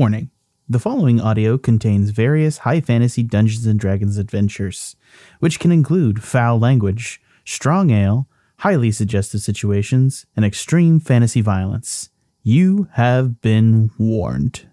Warning the following audio contains various high fantasy Dungeons and Dragons adventures, which can include foul language, strong ale, highly suggestive situations, and extreme fantasy violence. You have been warned.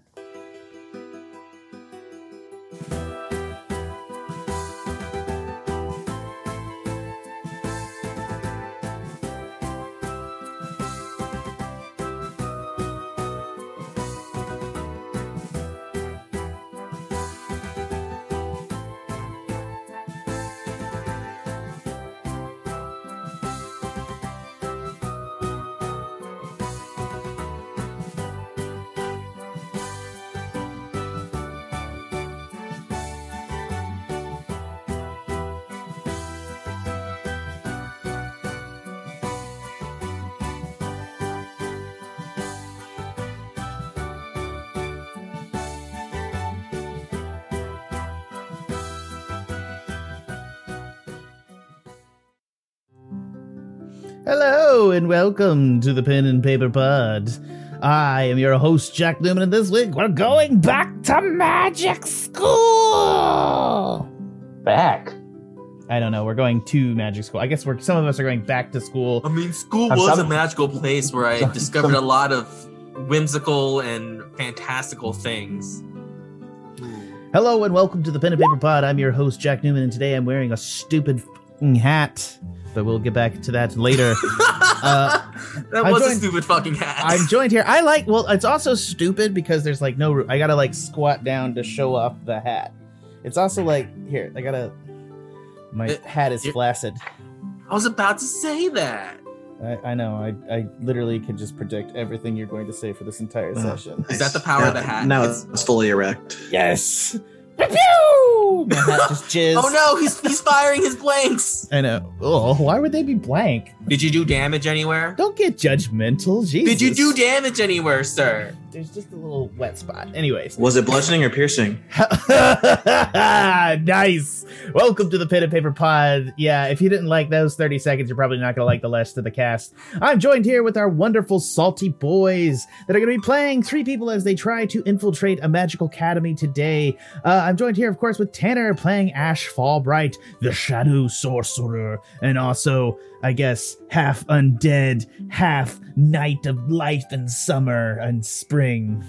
Welcome to the Pen and Paper Pod. I am your host, Jack Newman, and this week we're going back to magic school. back. I don't know. We're going to magic school. I guess we're some of us are going back to school. I mean, school was some- a magical place where I some- discovered some- a lot of whimsical and fantastical things. Hello and welcome to the Pen and Paper Pod. I'm your host, Jack Newman, and today I'm wearing a stupid f***ing hat. But we'll get back to that later. Uh, that I'm was joined- a stupid fucking hat. I'm joined here. I like. Well, it's also stupid because there's like no. I gotta like squat down to show off the hat. It's also like here. I gotta. My It- hat is it- flaccid. I was about to say that. I, I know. I I literally could just predict everything you're going to say for this entire Uh, session. Is that the power now, of the hat? Now It's- it's fully erect. Yes. Pew, pew! My hat just jizz. Oh no, he's he's firing his blanks. I know. Oh, why would they be blank? Did you do damage anywhere? Don't get judgmental. Jesus. Did you do damage anywhere, sir? There's just a little wet spot. Anyways. Was it bludgeoning or piercing? nice. Welcome to the Pen and Paper Pod. Yeah, if you didn't like those 30 seconds, you're probably not going to like the rest of the cast. I'm joined here with our wonderful salty boys that are going to be playing three people as they try to infiltrate a magical academy today. Uh, I'm joined here, of course, with Tanner playing Ashe Fallbright, the Shadow Sorcerer, and also, I guess, half undead, half knight of life and summer and spring.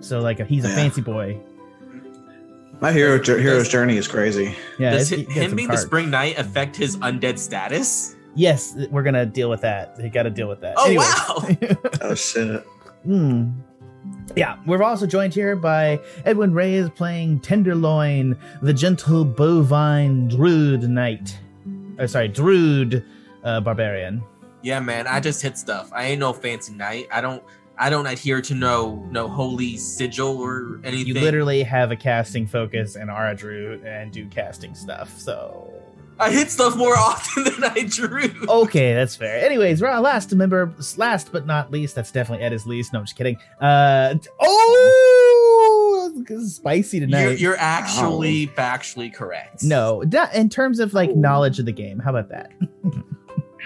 So, like, a, he's a Yeah. fancy boy. My hero Does- hero's does- journey is crazy. Yeah, Does it's- hi- he got him some being the spring knight affect his undead status? Yes, we're gonna deal with that. We got to deal with that. Oh Anyways. wow! Oh shit. Hmm. Yeah, we're also joined here by Edwin Reyes playing Tenderloin, the gentle bovine druid knight. Oh, sorry, druid uh, barbarian. Yeah, man, I just hit stuff. I ain't no fancy knight. I don't. I don't adhere to no no holy sigil or anything. You literally have a casting focus and are a druid and do casting stuff. So I hit stuff more often than I drew. okay, that's fair. Anyways, we're on last member, last but not least. That's definitely Ed is least. No, I'm just kidding. Uh oh, spicy tonight. You're, you're actually factually correct. No, that- in terms of like knowledge of the game. How about that?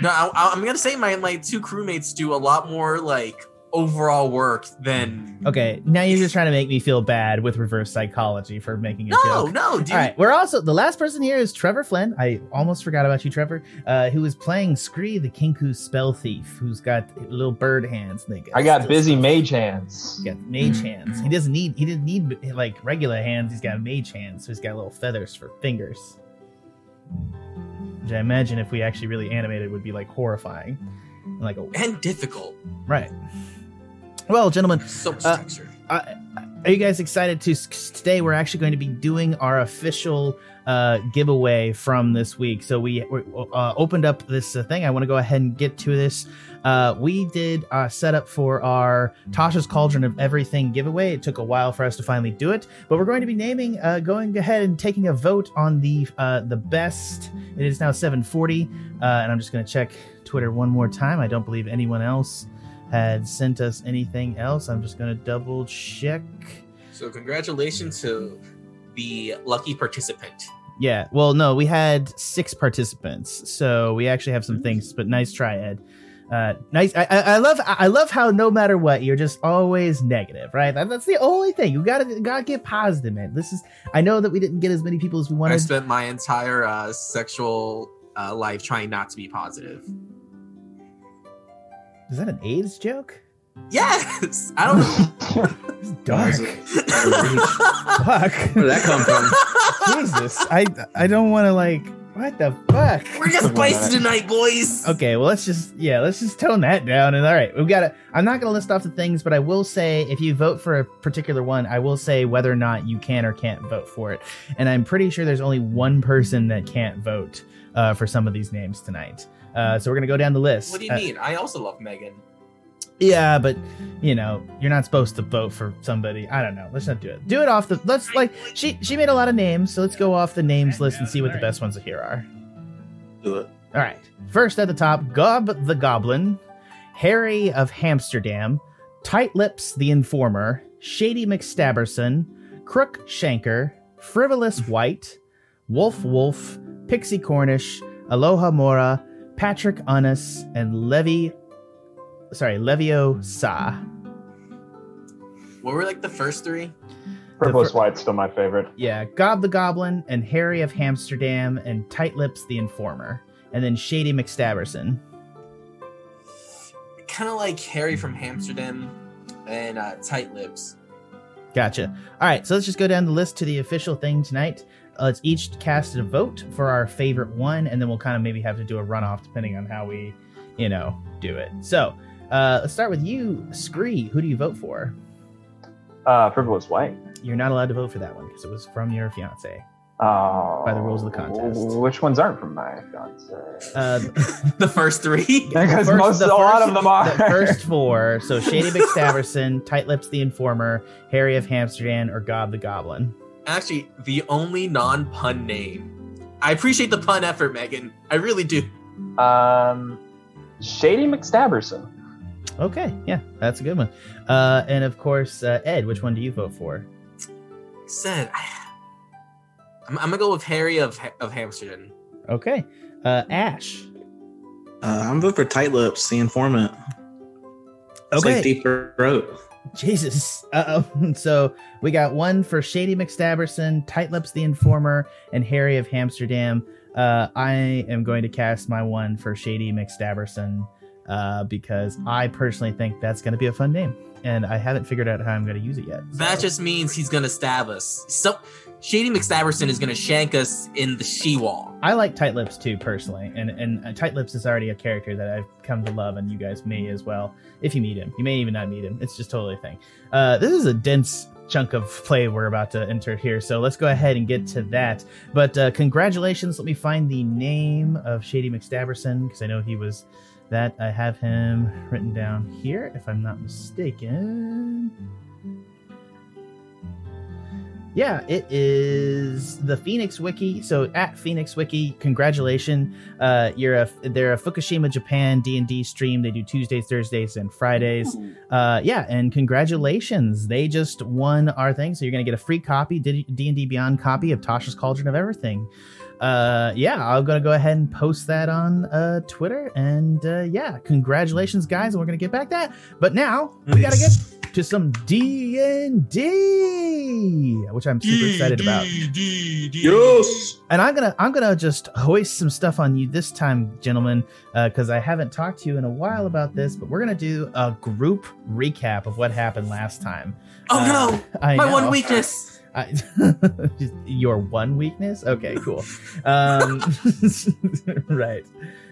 no, I, I'm gonna say my my two crewmates do a lot more like overall work than. Okay, now you're just trying to make me feel bad with reverse psychology for making a No, joke. no, dude. All right, we're also the last person here is Trevor Flynn. I almost forgot about you, Trevor. Uh, who is playing Scree, the Kenku spell thief, who's got little bird hands. They I got busy mage hands. He's got mage hands. He doesn't need. He didn't need like regular hands. He's got mage hands, so he's got little feathers for fingers. Which I imagine if we actually really animated would be like horrifying, like a and difficult. right. Well, gentlemen, Uh, uh, are you guys excited to today we're actually going to be doing our official uh, giveaway from this week. So we we, uh, opened up this uh, thing. I want to go ahead and get to this. Uh, we did a setup for our tasha's cauldron of everything giveaway. It took a while for us to finally do it but we're going to be naming uh, going ahead and taking a vote on the uh, the best. It is now 740 uh, and i'm just going to check twitter one more time. I don't believe anyone else had sent us anything else. I'm just gonna double check. So congratulations to the lucky participant. Yeah, well, no, we had six participants, so we actually have some things. But nice try, Ed. Uh, nice. I, I, I love I love how no matter what you're just always negative, right? That, that's the only thing you gotta gotta get positive, man. This is I know that we didn't get as many people as we wanted. I spent my entire uh, sexual uh, life trying not to be positive. Is that an AIDS joke? Yes, I don't know. It's dark. Fuck. Where did that come from? Jesus. I I don't want to like. What the fuck? We're just spicy tonight, boys. Okay, well let's just yeah, let's just tone that down. And all right, we've got to. I'm not going to list off the things, but I will say if you vote for a particular one, I will say whether or not you can or can't vote for it. And I'm pretty sure there's only one person that can't vote uh, for some of these names tonight. Uh, so we're gonna go down the list. What do you Uh, mean? I also love Megan. Yeah, but you know, you're not supposed to vote for somebody. I don't know. Let's not do it. Do it off the. Let's like she she made a lot of names, so let's go off the names list and see what the best ones here are. Do it. All right. First at the top, Gob the Goblin, Harry of Hamsterdam, Tight Lips the Informer, Shady McStabberson, Crook Shanker, Frivolous White, Wolf Wolf, Pixie Cornish, Aloha Mora, Patrick Unis, and Levy. Sorry, Levio Sa. What were like the first three? Purple's fir- White's still my favorite. Yeah, Gob the Goblin and Harry of Hamsterdam and Tight Lips the Informer, and then Shady McStabberson. Kind of like Harry from Amsterdam and uh, Tight Lips. Gotcha. All right, so let's just go down the list to the official thing tonight. Let's each cast a vote for our favorite one, and then we'll kind of maybe have to do a runoff depending on how we, you know, do it. So uh, let's start with you, Scree. Who do you vote for? Uh, Frivolous White. You're not allowed to vote for that one because it was from your fiance. Oh, By the rules of the contest. Which ones aren't from my fiance? Uh, the first three. Because the most- the a lot of them are. The first four. So Shady McStabberson, Tight Lips the Informer, Harry of Hamsterdam, or Gob the Goblin. Actually, the only non-pun name. I appreciate the pun effort, Megan. I really do. Um, Shady McStabberson. Okay, yeah, that's a good one. Uh, and of course, uh, Ed, which one do you vote for? Said, I'm, I'm gonna go with Harry of of Amsterdam. Okay, uh, Ashe. Uh, I'm voting for Tight Lips, the informant. It's Okay, like deep throat. Jesus. Uh. So we got one for Shady McStabberson, Tight Lips the Informer, and Harry of Hamsterdam. Uh, I am going to cast my one for Shady McStabberson uh, because I personally think that's going to be a fun name, and I haven't figured out how I'm going to use it yet. That just means he's gonna stab us. So, Shady McStabberson is gonna shank us in the she wall. I like Tight Lips too personally, and and Tight Lips is already a character that I've come to love, and you guys may as well if you meet him. You may even not meet him. It's just totally a thing. Uh, this is a dense chunk of play we're about to enter here, so let's go ahead and get to that. But uh, congratulations! Let me find the name of Shady McStabberson because I know he was that. I have him written down here, if I'm not mistaken. Yeah, it is the Phoenix Wiki. So at Phoenix Wiki, congratulations. Uh, you're a they're a Fukushima Japan D and D stream. They do Tuesdays, Thursdays, and Fridays. Uh, yeah, and congratulations, they just won our thing. So you're gonna get a free copy, D and D Beyond copy of Tasha's Cauldron of Everything. Uh, yeah, I'm gonna go ahead and post that on uh Twitter. And uh, yeah, congratulations, guys. And we're gonna get back that. But now we gotta get to some D and D, which I'm super excited about. Yes. And I'm gonna I'm gonna just hoist some stuff on you this time, gentlemen, Uh, because I haven't talked to you in a while about this. But we're gonna do a group recap of what happened last time. Oh Uh, no, I my know. one weakness. I, your one weakness? Okay, cool. Um, right.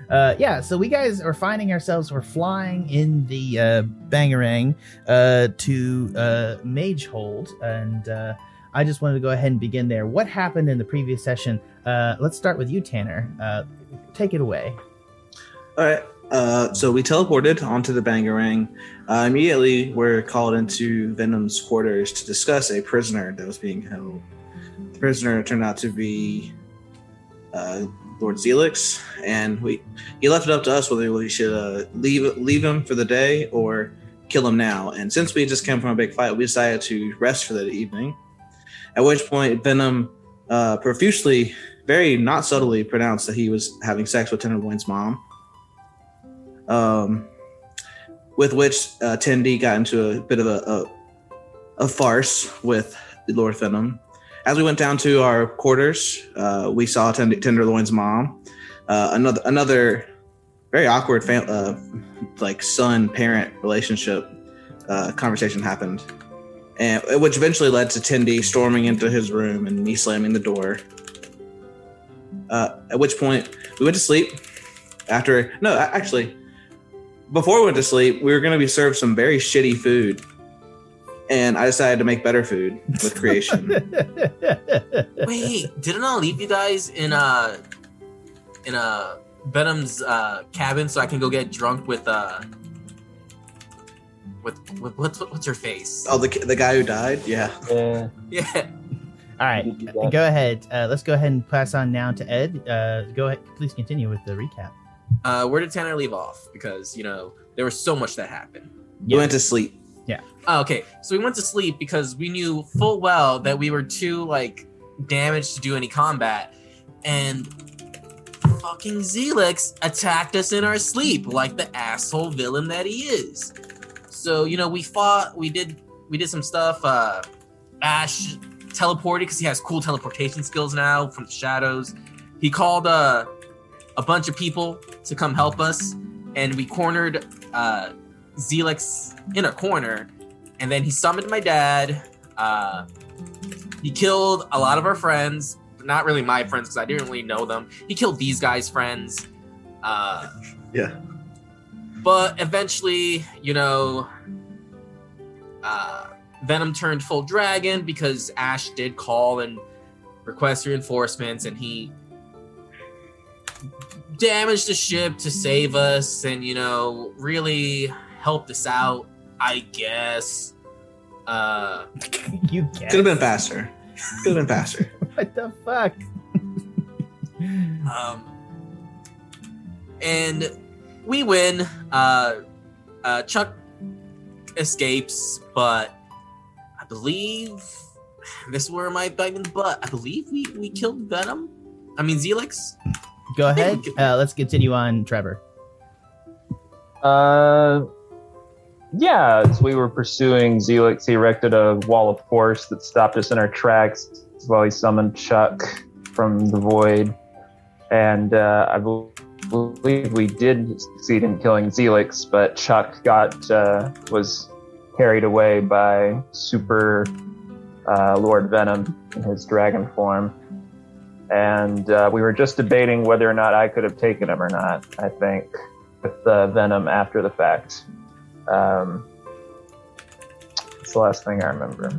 Uh, yeah, so we guys are finding ourselves, we're flying in the uh, Bangarang uh, to uh, Magehold, and uh, I just wanted to go ahead and begin there. What happened in the previous session? Uh, let's start with you, Tanner. Uh, take it away. All right. Uh, so we teleported onto the Bangarang. Uh, immediately, we're called into Venom's quarters to discuss a prisoner that was being held. The prisoner turned out to be uh, Lord Zelix, and we he left it up to us whether we should uh, leave leave him for the day or kill him now. And since we just came from a big fight, we decided to rest for the evening. At which point, Venom uh, profusely, very not subtly, pronounced that he was having sex with Tenderloin's mom. um, with which uh, Tendy got into a bit of a, a, a farce with Lord Venom. As we went down to our quarters, uh, we saw Tend- Tenderloin's mom. Uh, another another very awkward fam- uh, like son parent relationship uh, conversation happened, and which eventually led to Tendy storming into his room and me slamming the door. Uh, at which point we went to sleep. After no, actually, before we went to sleep, we were going to be served some very shitty food, and I decided to make better food with creation. Wait, didn't I leave you guys in a in a Venom's uh, cabin so I can go get drunk with uh with, with what's what's your face? oh, the the guy who died, yeah. Yeah. Yeah. All right, You do that. go ahead. Uh, let's go ahead and pass on now to Ed. Uh, go ahead. Please continue with the recap. Uh, where did Tanner leave off? Because you know there was so much that happened. We went to sleep. Oh, okay, so we went to sleep because we knew full well that we were too like damaged to do any combat, and fucking Zelix attacked us in our sleep like the asshole villain that he is. So you know we fought, we did we did some stuff. Uh, Ashe teleported because he has cool teleportation skills now from the shadows. He called uh, a bunch of people to come help us, and we cornered uh, Zelix in a corner, and then he summoned my dad. Uh, he killed a lot of our friends, not really my friends because I didn't really know them. He killed these guys' friends. Uh, Yeah. But eventually, you know, uh, Venom turned full dragon because Ashe did call and request reinforcements, and he damaged the ship to save us and, you know, really help us out, I guess. Uh, you guess. Could have been faster. Could have been faster. What the fuck? Um, and we win. Uh, uh, Chuck escapes, but I believe this is where my bag in the butt. I believe we we killed Venom. I mean Zelix. Go ahead. Uh, let's continue on, Trevor. Uh, yeah, as we were pursuing Zelix, he erected a wall of force that stopped us in our tracks while he summoned Chuck from the void. And uh, I believe we did succeed in killing Zelix, but Chuck got uh, was carried away by Super uh, Lord Venom in his dragon form. And uh, we were just debating whether or not I could have taken him or not, I think with the venom after the fact. Um, it's the last thing I remember.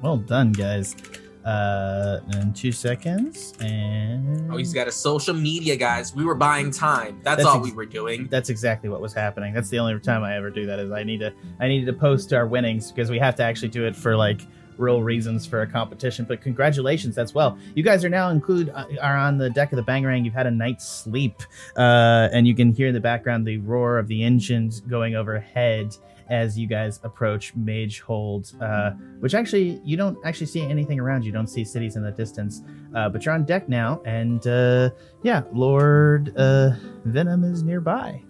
Well done, guys. Uh, in two seconds, and Oh, he's got a social media, guys. We were buying time. That's, That's all ex- we were doing. that's exactly what was happening. That's the only time I ever do that. Is I need to I needed to post our winnings because we have to actually do it for like real reasons for a competition. But congratulations, that's well. You guys are now include uh, are on the deck of the Bangarang. You've had a night's sleep, uh, and you can hear in the background the roar of the engines going overhead as you guys approach Magehold, uh, which actually you don't actually see anything around you. You don't see cities in the distance, uh, but you're on deck now, and uh, yeah, Lord uh, Venom is nearby.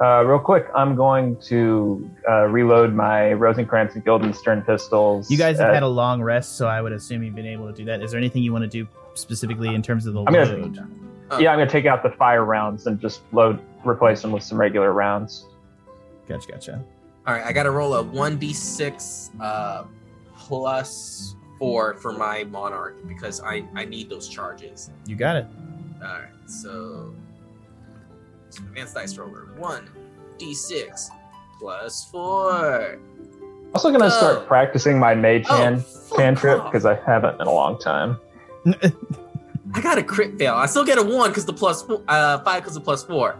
Uh, real quick, I'm going to uh, reload my Rosencrantz and Guildenstern pistols. You guys have at- had a long rest, so I would assume you've been able to do that. Is there anything you want to do specifically in terms of the I'm gonna- load? yeah, I'm going to take out the fire rounds and just load, replace them with some regular rounds. Gotcha, gotcha. All right, I got to roll a one d six uh, plus four for my monarch because I I need those charges. You got it. All right, so it's an advanced dice roller one d six plus four. Also, going to Oh. start practicing my mage Oh, hand fuck cantrip because I haven't in a long time. I got a crit fail. I still get a one because the plus four, uh five because the plus four,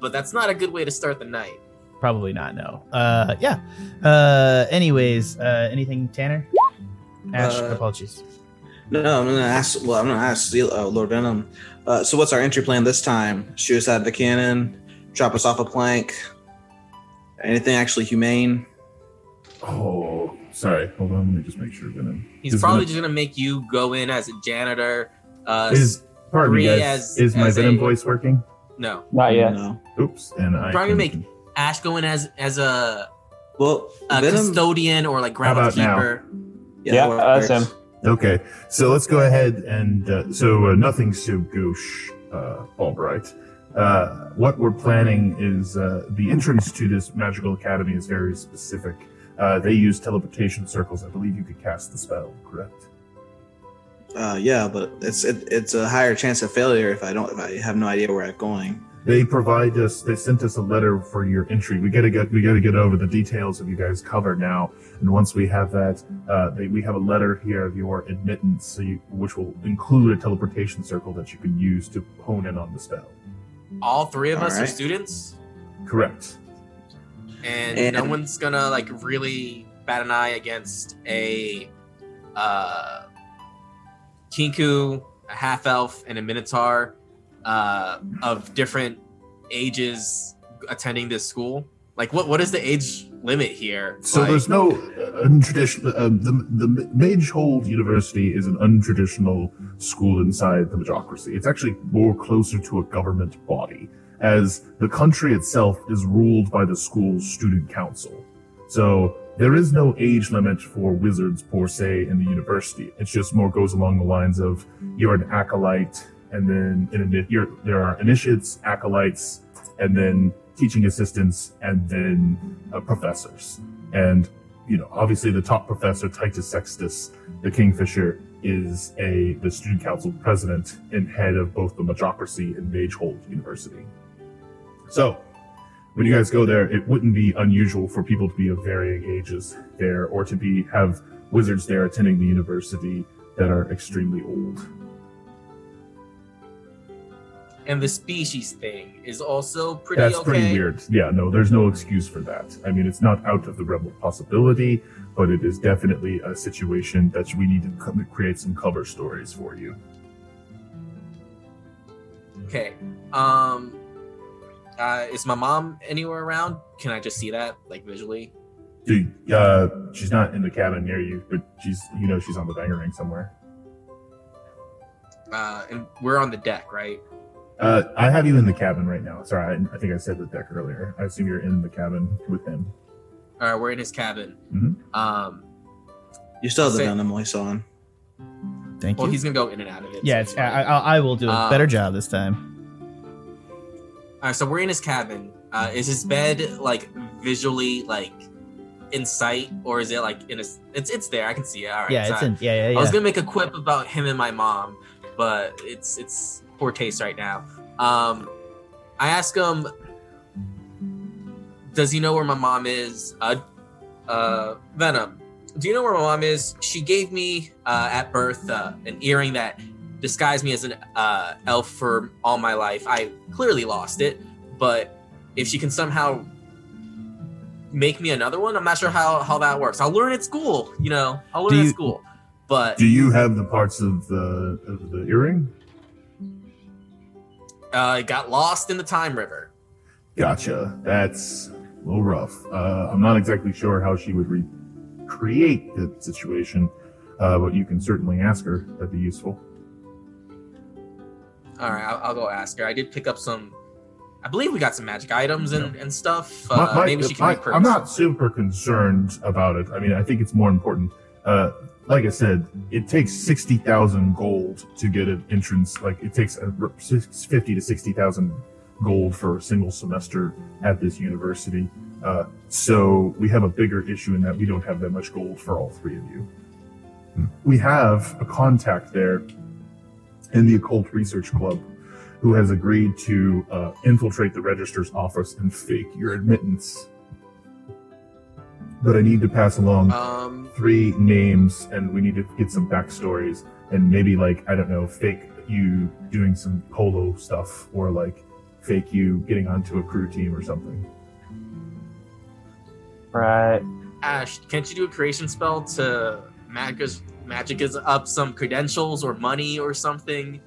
but that's not a good way to start the night. Probably not. No. Uh, yeah. Uh, anyways, uh, anything, Tanner? Ashe, Uh, apologies. No, I'm gonna ask. Well, I'm gonna ask uh, Lord Venom. Uh, so, what's our entry plan this time? Shoot us out of the cannon, drop us off a plank. Anything actually humane? Oh, sorry. Hold on. Let me just make sure. Venom. He's Is probably Venom- just gonna make you go in as a janitor. Uh, Is pardon me, guys. as- is my as Venom a- voice working? No. Not yet. No. Oops, and I'm Probably gonna can- make Ashe go in as as a, Well, a Venom. custodian or like How about now? groundskeeper. Yeah, that that's works. him. Okay, so let's go ahead and uh, so uh, nothing so gauche, uh, Albright. Uh, what we're planning is uh, the entrance to this magical academy is very specific. Uh, they use teleportation circles. I believe you could cast the spell, correct? Uh, yeah, but it's it, it's a higher chance of failure if I don't if I have no idea where I'm going. They provide us. They sent us a letter for your entry. We gotta get. We gotta get over the details of you guys covered now. And once we have that, uh, they, we have a letter here of your admittance, so you, which will include a teleportation circle that you can use to hone in on the spell. All three of us are students, Correct. and, And- no one's gonna like really bat an eye against a uh, Kenku, a half elf, and a minotaur uh, of different ages attending this school. Like, what what is the age limit here? So Like- there's no uh, untraditional. Uh, the the Magehold University is an untraditional school inside the Magocracy. It's actually more closer to a government body, as the country itself is ruled by the school's student council. So there is no age limit for wizards per se in the university. It's just more goes along the lines of you're an acolyte, and then in a, you're, there are initiates, acolytes, and then teaching assistants, and then uh, professors. And you know, obviously, the top professor, Titus Sextus, the Kingfisher, is a the student council president and head of both the Magocracy and Magehold University. So, when you guys go there, it wouldn't be unusual for people to be of varying ages there, or to be have wizards there attending the university that are extremely old. And the species thing is also pretty That's okay. pretty weird. Yeah, no, there's no excuse for that. I mean, it's not out of the realm of possibility, but it is definitely a situation that we need to create some cover stories for you. Okay. Um uh is my mom anywhere around? Can I just see that like visually? Dude, uh, she's not in the cabin near you, but she's, you know, she's on the Bangarang somewhere. Uh and we're on the deck, right? Uh, I have you in the cabin right now. Sorry, I, I think I said the deck earlier. I assume you're in the cabin with him. All right, we're in his cabin. Mhm. Um You still have the Say- venom voice on. Thank well you. he's gonna go in and out of it. yeah, so it's, fine. I, I, I will do a Uh, better job this time. All right, so we're in his cabin. Uh, is his bed like visually like in sight, or is it like in a? It's it's there. I can see it. All right. yeah, so it's in. Yeah, yeah, yeah. I was gonna make a quip about him and my mom, but it's it's poor taste right now. Um, I ask him, does he know where my mom is? Uh, uh, Venom, do you know where my mom is? She gave me uh, at birth uh, an earring that disguised me as an uh, elf for all my life. I clearly lost it, but if she can somehow make me another one, I'm not sure how how that works. I'll learn at school. You know, I'll learn Do at school. But Do you have the parts of the of the earring? Uh, it got lost in the time river. Gotcha. That's a little rough. Uh, I'm not exactly sure how she would recreate the situation, uh, but you can certainly ask her. That'd be useful. All right, I'll, I'll go ask her. I did pick up some. I believe we got some magic items and, and stuff. Uh, my- maybe she can my-. I'm not super concerned about it. I mean, I think it's more important. Uh, like I said, it takes sixty thousand gold to get an entrance. Like it takes a, six- fifty to sixty thousand gold for a single semester at this university. Uh, so we have a bigger issue in that we don't have that much gold for all three of you. We have a contact there in the Occult Research Club who has agreed to uh, infiltrate the registrar's office and fake your admittance. But I need to pass along Um, three names, and we need to get some backstories, and maybe like I don't know, fake you doing some polo stuff, or like fake you getting onto a crew team or something. Right. Ash, can't you do a creation spell to magic us, magic us up some credentials or money or something?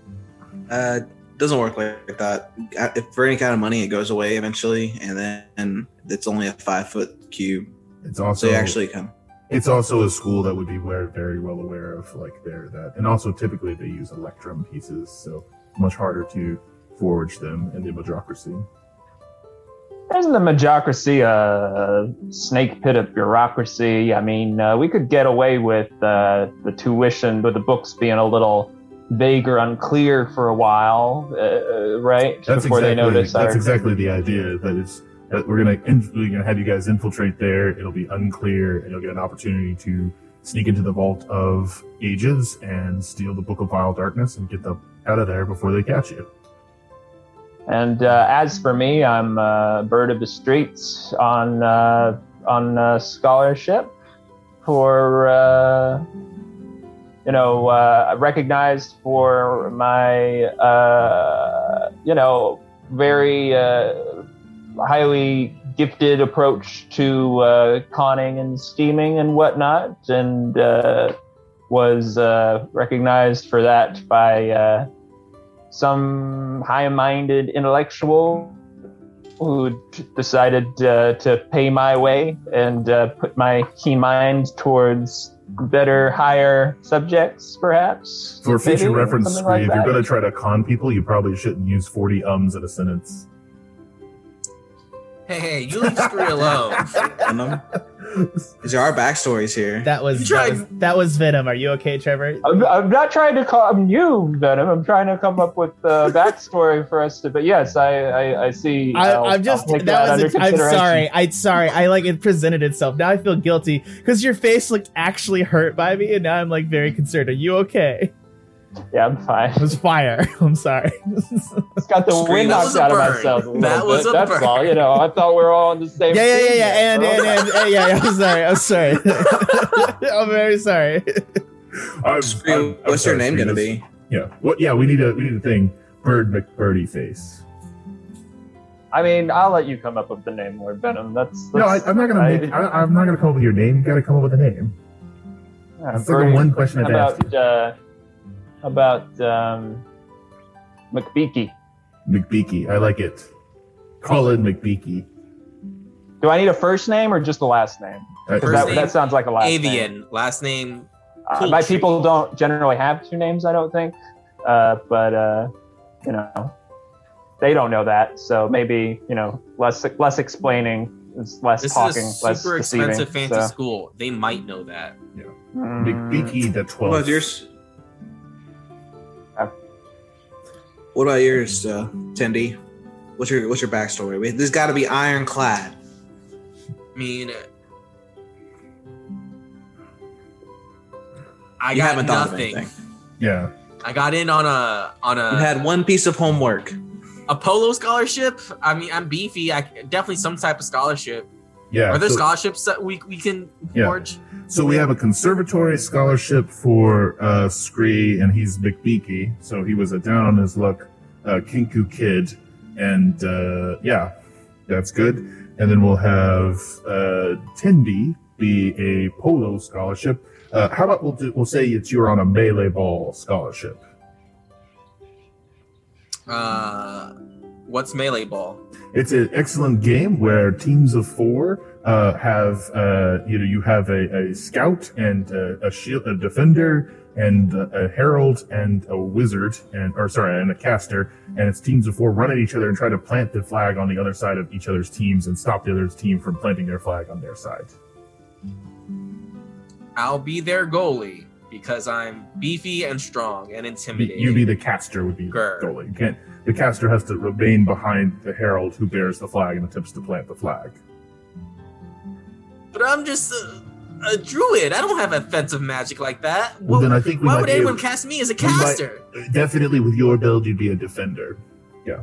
Uh, doesn't work like that. If for any kind of money, it goes away eventually, and then it's only a five foot cube. It's also you actually come. it's also a school that would be very very well aware of like their that, and also typically they use electrum pieces, so much harder to forge them in the Magocracy. Isn't the Magocracy a snake pit of bureaucracy? I mean, uh, we could get away with uh, the tuition, with the books being a little vague or unclear for a while, uh, right? That's Before exactly they notice that's our. exactly the idea. That it's that we're gonna we're gonna have you guys infiltrate there. It'll be unclear, and you'll get an opportunity to sneak into the vault of ages and steal the Book of Vile Darkness and get them out of there before they catch you. And uh, as for me, I'm a bird of the streets on uh, on uh, scholarship for uh, you know uh, recognized for my uh, you know very uh, highly gifted approach to uh, conning and scheming and whatnot, and uh, was uh, recognized for that by. Uh, some high-minded intellectual who decided uh, to pay my way and uh, put my keen mind towards better, higher subjects, perhaps. For future Maybe, reference, like if you're going to try to con people, you probably shouldn't use 40 ums in a sentence. Hey, hey, you leave three alone. Venom. These are our backstories here. That was, You that was that was Venom. Are you okay, Trevor? I'm, I'm not trying to call I'm you Venom. I'm trying to come up with a backstory for us to. But yes, I I, I see. I, I'll- I'm just I'll that under was. I'm consideration. sorry. I'm sorry. I like it presented itself. Now I feel guilty because your face looked actually hurt by me, and now I'm like very concerned. Are you okay? Yeah, I'm fine. It was fire. I'm sorry. It's got the Scream, wind that knocked was a out of burn. myself a little That was bit. a That's burn. all. You know, I thought we were all on the same. yeah, yeah, yeah, yeah. And, and, and, and yeah, yeah. I'm sorry. I'm sorry. I'm very sorry. I'm- Scream, I'm- I'm what's your name gonna be? Yeah. What? Yeah, we need a we need a thing. Bird McBirdie face. I mean, I'll let you come up with the name, Lord Venom. That's, that's No, I, I'm not gonna I- make. I, I'm not gonna come up with your name. You got to come up with a name. yeah, That's like a one question I've How asked. uh, how about um, McBeaky? McBeaky. I like it. Colin McBeaky. Do I need a first name or just the last name? Uh, 'Cause First that, name, that sounds like a last name. Avian. Last name. Uh, my people don't generally have two names, I don't think. Uh, but uh, you know, they don't know that, so maybe you know, less less explaining is less This talking, is a less super deceiving. expensive fancy so. school. They might know that. Mm, McBeaky the What twelfth. about What about yours, uh, Tendy? What's your what's your backstory? We- This got to be ironclad. I mean, I You got haven't thought of nothing. anything. Yeah. I got in on a on a. You a had one piece of homework. a polo scholarship. I mean, I'm beefy. I definitely some type of scholarship. Yeah. Are there so- scholarships that we we can Yeah. So we have a conservatory scholarship for uh, Scree, and he's McBeaky. So he was a down on his luck uh, Kenku kid, and uh, yeah, that's good. And then we'll have uh, Tendy be a polo scholarship. Uh, how about we'll do, we'll say it's you're on a melee ball scholarship. Uh, what's melee ball? It's an excellent game where teams of four uh, have uh, you know you have a, a scout and a, a shield, a defender and a, a herald and a wizard and or sorry and a caster and it's teams of four run at each other and try to plant the flag on the other side of each other's teams and stop the other's team from planting their flag on their side. I'll be their goalie because I'm beefy and strong and intimidating. You be the caster would be the Grr. goalie. You can't. The caster has to remain behind the herald who bears the flag and attempts to plant the flag. But I'm just a, a druid. I don't have offensive magic like that. Well, Wha- then I think we why would anyone able- cast me as a we might- caster? Definitely, with your build, you'd be a defender. Yeah.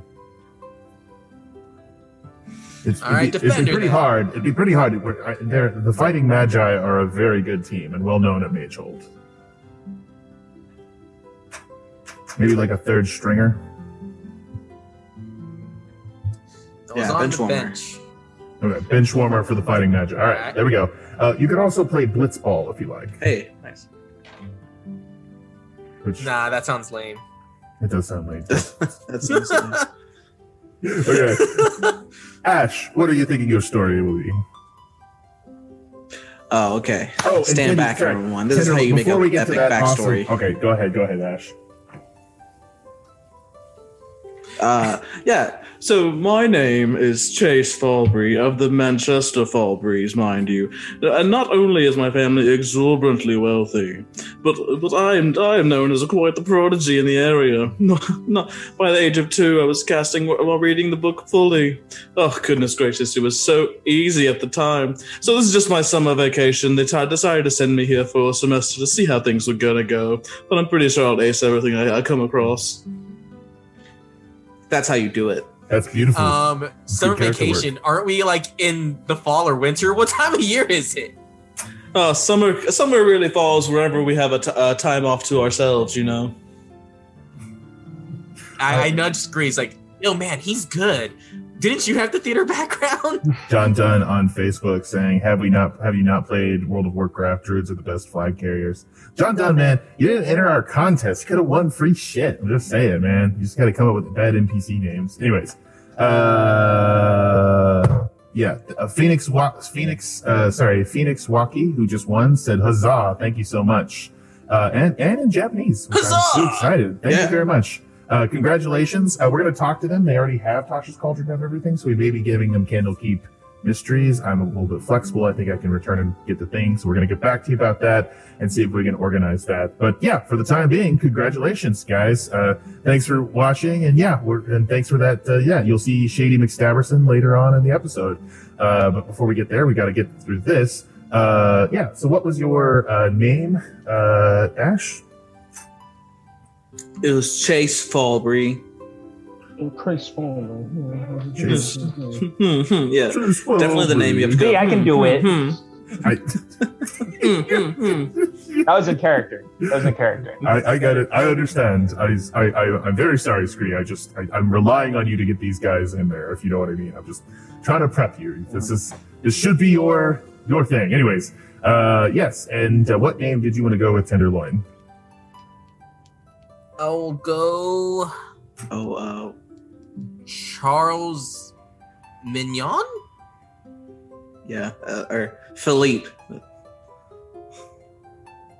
It's, All right, it'd, be, it'd be pretty then. hard. It'd be pretty hard. We're- I- the Fighting Magi are a very good team and well known at Magehold. Maybe like a third stringer. I Yeah, on bench warmer. bench. Okay, bench warmer for the Fighting magic. All right, there we go. Uh, you can also play Blitzball if you like. Hey, nice. Which Nah, that sounds lame. it does sound like. That's insane. okay, Ashe, what are you thinking your story will be? Oh, okay. Oh, and Stand Teddy, back, sorry. everyone. This is Teddy, how you make before an we get epic to that backstory. awesome- Okay, go ahead. Go ahead, Ashe. Uh, yeah. So my name is Chase Falbury of the Manchester Falburys, mind you. And not only is my family exorbitantly wealthy, but but I am I am known as a quite the prodigy in the area. Not, by the age of two, I was casting while reading the book fully. Oh goodness gracious, it was so easy at the time. So this is just my summer vacation. They t- decided to send me here for a semester to see how things were gonna go. But I'm pretty sure I'll ace everything I, I come across. That's how you do it. That's beautiful. Um, summer character work. vacation. Aren't we like in the fall or winter? What time of year is it? Uh, summer summer really falls wherever we have a t- uh, time off to ourselves, you know. I, I nudged Grease like, yo man, he's good. Didn't you have the theater background? John Dunn on Facebook saying, "Have we not? Have you not played World of Warcraft? Druids are the best flag carriers." John Dunn, man, you didn't enter our contest. You could have won free shit. I'm just saying, man. You just got to come up with bad NPC names. Anyways, uh, yeah, uh, Phoenix, Wa- Phoenix, uh, sorry, Phoenix Waki, who just won, said, "Huzzah! Thank you so much." Uh, and and in Japanese, which I'm so excited. Thank Yeah. you very much. Uh, congratulations. Uh, we're going to talk to them. They already have Tasha's Cauldron of everything, so we may be giving them Candlekeep mysteries. I'm a little bit flexible. I think I can return and get the thing. So we're going to get back to you about that and see if we can organize that. But yeah, for the time being, congratulations, guys. Uh, thanks for watching. And yeah, and thanks for that. Uh, yeah, you'll see Shady McStabberson later on in the episode. Uh, but before we get there, we got to get through this. Uh, yeah. So what was your, uh, name, uh, Ashe? It was Chase Falbury. Chase. Hmm, hmm, yeah, definitely the name you have to go. See, I can do it. Hmm, I, hmm, hmm, hmm. That was a character. That was a character. I, I got it. I understand. I, I, I, I'm very sorry, Scree. I just, I, I'm relying on you to get these guys in there, if you know what I mean. I'm just trying to prep you. This is, this should be your, your thing. Anyways, uh, yes. And uh, what name did you want to go with Tenderloin? I'll go Oh, uh, Charles Mignon. yeah, uh, or Philippe.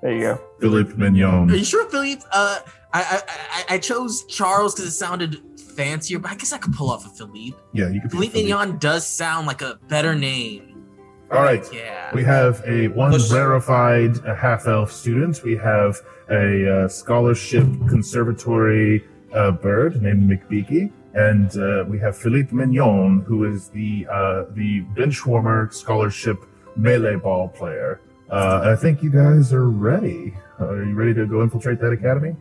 There you go. Philippe Mignon. Are you sure, Philippe? Uh, I I, I, I chose Charles because it sounded fancier, but I guess I could pull off a Philippe. Yeah, you could Philippe Philippe. Mignon does sound like a better name. All right. Yeah. We have a one Let's- rarefied half elf student. We have a uh, scholarship conservatory uh, bird named McBeaky. And uh, we have Philippe Mignon, who is the uh, the benchwarmer scholarship melee ball player. Uh, I think you guys are ready. Uh, are you ready to go infiltrate that academy?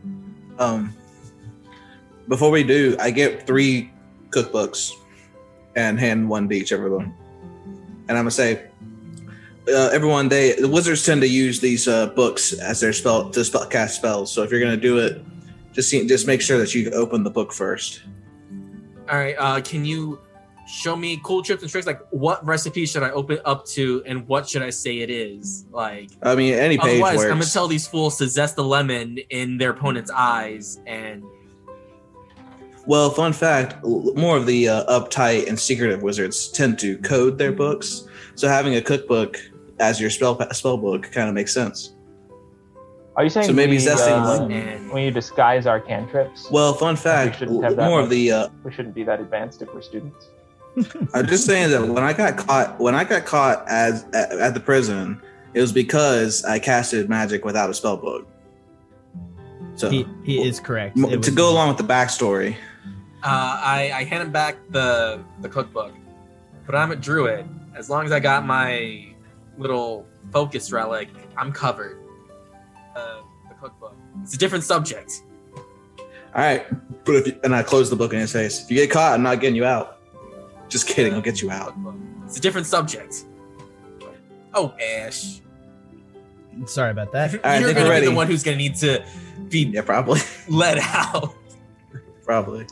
Um, before we do, I get three cookbooks and hand one to each everyone. And I'm gonna say, uh, everyone, they the wizards tend to use these uh, books as their spell to spell, cast spells. So if you're gonna do it, just see, just make sure that you open the book first. All right. Uh, can you show me cool tips and tricks? Like, what recipe should I open up to, and what should I say it is? Like, I mean, any page otherwise, works. I'm gonna tell these fools to zest the lemon in their opponent's eyes, and Well, fun fact: more of the uh, uptight and secretive wizards tend to code their books. So having a cookbook as your spell spell book kind of makes sense. Are you saying So maybe we, zesting uh, lemon. and when you disguise our cantrips, Well, fun fact: shouldn't have that more of the uh, we shouldn't be that advanced if we're students? I'm just saying that when I got caught, when I got caught as at, at the prison, it was because I casted magic without a spell book. So He, he is correct. m- It to was- go along with the backstory, uh, I, I hand him back the the cookbook, but I'm a druid. As long as I got my little focus relic, I'm covered. Uh, the cookbook. It's a different subject. all right. But if you, and I close the book in his face. If you get caught, I'm not getting you out. Just kidding. I'll get you out. It's a different subject. Oh, Ashe. Sorry about that. All right, You're think gonna we're be the one who's gonna need to be Yeah, probably, let out. probably.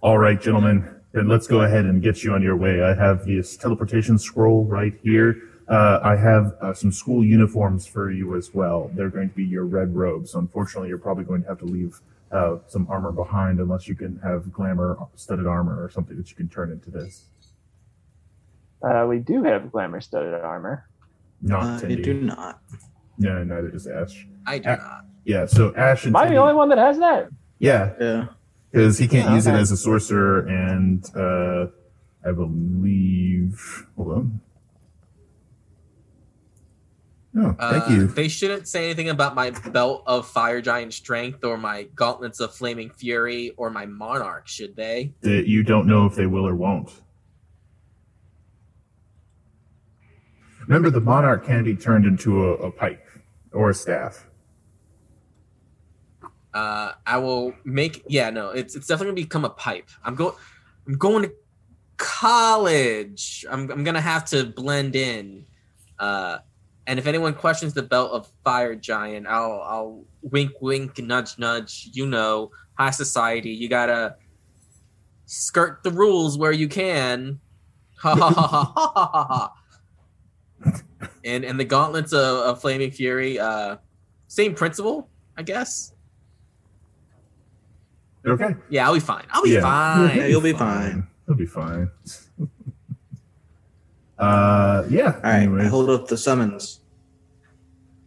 All right, gentlemen, then let's go ahead and get you on your way. I have this teleportation scroll right here. Uh, I have uh, some school uniforms for you as well. They're going to be your red robes. Unfortunately, you're probably going to have to leave uh, some armor behind unless you can have glamour studded armor or something that you can turn into this. Uh, we do have glamour studded armor. Not Uh, I do not. No, neither does Ashe. I do not. Yeah, so Ashe and Am I the only one that has that? Yeah, Yeah. Because he can't Yeah, use it as a sorcerer, and uh, I believe. Hold on. Oh, thank Uh, you. They shouldn't say anything about my belt of fire giant strength or my gauntlets of flaming fury or my monarch, should they? That you don't know if they will or won't. Remember, the monarch can be turned into a, a pike or a staff. Uh, I will make. Yeah, no, it's it's definitely gonna become a pipe. I'm going. I'm going to college. I'm I'm gonna have to blend in. Uh, and if anyone questions the belt of fire giant, I'll I'll wink wink nudge nudge. You know, high society. You gotta skirt the rules where you can. Ha ha ha ha ha ha ha. And and the gauntlets of, of flaming fury. Uh, same principle, I guess. Okay. Yeah, I'll be fine. I'll be Yeah. fine. Yeah, you'll be fine. He'll be fine. uh, yeah. All right, I hold up the summons.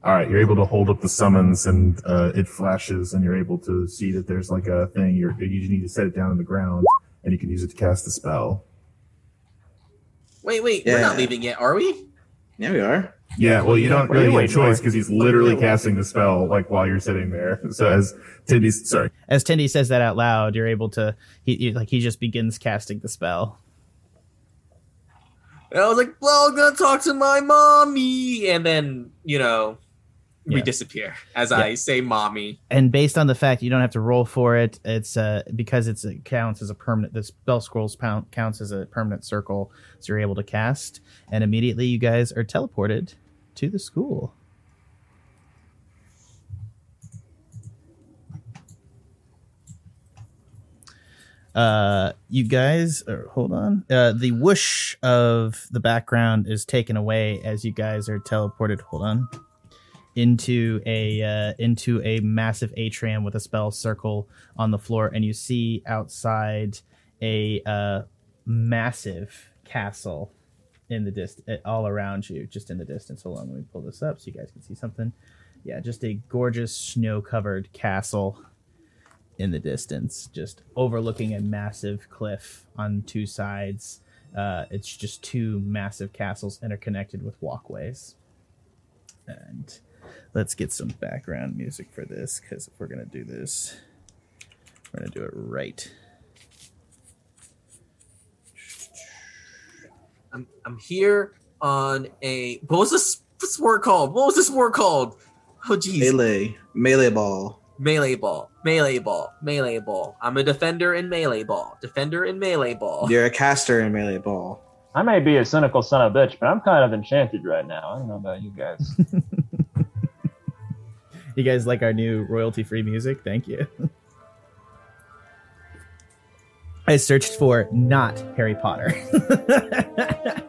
All right, you're able to hold up the summons, and uh, it flashes, and you're able to see that there's like a thing. You're, you just need to set it down on the ground, and you can use it to cast the spell. Wait, wait, we're not leaving yet, are we? Yeah, we are. Yeah, well, you don't What are you really have a choice because he's literally casting the spell like while you're sitting there. So as Tendy's, sorry, As Tindy says that out loud, you're able to he, he like he just begins casting the spell. And I was like, well, I'm gonna talk to my mommy, and then you know, we disappear as Yeah. I say mommy. And based on the fact you don't have to roll for it, it's uh because it's it counts as a permanent. The spell scrolls counts as a permanent circle, so you're able to cast, and immediately you guys are teleported to the school. Uh, you guys, or hold on. Uh, the whoosh of the background is taken away as you guys are teleported. Hold on into a uh, into a massive atrium with a spell circle on the floor, and you see outside a uh, massive castle in the dist all around you, just in the distance. Hold on, let me pull this up so you guys can see something. Yeah, just a gorgeous snow-covered castle in the distance, just overlooking a massive cliff on two sides. Uh, it's just two massive castles interconnected with walkways. And let's get some background music for this because if we're gonna do this, we're gonna do it right. I'm I'm here on a what was this this word called? What was this word called? Oh jeez, Melee, melee ball. melee ball, melee ball, melee ball. I'm a defender in melee ball, defender in melee ball. You're a caster in melee ball. I may be a cynical son of a bitch, but I'm kind of enchanted right now. I don't know about you guys. You guys like our new royalty-free music? Thank you. I searched for not Harry Potter.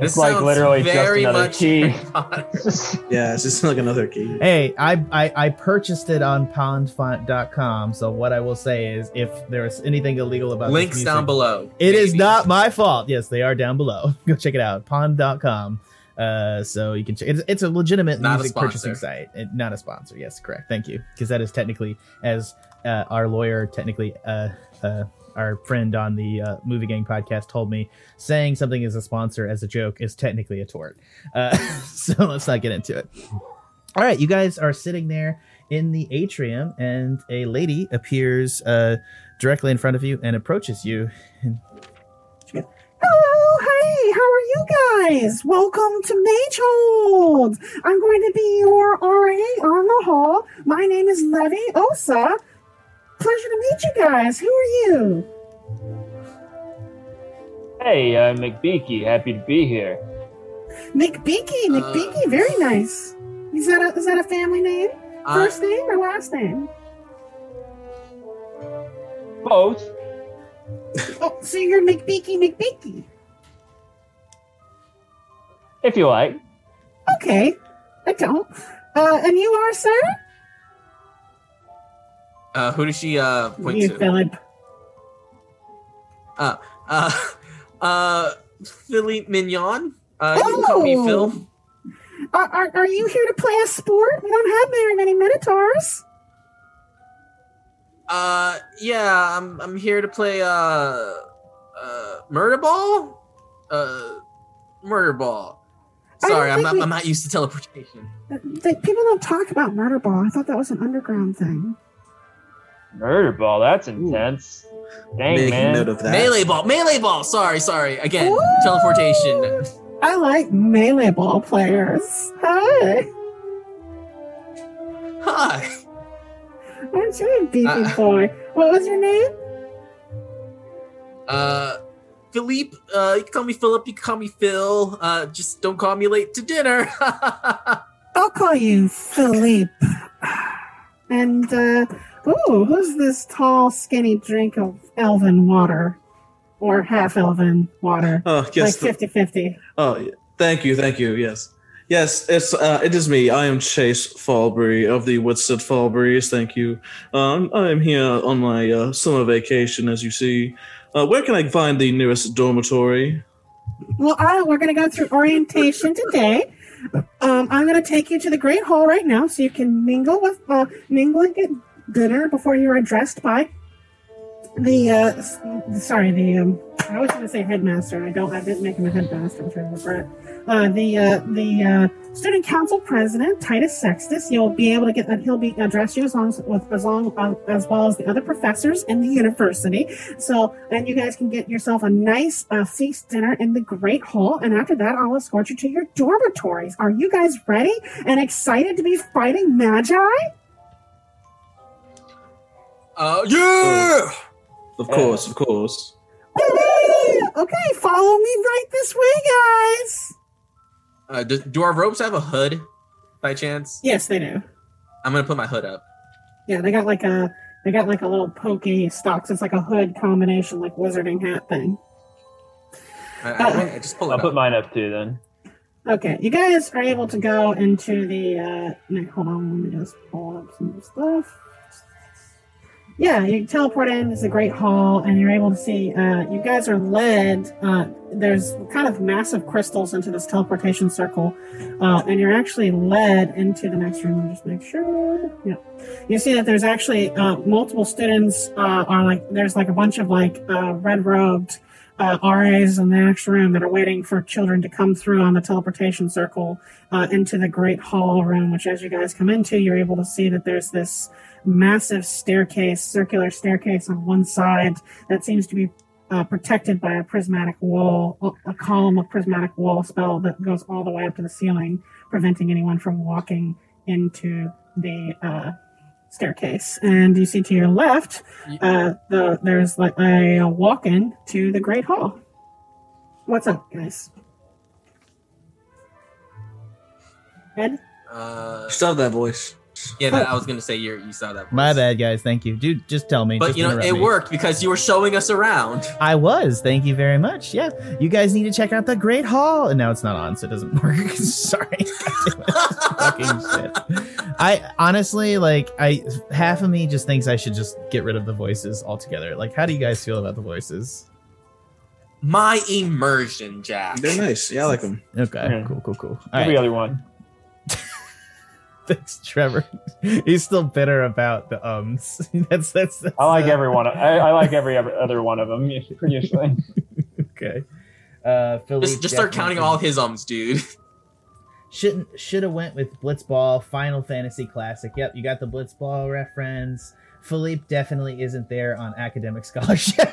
This It's like sounds literally just another much key. Harry Yeah, it's just like another key. hey, I, I I purchased it on pondfont.com. So what I will say is, if there's anything illegal about this Links music, down below. It is baby. not my fault. Yes, they are down below. Go check it out. Pond.com. Uh, so you can check it's, it's a legitimate Not a music sponsor. purchasing site. It, not a sponsor. Yes, correct. Thank you. Because that is technically, as uh, our lawyer, technically, uh, uh, our friend on the uh, Movie Gang podcast told me, saying something is a sponsor as a joke is technically a tort. Uh, so let's not get into it. All right, you guys are sitting there in the atrium, and a lady appears uh, directly in front of you and approaches you. And Hello, hey, how are you guys? Welcome to Magehold. I'm going to be your RA on the hall. My name is Levy Osa. Pleasure to meet you guys. Who are you? hey, I'm McBeaky, happy to be here. McBeaky. McBeaky, very nice. Is that a, is that a family name? Uh, First name or last name? Both. Oh, so you're McBeaky McBeaky. If you like. Okay, I don't. Uh, and you are, sir? uh, who does she uh, point you to? Philip. Uh, uh, Philippe Mignon. Uh, you call me Oh. Phil. Are, are, are you here to play a sport? We don't have very many minotaurs. Uh, yeah, I'm I'm here to play uh, uh, murder ball, uh, murder ball. Sorry, I'm not we- I'm not used to teleportation. They, people don't talk about murder ball. I thought that was an underground thing. Murder ball. That's intense. Dang Making man. note of that. Melee ball, melee ball. Sorry, sorry. Again, Ooh. teleportation. I like melee ball players. Hi, Hi. Aren't you a beefy Uh, boy? What was your name? Uh, Philippe. Uh, you can call me Philip. You can call me Phil. Uh, just don't call me late to dinner. I'll call you Philippe. And uh, ooh, who's this tall, skinny drink of elven water, or half elven water? Oh yes. like 50-50. Oh, yeah. thank you, thank you. Yes, yes. It's uh, it is me. I am Chase Falbury of the Woodstead Falburys. Thank you. Um, I am here on my uh, summer vacation, as you see. Uh, where can I find the nearest dormitory? Well, I, we're going to go through orientation today. Um, I'm going to take you to the Great Hall right now, so you can mingle with uh, mingle and get dinner before you're addressed by the. Uh, sorry, the. Um, I was going to say headmaster. I don't. I didn't make him a headmaster. Which I regret. Uh, the uh, the uh, student council president Titus Sextus. You'll be able to get that. He'll be address you as long as with as long uh, as well as the other professors in the university. So, and you guys can get yourself a nice uh, feast dinner in the Great Hall. And after that, I'll escort you to your dormitories. Are you guys ready and excited to be fighting Magi? uh, yeah. Of course, of course. Okay, follow me right this way, guys. Uh, do, do our ropes have a hood, by chance? Yes, they do. I'm gonna put my hood up. Yeah, they got like a they got like a little pokey stocks. It's like a hood combination, like wizarding hat thing. I, I, I just pull it I'll put mine up too then. Okay, you guys are able to go into the. Uh, no, hold on, let me just pull up some stuff. Yeah, you teleport in. It's a great hall, and you're able to see. Uh, you guys are led. Uh, there's kind of massive crystals into this teleportation circle, uh, and you're actually led into the next room. Just make sure. Yeah, you see that there's actually uh, multiple students. Uh, are like there's like a bunch of like uh, red robed RAs in the next room that are waiting for children to come through on the teleportation circle into the great hall room, which as you guys come into, you're able to see that there's this massive staircase, circular staircase on one side that seems to be uh, protected by a prismatic wall, a column of prismatic wall spell that goes all the way up to the ceiling, preventing anyone from walking into the uh, staircase. And you see to your left, uh, the there's like a, a walk-in to the Great Hall. What's up, guys? Ed? Uh, Still have that voice. Yeah, that, I was gonna say you you saw that. My bad, guys. Thank you, dude. Just tell me. But just you know, it me. worked because you were showing us around. I was. Thank you very much. Yeah, you guys need to check out the Great Hall. And now it's not on, so it doesn't work. Sorry. God damn it. Fucking shit. I honestly like. I half of me just thinks I should just get rid of the voices altogether. Like, how do you guys feel about the voices? My immersion, Jack. They're nice. Yeah, I like them. Okay, Yeah. cool, cool, cool. All Every right, other one. thanks, Trevor. He's still bitter about the ums. that's that's. that's I like uh, every one. Of, I, I like every other other one of them. Usually. Okay. Uh, Philippe Just, just start counting all his ums, dude. Shouldn't should have went with Blitzball Final Fantasy Classic. Yep, you got the Blitzball reference. Philippe definitely isn't there on academic scholarship.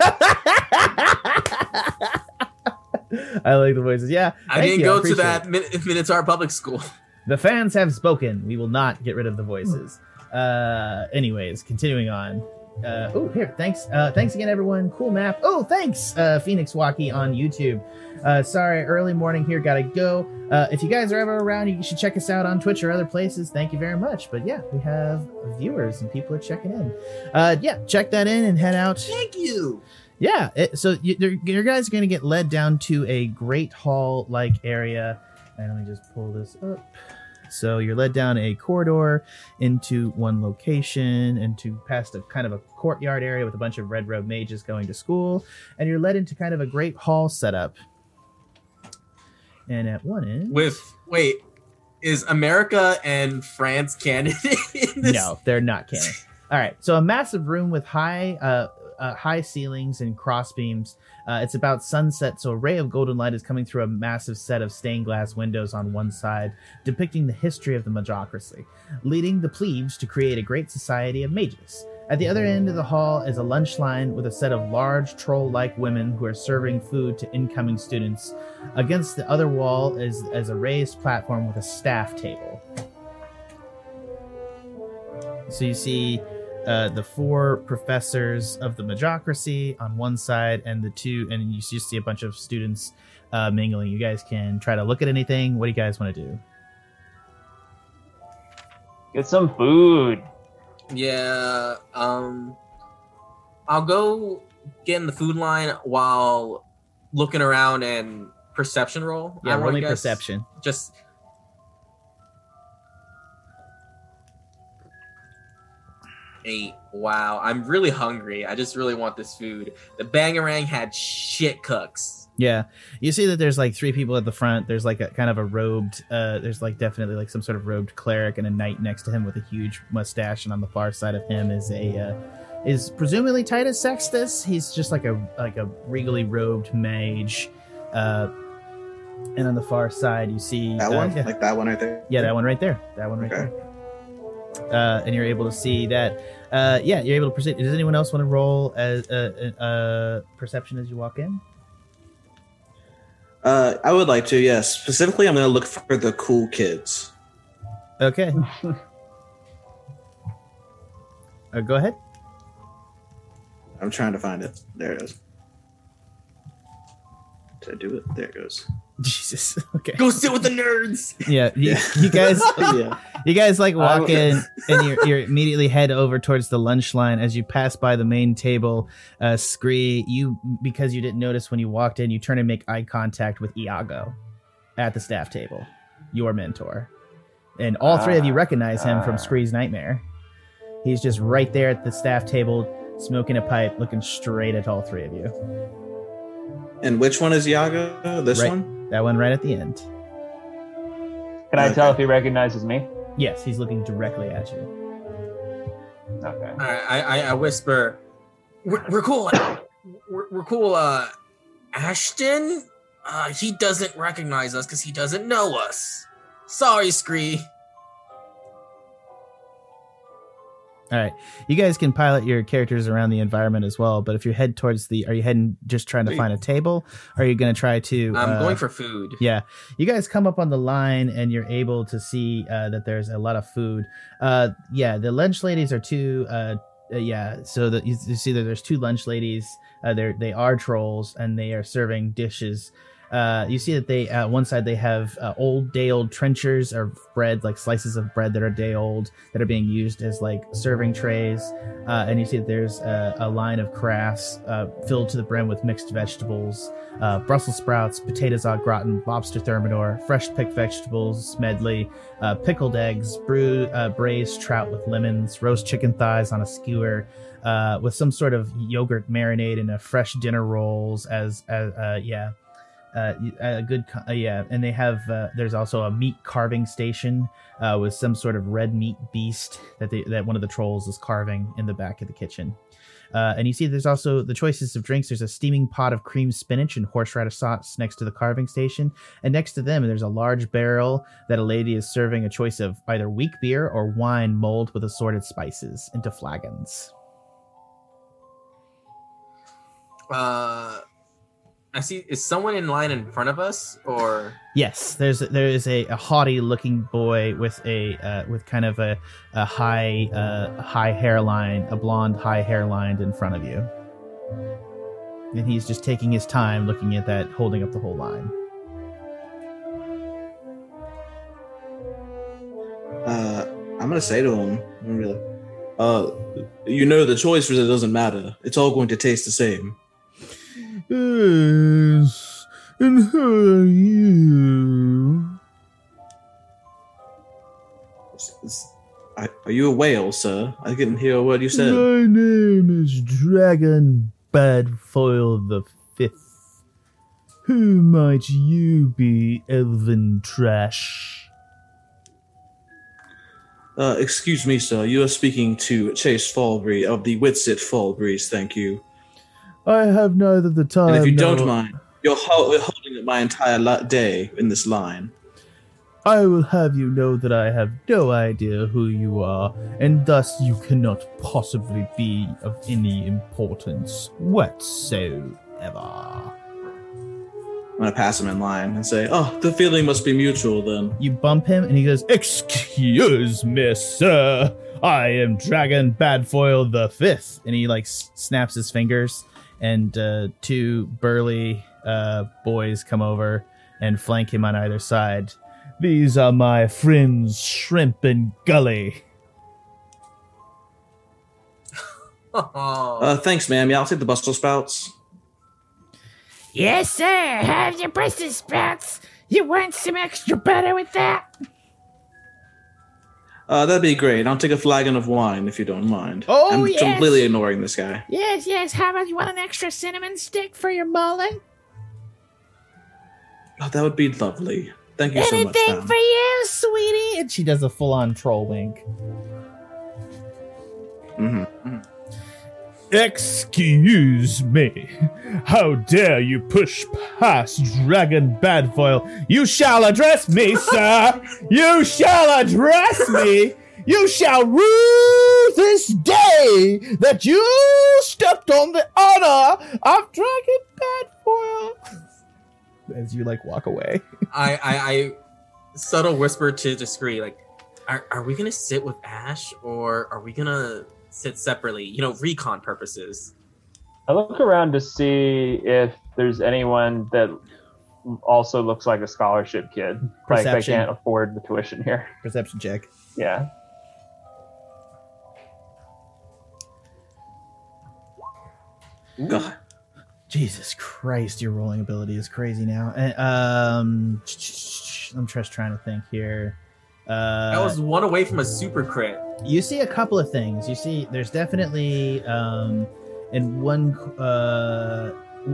I like the voices. Yeah, I didn't you, go to that it. Min- Minotaur public school. The fans have spoken. We will not get rid of the voices. Uh, anyways, continuing on. Uh, oh, here. Thanks. Uh, thanks again, everyone. Cool map. Oh, thanks, uh, Phoenix Walkie on YouTube. Uh, sorry, early morning here. Gotta go. Uh, if you guys are ever around, you should check us out on Twitch or other places. Thank you very much. But yeah, we have viewers and people are checking in. Uh, yeah, check that in and head out. Thank you. Yeah, it, so you, you're- your guys are going to get led down to a great hall like area. And let me just pull this up. So you're led down a corridor into one location, into past a kind of a courtyard area with a bunch of red robe mages going to school, and you're led into kind of a great hall setup. And at one end, With wait, is America and France canon no, they're not canon. All right, so a massive room with high, uh, uh, high ceilings and cross beams. Uh, it's about sunset, so a ray of golden light is coming through a massive set of stained glass windows on one side, depicting the history of the Magocracy, leading the plebes to create a great society of mages. At the other end of the hall is a lunch line with a set of large troll-like women who are serving food to incoming students. Against the other wall is, is a raised platform with a staff table. So you see uh, the four professors of the Magocracy on one side, and the two, and you just see a bunch of students uh, mingling. You guys can try to look at anything. What do you guys want to do? Get some food. Yeah. Um, I'll go get in the food line while looking around and perception roll. Yeah, I wanna roll me perception. Just. Eight. Wow, I'm really hungry. I just really want this food. The Bangarang had shit cooks. Yeah, you see that there's like three people at the front. There's like a kind of a robed. Uh, there's like definitely like some sort of robed cleric and a knight next to him with a huge mustache, and on the far side of him is a uh, is presumably Titus Sextus. He's just like a like a regally robed mage. Uh, and on the far side, you see That uh, one, Yeah, like that one right there. yeah, that one right there. That one right Okay. there. Uh, and you're able to see that. Uh, yeah, you're able to perceive. Does anyone else want to roll as uh, uh, uh, perception as you walk in? Uh, I would like to. Yes, specifically, I'm going to look for the cool kids. Okay. uh, go ahead. I'm trying to find it. There it is. Did I do it? There it goes. Jesus. Okay. Go sit with the nerds. Yeah. You, you guys. yeah. You guys like walk Um, in and you you immediately head over towards the lunch line as you pass by the main table. Uh, Scree, you because you didn't notice when you walked in, you turn and make eye contact with Iago at the staff table, your mentor, and all three of you Ah, recognize him from ah. Scree's nightmare. He's just right there at the staff table, smoking a pipe, looking straight at all three of you. And which one is Iago? This Right. one? That one right at the end. Can I Okay. tell if he recognizes me? Yes, he's looking directly at you. Okay. All right, I, I, I whisper, we're, we're cool. We're, we're cool. Uh, Ashton, uh, he doesn't recognize us because he doesn't know us. Sorry, Scree. All right, you guys can pilot your characters around the environment as well. But if you head towards the, are you heading just trying to find a table? Are you going to try to? I'm uh, going for food. Yeah, you guys come up on the line and you're able to see uh, that there's a lot of food. Uh, yeah, the lunch ladies are two. Uh, uh, yeah, so that you, you see that there's two lunch ladies. Uh, they're they are trolls and they are serving dishes. Uh, you see that they uh, one side they have uh, old day old trenchers of bread, like slices of bread that are day old that are being used as like serving trays. Uh, and you see that there's a, a line of crafts uh, filled to the brim with mixed vegetables Brussels sprouts, potatoes au gratin, lobster thermidor, fresh picked vegetables, medley, pickled eggs, brew, braised trout with lemons, roast chicken thighs on a skewer, with some sort of yogurt marinade and a fresh dinner rolls as, as yeah. Uh, a good, uh, yeah, and they have. Uh, there's also a meat carving station uh, with some sort of red meat beast that they, that one of the trolls is carving in the back of the kitchen. Uh, and you see there's also the choices of drinks. There's a steaming pot of cream spinach and horseradish sauce next to the carving station. And next to them, there's a large barrel that a lady is serving a choice of either weak beer or wine mulled with assorted spices into flagons. Uh, I see. Is someone in line in front of us, or Yes, there's there is a, a haughty looking boy with a uh, with kind of a, a high uh, high hairline, a blonde high hairline in front of you, and he's just taking his time looking at that, holding up the whole line. Uh, I'm going to say to him, I'm gonna be like, uh, you know, the choice really doesn't matter. It's all going to taste the same. Yes, and who are you? It's- it's- I- Are you a whale, sir? I didn't hear a word you said. My name is Dragon Badfoil the Fifth. Who might you be, elven trash? Uh, excuse me, sir. You are speaking to Chase Fallbreeze of the Witsit Fallbreeze. Thank you. I have neither the time. And if you don't mind, you're ho- holding up my entire li- day in this line. I will have you know that I have no idea who you are, and thus you cannot possibly be of any importance whatsoever. I'm gonna pass him in line and say, "Oh, the feeling must be mutual then." You bump him, and he goes, "Excuse me, sir. I am Dragon Badfoil the Fifth." And he like snaps his fingers, and uh, two burly uh, boys come over and flank him on either side. These are my friends, Shrimp and Gully. Uh, thanks, ma'am. Yeah, I'll take the Brussels sprouts. Yes, sir. Have your Brussels sprouts. You want some extra butter with that? Uh, that'd be great. I'll take a flagon of wine if you don't mind. Oh, I'm yes. completely ignoring this guy. Yes, yes. How about you want an extra cinnamon stick for your bowling? Oh, that would be lovely. Thank you so much, Anything for you, sweetie? And she does a full on troll wink. hmm Excuse me. How dare you push past Dragon Badfoil? You shall address me, sir! You shall address me! You shall rue this day that you stepped on the honor of Dragon Badfoil. As you like walk away. I, I, I subtle whisper to Discreet, like, are, are we gonna sit with Ash or are we gonna sit separately? You know, recon purposes. I look around to see if there's anyone that also looks like a scholarship kid. Like they can't afford the tuition here. Perception check. Yeah. God. Jesus Christ, your rolling ability is crazy now. Um, I'm just trying to think here. Uh, I was one away from a super crit. you see a couple of things. You see, there's definitely um, in one uh,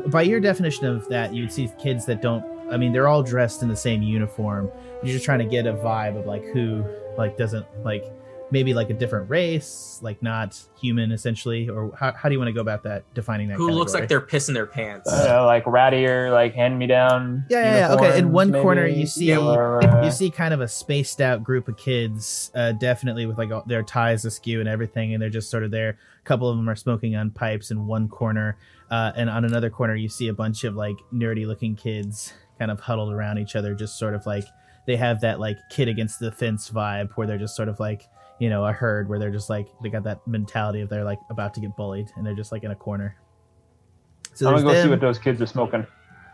by your definition of that, you'd see kids that don't. I mean, they're all dressed in the same uniform. You're just trying to get a vibe of like who like doesn't like maybe like a different race, like not human essentially, or how, how do you want to go about that defining that? Who looks like they're pissing their pants. I don't like rattier, like hand me down. Yeah, yeah, yeah. Okay, in one corner you see- or, uh, you see kind of a spaced out group of kids uh, definitely with like all- their ties askew and everything and they're just sort of there a couple of them are smoking on pipes in one corner uh, and on another corner you see a bunch of like nerdy looking kids kind of huddled around each other just sort of like they have that like kid against the fence vibe where they're just sort of like you know a herd where they're just like they got that mentality of they're like about to get bullied and they're just like in a corner so I'm gonna there's go see what those kids are smoking.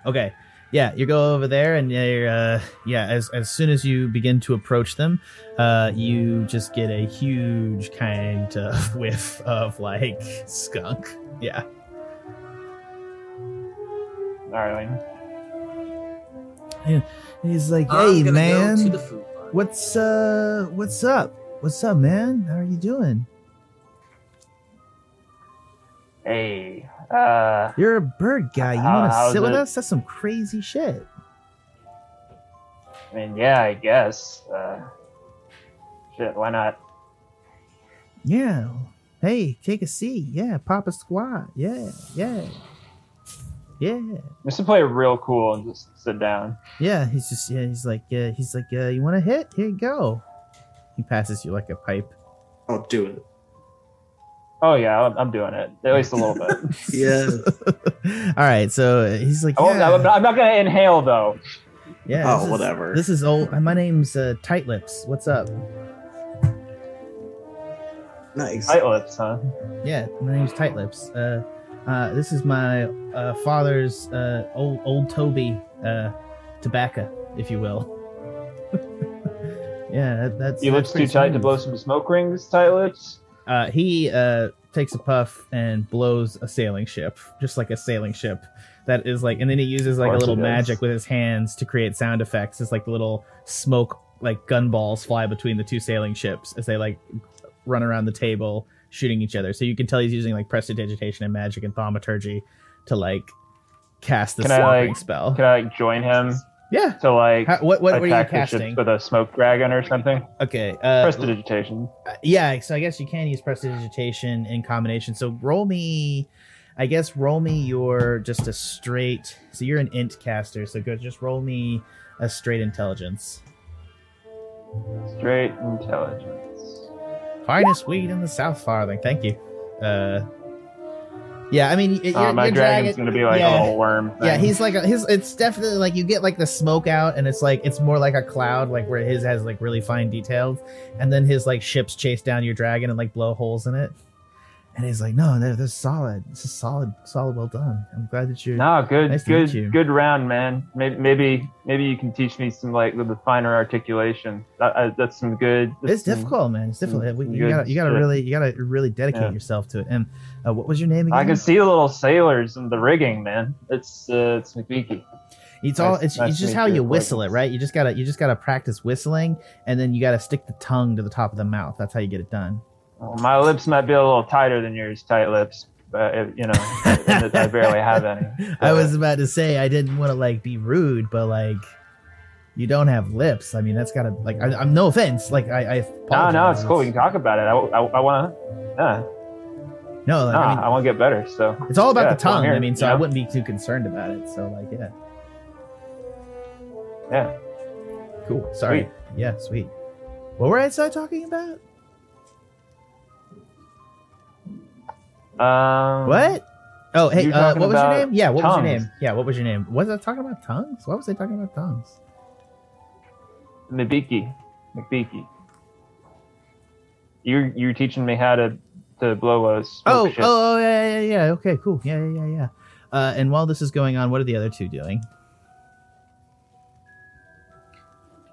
Okay. Yeah, you go over there, and you're, uh, yeah, as as soon as you begin to approach them, uh, you just get a huge kind of whiff of like skunk. Yeah. Darling. He's like, "Hey, man, go to the food what's uh, what's up? What's up, man? How are you doing? Hey. Uh You're a bird guy. You want to sit with it? us? That's some crazy shit." I mean yeah, I guess. Uh shit, why not? Yeah. Hey, take a seat. Yeah, pop a squat. Yeah, yeah, yeah. Just to play real cool and just sit down. Yeah, he's just yeah, he's like yeah, he's like uh, you want to hit? Here you go. He passes you like a pipe. I'll do it. Oh yeah, I'm, I'm doing it. At least a little bit. Yeah. All right, so he's like I won't- yeah, I'm, not, I'm not gonna inhale though. yeah. Oh, this is- whatever. This is old. My name's uh, Tight Lips. What's up? nice. Tight lips, huh? Yeah, my name's Tight Lips. Uh, uh, this is my uh, father's uh, old old Toby uh, tobacco, if you will. Yeah, that, that's. He that's lips too tight to blow some smoke rings, tight lips. Uh, he uh, takes a puff and blows a sailing ship, just like a sailing ship. That is like, and then he uses like a little magic with his hands to create sound effects. It's like the little smoke, like gun balls fly between the two sailing ships as they like run around the table shooting each other. So you can tell he's using like prestidigitation and magic and thaumaturgy to like cast the Can like- spell. Can I like join him Yeah. to like How, what what were you attack the ships casting? with a smoke dragon or something. Okay. Uh, Prestidigitation. yeah. So I guess you can use prestidigitation in combination. So roll me. I guess roll me your just a straight. So you're an int caster. So go just roll me a straight intelligence. Straight intelligence. Finest weed in the South Farthing. Thank you. Uh, yeah, I mean, Uh, your, my your dragon's dragon. gonna be like yeah. a little worm. Yeah, he's like a, his. It's definitely like you get like the smoke out, and it's like it's more like a cloud, like where his has like really fine details, and then his like ships chase down your dragon and like blow holes in it. And he's like, "No, they're, they're solid. This is solid, solid. Well done. I'm glad that you're." No, good, Nice good, good round, man. Maybe, maybe, maybe you can teach me some like the finer articulation. That, uh, that's some good. that's It's some- difficult, man. It's difficult. We- you gotta, you gotta really, you gotta really dedicate Yeah. yourself to it. And uh, what was your name again? I can see the little sailors in the rigging, man. It's uh, it's McBeaky. It's all Nice- it's, nice it's just how you, you whistle it, right? You just gotta you just gotta practice whistling, and then you gotta stick the tongue to the top of the mouth. That's how you get it done. Well, my lips might be a little tighter than yours, tight lips, but it, you know, I barely have any. I was about to say I didn't want to like be rude, but like you don't have lips. I mean, that's gotta like I, I'm no offense. Like I, I No, apologize. no, it's cool. We can talk about it. I, I, I want to. Yeah, No, like, no, I mean, I want to get better. So it's all about yeah, the that's what I'm tongue. I mean, so you I wouldn't be too concerned about it. So like, yeah, yeah. cool. Sorry. Yeah, sweet. What were I talking about? Um, What? Oh, hey, uh, what was your name? Yeah, what was your name? Yeah, what was your name? Was I talking about tongues? What was I talking about tongues? McBeaky, McBeaky. You're you're teaching me how to to blow a smoke Oh, ship. oh, oh, yeah, yeah, yeah. Okay, cool. Yeah, yeah, yeah, yeah. Uh, and while this is going on, what are the other two doing?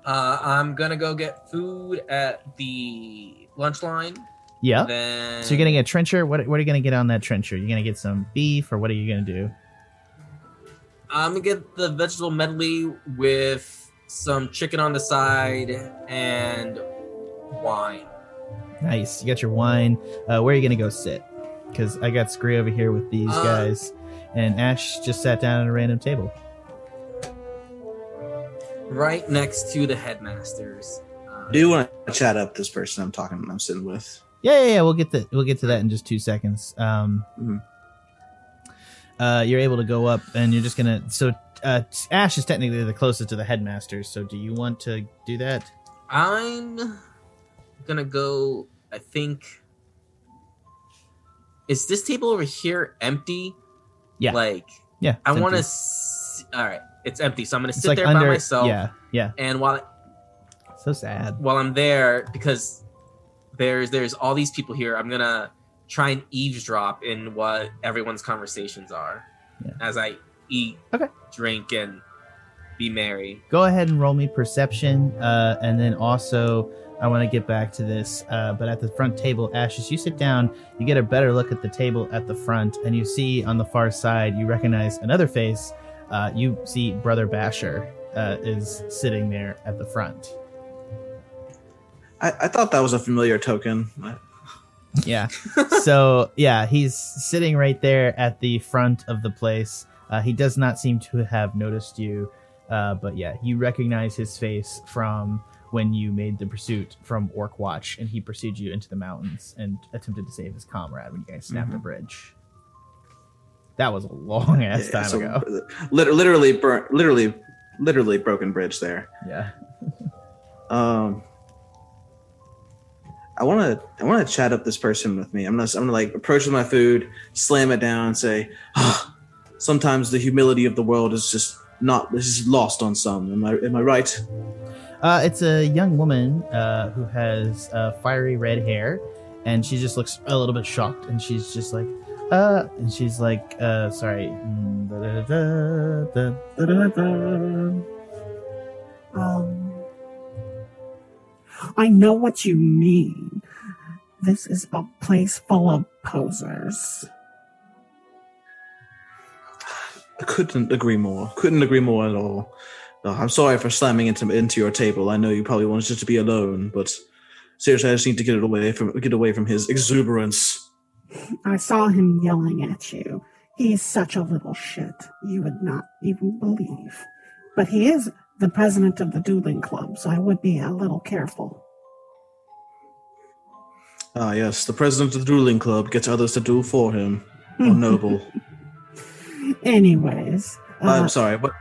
Uh, I'm gonna go get food at the lunch line. Yeah. Then So you're getting a trencher. What, what are you gonna get on that trencher? You're gonna get some beef, or what are you gonna do? I'm gonna get the vegetable medley with some chicken on the side and wine. Nice. You got your wine. Uh, where are you gonna go sit? Because I got Scree over here with these Uh, guys, and Ash just sat down at a random table. Right next to the headmasters. I do want to chat up this person I'm talking, I'm sitting with. Yeah, yeah, yeah. We'll get the we'll get to that in just two seconds. Um, Mhm. uh, you're able to go up, and you're just gonna. So uh, Ash is technically the closest to the headmaster. So do you want to do that? I'm gonna go. I think. Is this table over here empty? Yeah. Like Yeah. I want to. S- all right, it's empty. So I'm gonna It's sit like there under. by myself. Yeah, yeah. And while So sad. while I'm there, because there's there's all these people here, I'm gonna try and eavesdrop in what everyone's conversations are Yeah. as I eat, Okay. drink, and be merry. Go ahead and roll me perception, uh, and then also I want to get back to this. Uh, but at the front table, Ashes, you sit down. You get a better look at the table at the front, and you see on the far side, you recognize another face. Uh, you see Brother Basher uh, is sitting there at the front. I, I thought that was a familiar token. I- Yeah. so yeah, he's sitting right there at the front of the place. Uh, he does not seem to have noticed you, uh, but yeah, you recognize his face from when you made the pursuit from Orc Watch, and he pursued you into the mountains and attempted to save his comrade when you guys snapped the bridge. That was a long ass yeah, time so, ago. lit- literally, literally, literally broken bridge there. Yeah. Um, I want to, I want to chat up this person with me. I'm gonna, I'm gonna like approach with my food, slam it down, and say, ah, sometimes the humility of the world is just not, this is lost on some. Am I, am I right? Uh, it's a young woman uh, who has uh, fiery red hair, and she just looks a little bit shocked, and she's just like, uh, and she's like, uh, sorry. Um, I know what you mean. This is a place full of posers. I couldn't agree more. Couldn't agree more at all. No, I'm sorry for slamming into into your table. I know you probably wanted just to be alone, but seriously, I just need to get it away from get away from his exuberance. I saw him yelling at you. He's such a little shit. You would not even believe. But he is the president of the dueling club, so I would be a little careful. Ah, yes, the president of the dueling club gets others to duel for him. How noble. Anyways, uh, I'm sorry, but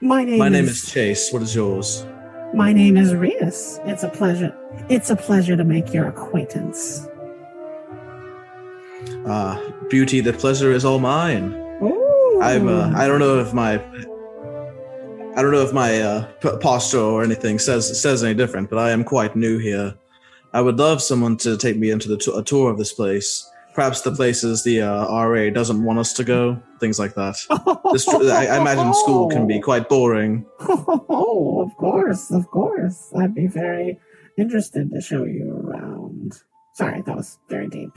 my name my name is, is Chase. What is yours? my name is Rias. It's a pleasure. It's a pleasure to make your acquaintance. Ah, beauty, the pleasure is all mine. Ooh. I'm. Uh, I don't know if my. I don't know if my uh, p- posture or anything says says any different, but I am quite new here. I would love someone to take me into the t- a tour of this place. Perhaps the places the uh, RA doesn't want us to go, things like that. This, I, I imagine school can be quite boring. Oh, of course, of course. I'd be very interested to show you around. Sorry, that was very deep.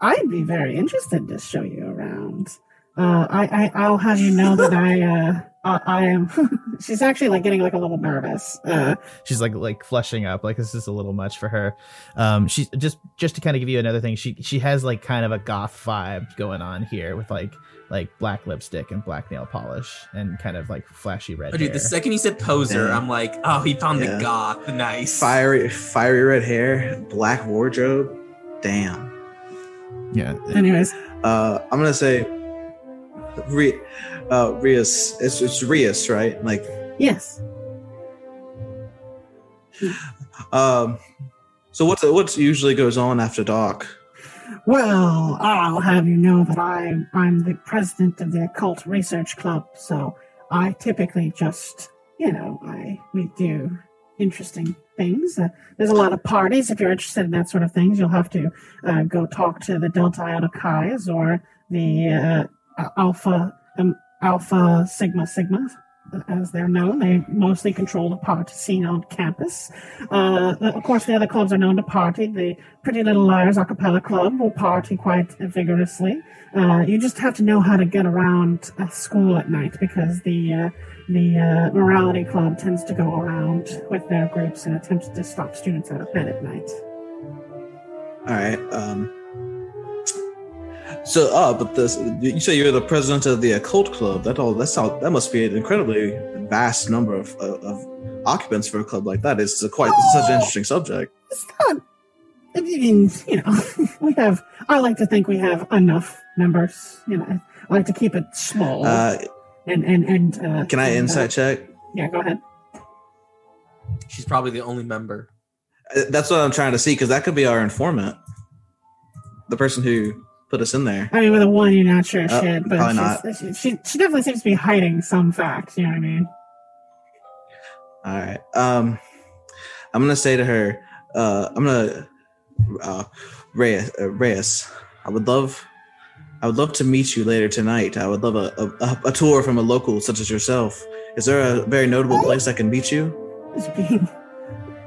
I'd be very interested to show you around. Uh, I, I, I'll have you know that I, uh, I, I am. she's actually like getting like a little nervous. Uh, she's like like flushing up like this is a little much for her um she's just just to kind of give you another thing she she has like kind of a goth vibe going on here with like like black lipstick and black nail polish and kind of like flashy red Oh, dude, hair. the second you said poser, Yeah. I'm like, oh, he found Yeah. the goth. Nice. Fiery, fiery red hair, black wardrobe. Damn. yeah anyways, Uh, I'm gonna say, Re, uh, Rias. It's it's Rias, right? Like, yes. um. So what's what usually goes on after dark? Well, I'll have you know that I'm I'm the president of the Occult Research Club, so I typically just, you know, I we do interesting things. Uh, there's a lot of parties. If you're interested in that sort of things, you'll have to uh, go talk to the Delta Iota Chi's or the uh, Alpha um, Alpha Sigma Sigma, as they're known. They mostly control the party scene on campus. Uh, of course, the other clubs are known to party. The Pretty Little Liars a cappella club will party quite vigorously. Uh, you just have to know how to get around uh, school at night because the uh, the uh, morality club tends to go around with their groups and attempts to stop students out of bed at night. All right. Um. So, uh, but this you say you're the president of the occult club. That all that sound that must be an incredibly vast number of, of, of occupants for a club like that. It's a quite such an interesting subject. It's not. I mean, you know, we have. I like to think we have enough members. You know, I like to keep it small Uh, and and and. Uh, can I and, uh, insight check? yeah, go ahead. She's probably the only member. Uh, That's what I'm trying to see because that could be our informant, the person who put us in there. I mean, with a one, you're not sure Uh, shit, but probably she's, she, she she definitely seems to be hiding some facts. You know what I mean? All right. Um, I'm gonna say to her, uh, I'm gonna, uh, Reyes, uh, Reyes, I would love, I would love to meet you later tonight. I would love a, a, a tour from a local such as yourself. Is there a very notable place I can meet you? As being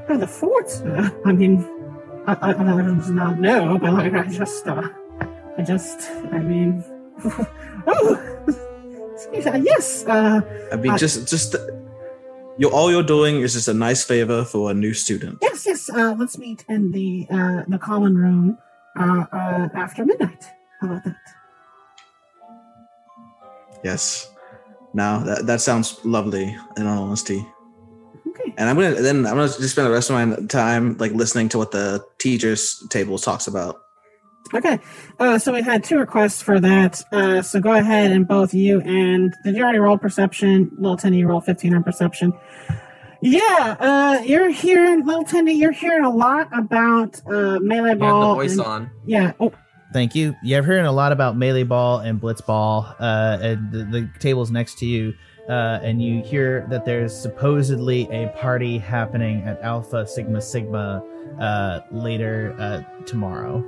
by the fort. I mean, I, I, I do not know, but like, I just, uh, I just, I mean, oh, yes. Uh, I mean, just, just, you all you're doing is just a nice favor for a new student. Yes, yes. Uh, let's meet in the uh, the common room uh, uh, after midnight. How about that? Yes. Now that that sounds lovely. In all honesty. Okay. And I'm gonna then I'm gonna just spend the rest of my time like listening to what the teachers table talks about. Okay. Uh, so we had two requests for that. Uh, so go ahead and both you and did you already roll perception? Little Tendy, roll 15 on perception. Yeah, uh, you're hearing, Little Tendy, you're hearing a lot about uh, melee You had the ball. voice and- on. yeah. Oh, Thank you. Yeah, I've heard a lot about melee ball and blitz ball. Uh, and the, the tables next to you, uh, and you hear that there's supposedly a party happening at Alpha Sigma Sigma uh, later uh, tomorrow.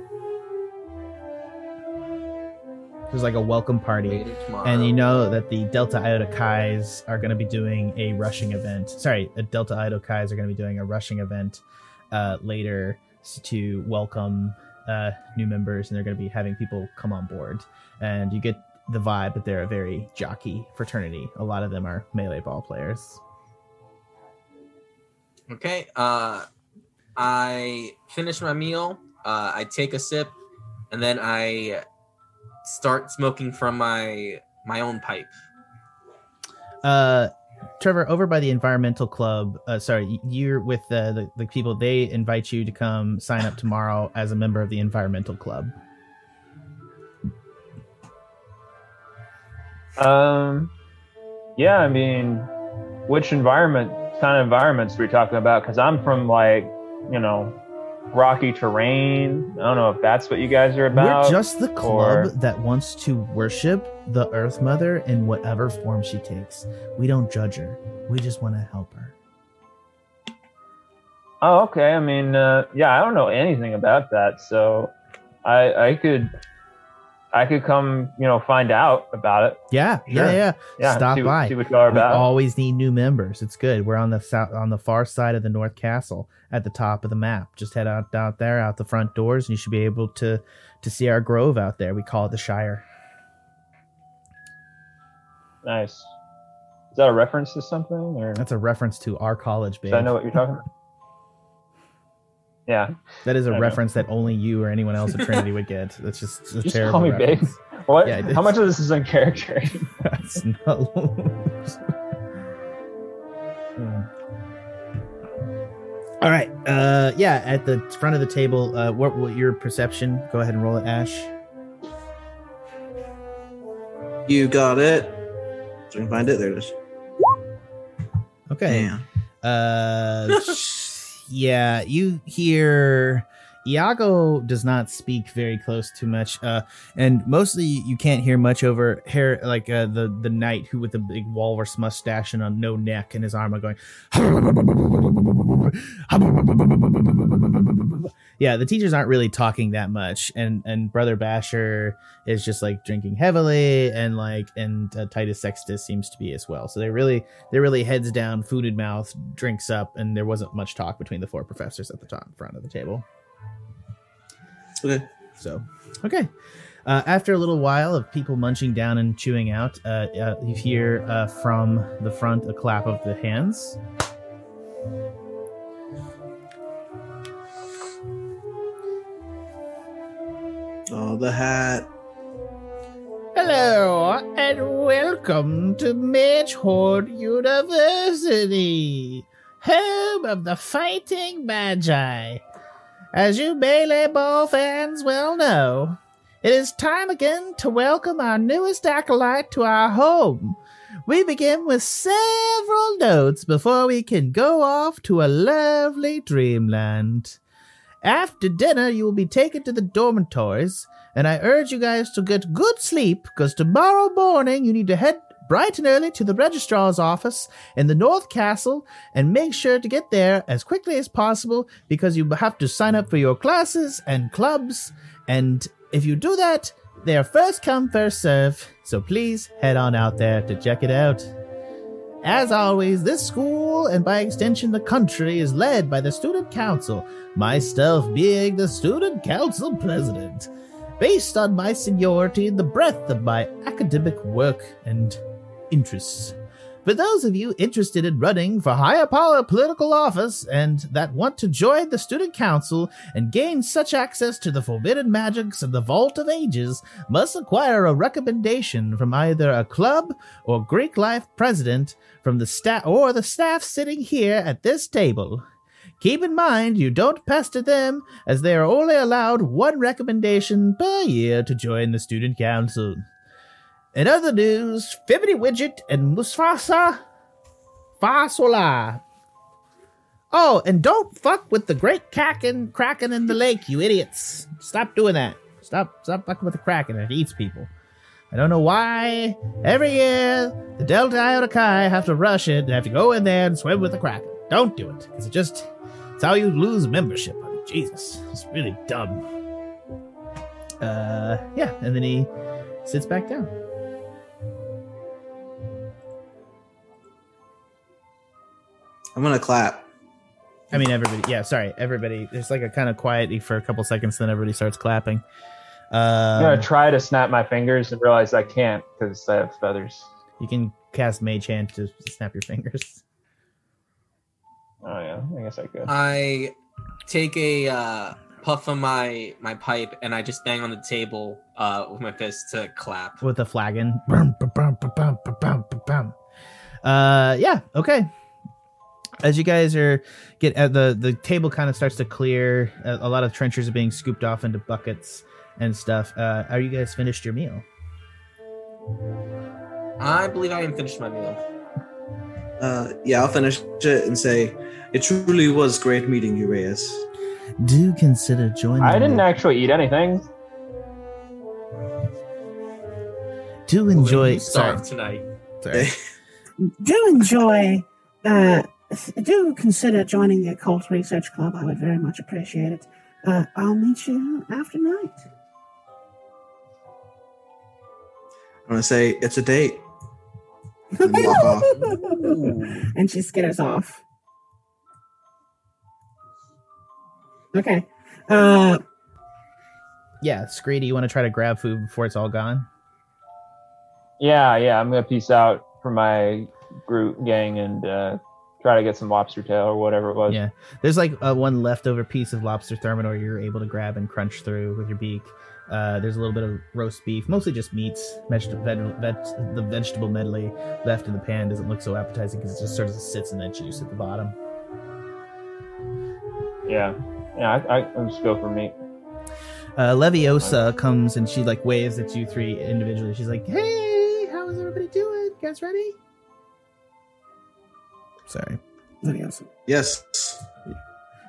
There's like a welcome party. And you know that the Delta Iota Chis are going to be doing a rushing event. Sorry, the Delta Iota Chis are going to be doing a rushing event uh, later to welcome uh, new members, and they're going to be having people come on board. And you get the vibe that they're a very jockey fraternity. A lot of them are melee ball players. Okay. Uh, I finish my meal. Uh, I take a sip, and then I start smoking from my my own pipe. Uh, Trevor, over by the environmental club. Uh, sorry, you're with the, the the people. They invite you to come sign up tomorrow as a member of the environmental club. Um, yeah, I mean, which environment, kind of environments are we talking about? Because I'm from like, you know, rocky terrain. I don't know if that's what you guys are about. We're just the club or- that wants to worship the Earth Mother in whatever form she takes. We don't judge her. We just want to help her. Oh, okay. I mean, uh, yeah, I don't know anything about that, so I I could I could come, you know, find out about it. Yeah, yeah, Sure. yeah. Yeah, Stop see, by. see what y'all are We always need new members. It's good. We're on the south, on the far side of the North Castle, at the top of the map. Just head out out there, out the front doors, and you should be able to to see our grove out there. We call it the Shire. nice. Is that a reference to something, or That's a reference to our college, babe. do I know what you're talking about? Yeah, That is a I know. reference that only you or anyone else at Trinity would get. That's just a Just terrible call me babe. reference. What? Yeah, How much of this is in character? That's not. Hmm. All right. Uh, yeah, at the front of the table. Uh, what, what your perception? Go ahead and roll it, Ashe. You got it. So we can find it. There it is. Okay. Damn. Uh, yeah, you hear Iago does not speak very close too much, uh, and mostly you can't hear much over hair like uh, the the knight who with the big walrus mustache and a no neck and his armor going. yeah, the teachers aren't really talking that much, and and brother Basher is just like drinking heavily, and like and uh, Titus Sextus seems to be as well. So they really they're really heads down, food in mouth, drinks up, and there wasn't much talk between the four professors at the top front of the table. Okay. So, okay. Uh, after a little while of people munching down and chewing out, uh, uh, you hear uh, from the front a clap of the hands. Oh, the hat. Hello and welcome to Magehold University, home of the Fighting Magi. As you Melee Ball fans well know, it is time again to welcome our newest acolyte to our home. We begin with several notes before we can go off to a lovely dreamland. After dinner, you will be taken to the dormitories, and I urge you guys to get good sleep because tomorrow morning you need to head bright and early to the registrar's office in the North Castle and make sure to get there as quickly as possible because you have to sign up for your classes and clubs. And if you do that, they are first come, first serve. So please head on out there to check it out. As always, this school, and by extension the country, is led by the Student Council, myself being the Student Council President, based on my seniority and the breadth of my academic work and interests. For those of you interested in running for higher power political office and that want to join the Student Council and gain such access to the forbidden magics of the Vault of Ages, must acquire a recommendation from either a club or Greek life president from the staff or the staff sitting here at this table. Keep in mind you don't pester them, as they are only allowed one recommendation per year to join the student council. In other news, Fibbity Widget and Musfasa Fasola. Oh, and don't fuck with the great kraken kraken in the lake, you idiots. Stop doing that. Stop stop fucking with the kraken. It eats people. I don't know why. Every year, the Delta Iota Chi have to rush it and have to go in there and swim with the Kraken. Don't do it, because it just, it's how you lose membership. I mean, Jesus, it's really dumb. Uh, yeah, and then he sits back down. I'm gonna clap. I mean, everybody, yeah, sorry, everybody. There's like a kind of quiet for a couple seconds, then everybody starts clapping. I'm Uh, gonna try to snap my fingers and realize I can't because I have feathers. you can cast Mage Hand to snap your fingers. Oh yeah, I guess I could. I take a uh, puff of my my pipe and I just bang on the table uh, with my fist to clap. with a flagon. Uh, yeah, okay. As you guys are get uh, the the table kind of starts to clear. A, a lot of trenchers are being scooped off into buckets and stuff. Uh, are you guys finished your meal? I believe I am finished my meal. Uh, yeah, I'll finish it and say, it truly was great meeting you, Reyes. Do consider joining. I didn't me. actually eat anything. Do enjoy. You Sorry, tonight. sorry. Do enjoy. Uh, do consider joining the Occult Research Club. I would very much appreciate it. Uh, I'll meet you after night. I'm gonna say it's a date. And and she skitters off. Okay. Uh, Yeah, Screedy, you want to try to grab food before it's all gone? Yeah, yeah. I'm gonna peace out for my group gang and uh, try to get some lobster tail or whatever it was. Yeah. There's like uh, one leftover piece of lobster thermidor you're able to grab and crunch through with your beak. Uh, there's a little bit of roast beef, mostly just meats. Veg- veg- veg- the vegetable medley left in the pan doesn't look so appetizing because it just sort of sits in that juice at the bottom. yeah, yeah. I, I, I'll just go for meat. Uh, Leviosa comes and she like waves at you three individually. She's like, "Hey, how is everybody doing? You guys ready?" Sorry. Leviosa. Yes.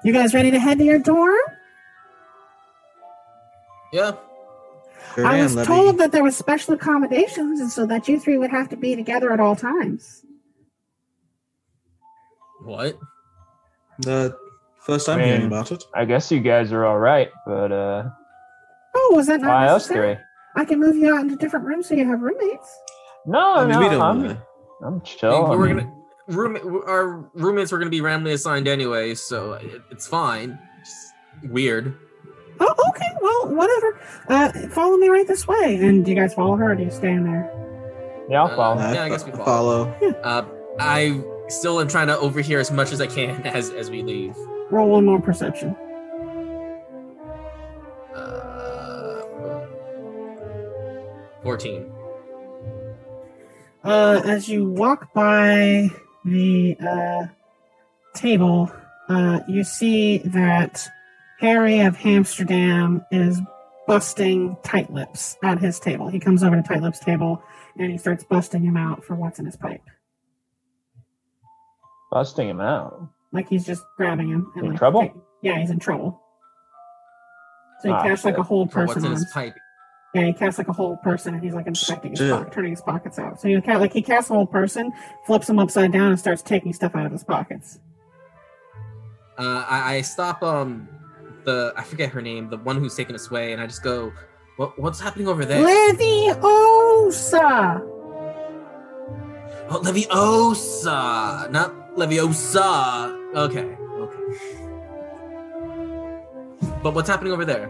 You guys ready to head to your dorm? Yeah. Sure I am, was Levy. told that there was special accommodations, and so that you three would have to be together at all times. What? The first I'm Man. hearing about it. I guess you guys are all right, but uh, Oh, was that not why us necessary? three? I can move you out into different rooms so you have roommates. No, I mean, no, we don't I'm, I'm I chill. mean, we're mean, gonna room our roommates were gonna be randomly assigned anyway, so it, it's fine. Just weird. Oh, okay. Well, whatever. Uh, follow me right this way. And do you guys follow her, or do you stand there? yeah, I'll follow. Uh, Yeah, I I guess we fo- follow. follow. Uh, I still am trying to overhear as much as I can as as we leave. Roll one more perception. Uh, Fourteen. Uh, as you walk by the uh, table, uh, you see that Harry of Hamsterdam is busting tight lips at his table. He comes over to tight lips' table and he starts busting him out for what's in his pipe. Busting him out. Like he's just grabbing him. In like, trouble? yeah, he's in trouble. So he Ah, casts like a whole hold For person what's in his pipe? Yeah, he casts like a whole person, and he's like inspecting his pocket, turning his pockets out. So he ca- like he casts a whole person, flips him upside down, and starts taking stuff out of his pockets. Uh, I, I stop um the I forget her name, the one who's taking us away, and I just go, "What what's happening over there?" Leviosa. Oh, Leviosa, not Leviosa. Okay, okay. But what's happening over there?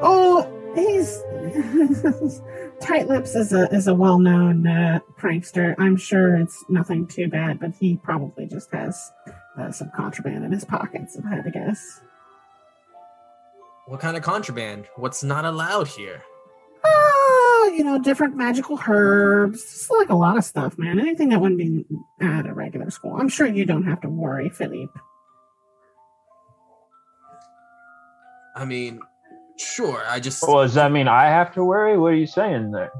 Oh, he's Tight Lips is a is a well known uh, prankster. I'm sure it's nothing too bad, but he probably just has uh, some contraband in his pockets. If I had to guess. What kind of contraband? What's not allowed here? Oh, you know, different magical herbs. Just like a lot of stuff, man. Anything that wouldn't be at a regular school. I'm sure you don't have to worry, Philippe. I mean, sure. I just Well, does that mean I have to worry? What are you saying there?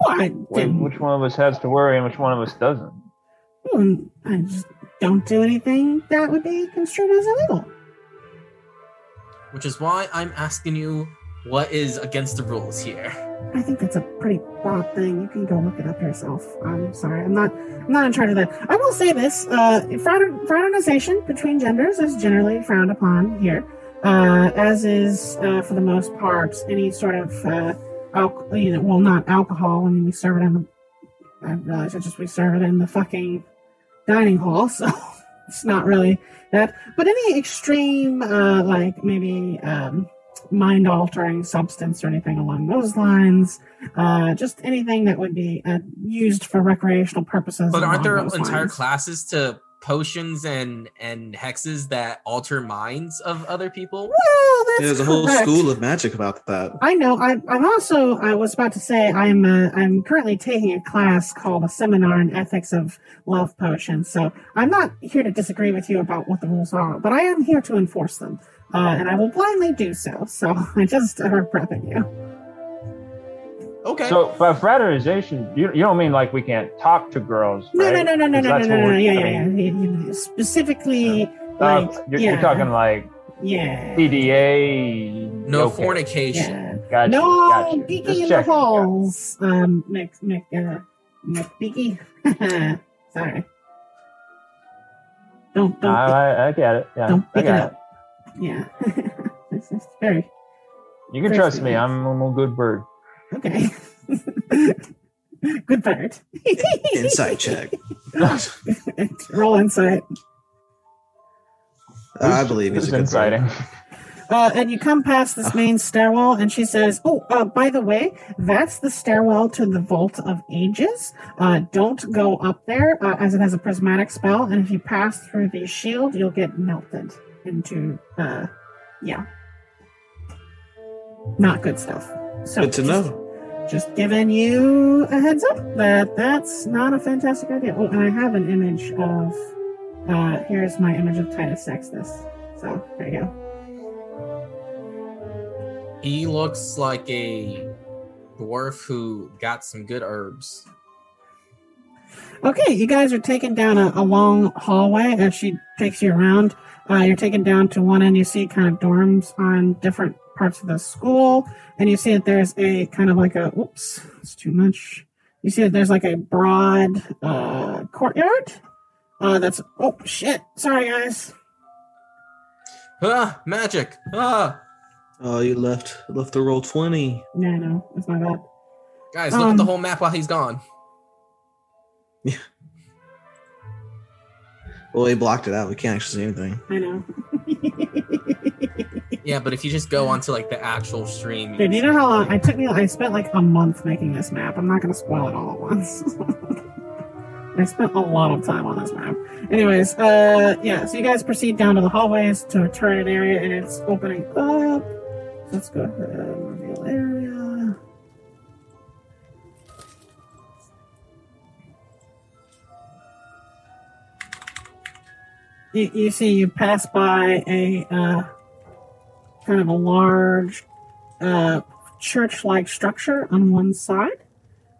Well, I Wh- didn't. Which one of us has to worry and which one of us doesn't? Well, I just don't do anything that would be construed as illegal. which is why I'm asking you what is against the rules here. I think that's a pretty broad thing. You can go look it up yourself. I'm sorry, I'm not. I'm not in charge of that. I will say this: uh, frater- fraternization between genders is generally frowned upon here, uh, as is, uh, for the most part, any sort of, uh, al- you know, well, not alcohol. I mean, we serve it in the. I realize I just we serve it in the fucking dining hall, so it's not really that. But any extreme, uh, like maybe um, mind altering substance or anything along those lines, uh, just anything that would be uh, used for recreational purposes. But aren't there entire lines. classes to potions and and hexes that alter minds of other people? Well, that's There's a whole school of magic about that. I know. I'm, I'm also. I was about to say I'm. Uh, I'm currently taking a class called a seminar in ethics of love potions. So I'm not here to disagree with you about what the rules are, but I am here to enforce them, uh, and I will blindly do so. So I just uh, prepping you. Okay. So by fraternization, you, you don't mean like we can't talk to girls, No, right? no, no, no, no, 'Cause no, no, no, no. Yeah, I yeah, yeah. mean, You- you- Specifically, uh, like you're, yeah, you're talking like yeah, PDA. no okay. fornication. yeah. Gotcha, no gotcha. geeky Just in the checking. halls. Um, Mc, Mc, uh, McBeaky. Sorry. Don't don't I, I, I get it. Yeah, don't I pick it got up. Yeah. it's, it's very You can trust me. sweet. I'm, I'm a good bird. Okay. Good bird. Insight check. Roll insight. I believe he's It's a good bird. inciting. Uh, and you come past this main stairwell, and she says, "Oh, uh, by the way, that's the stairwell to the Vault of Ages. Uh, don't go up there, uh, as it has a prismatic spell. And if you pass through the shield, you'll get melted into, uh, yeah, not good stuff. So Good to just- know. Just giving you a heads up that that's not a fantastic idea. Oh, and I have an image of. Uh, here's my image of Titus Sextus. So there you go. He looks like a dwarf who got some good herbs. Okay, you guys are taken down a, a long hallway as she takes you around. Uh, you're taken down to one end. You see kind of dorms on different parts of the school, and you see that there's a kind of like a oops, it's too much. You see that there's like a broad uh, courtyard. Uh, that's oh shit. Sorry guys. Ah, magic. Ah, Oh, you left left the roll twenty. No, no, it's not that. guys, look at the Um, whole map while he's gone. Yeah. Well, he blocked it out. We can't actually see anything. I know. Yeah, but if you just go onto like the actual stream, Dude, you know how long I took me? I spent like a month making this map. I'm not gonna spoil it all at once. I spent a lot of time on this map. Anyways, uh, yeah. So you guys proceed down to the hallways to a turret area, and it's opening up. Let's go ahead and reveal area. You, you see, you pass by a uh, kind of a large uh, church-like structure on one side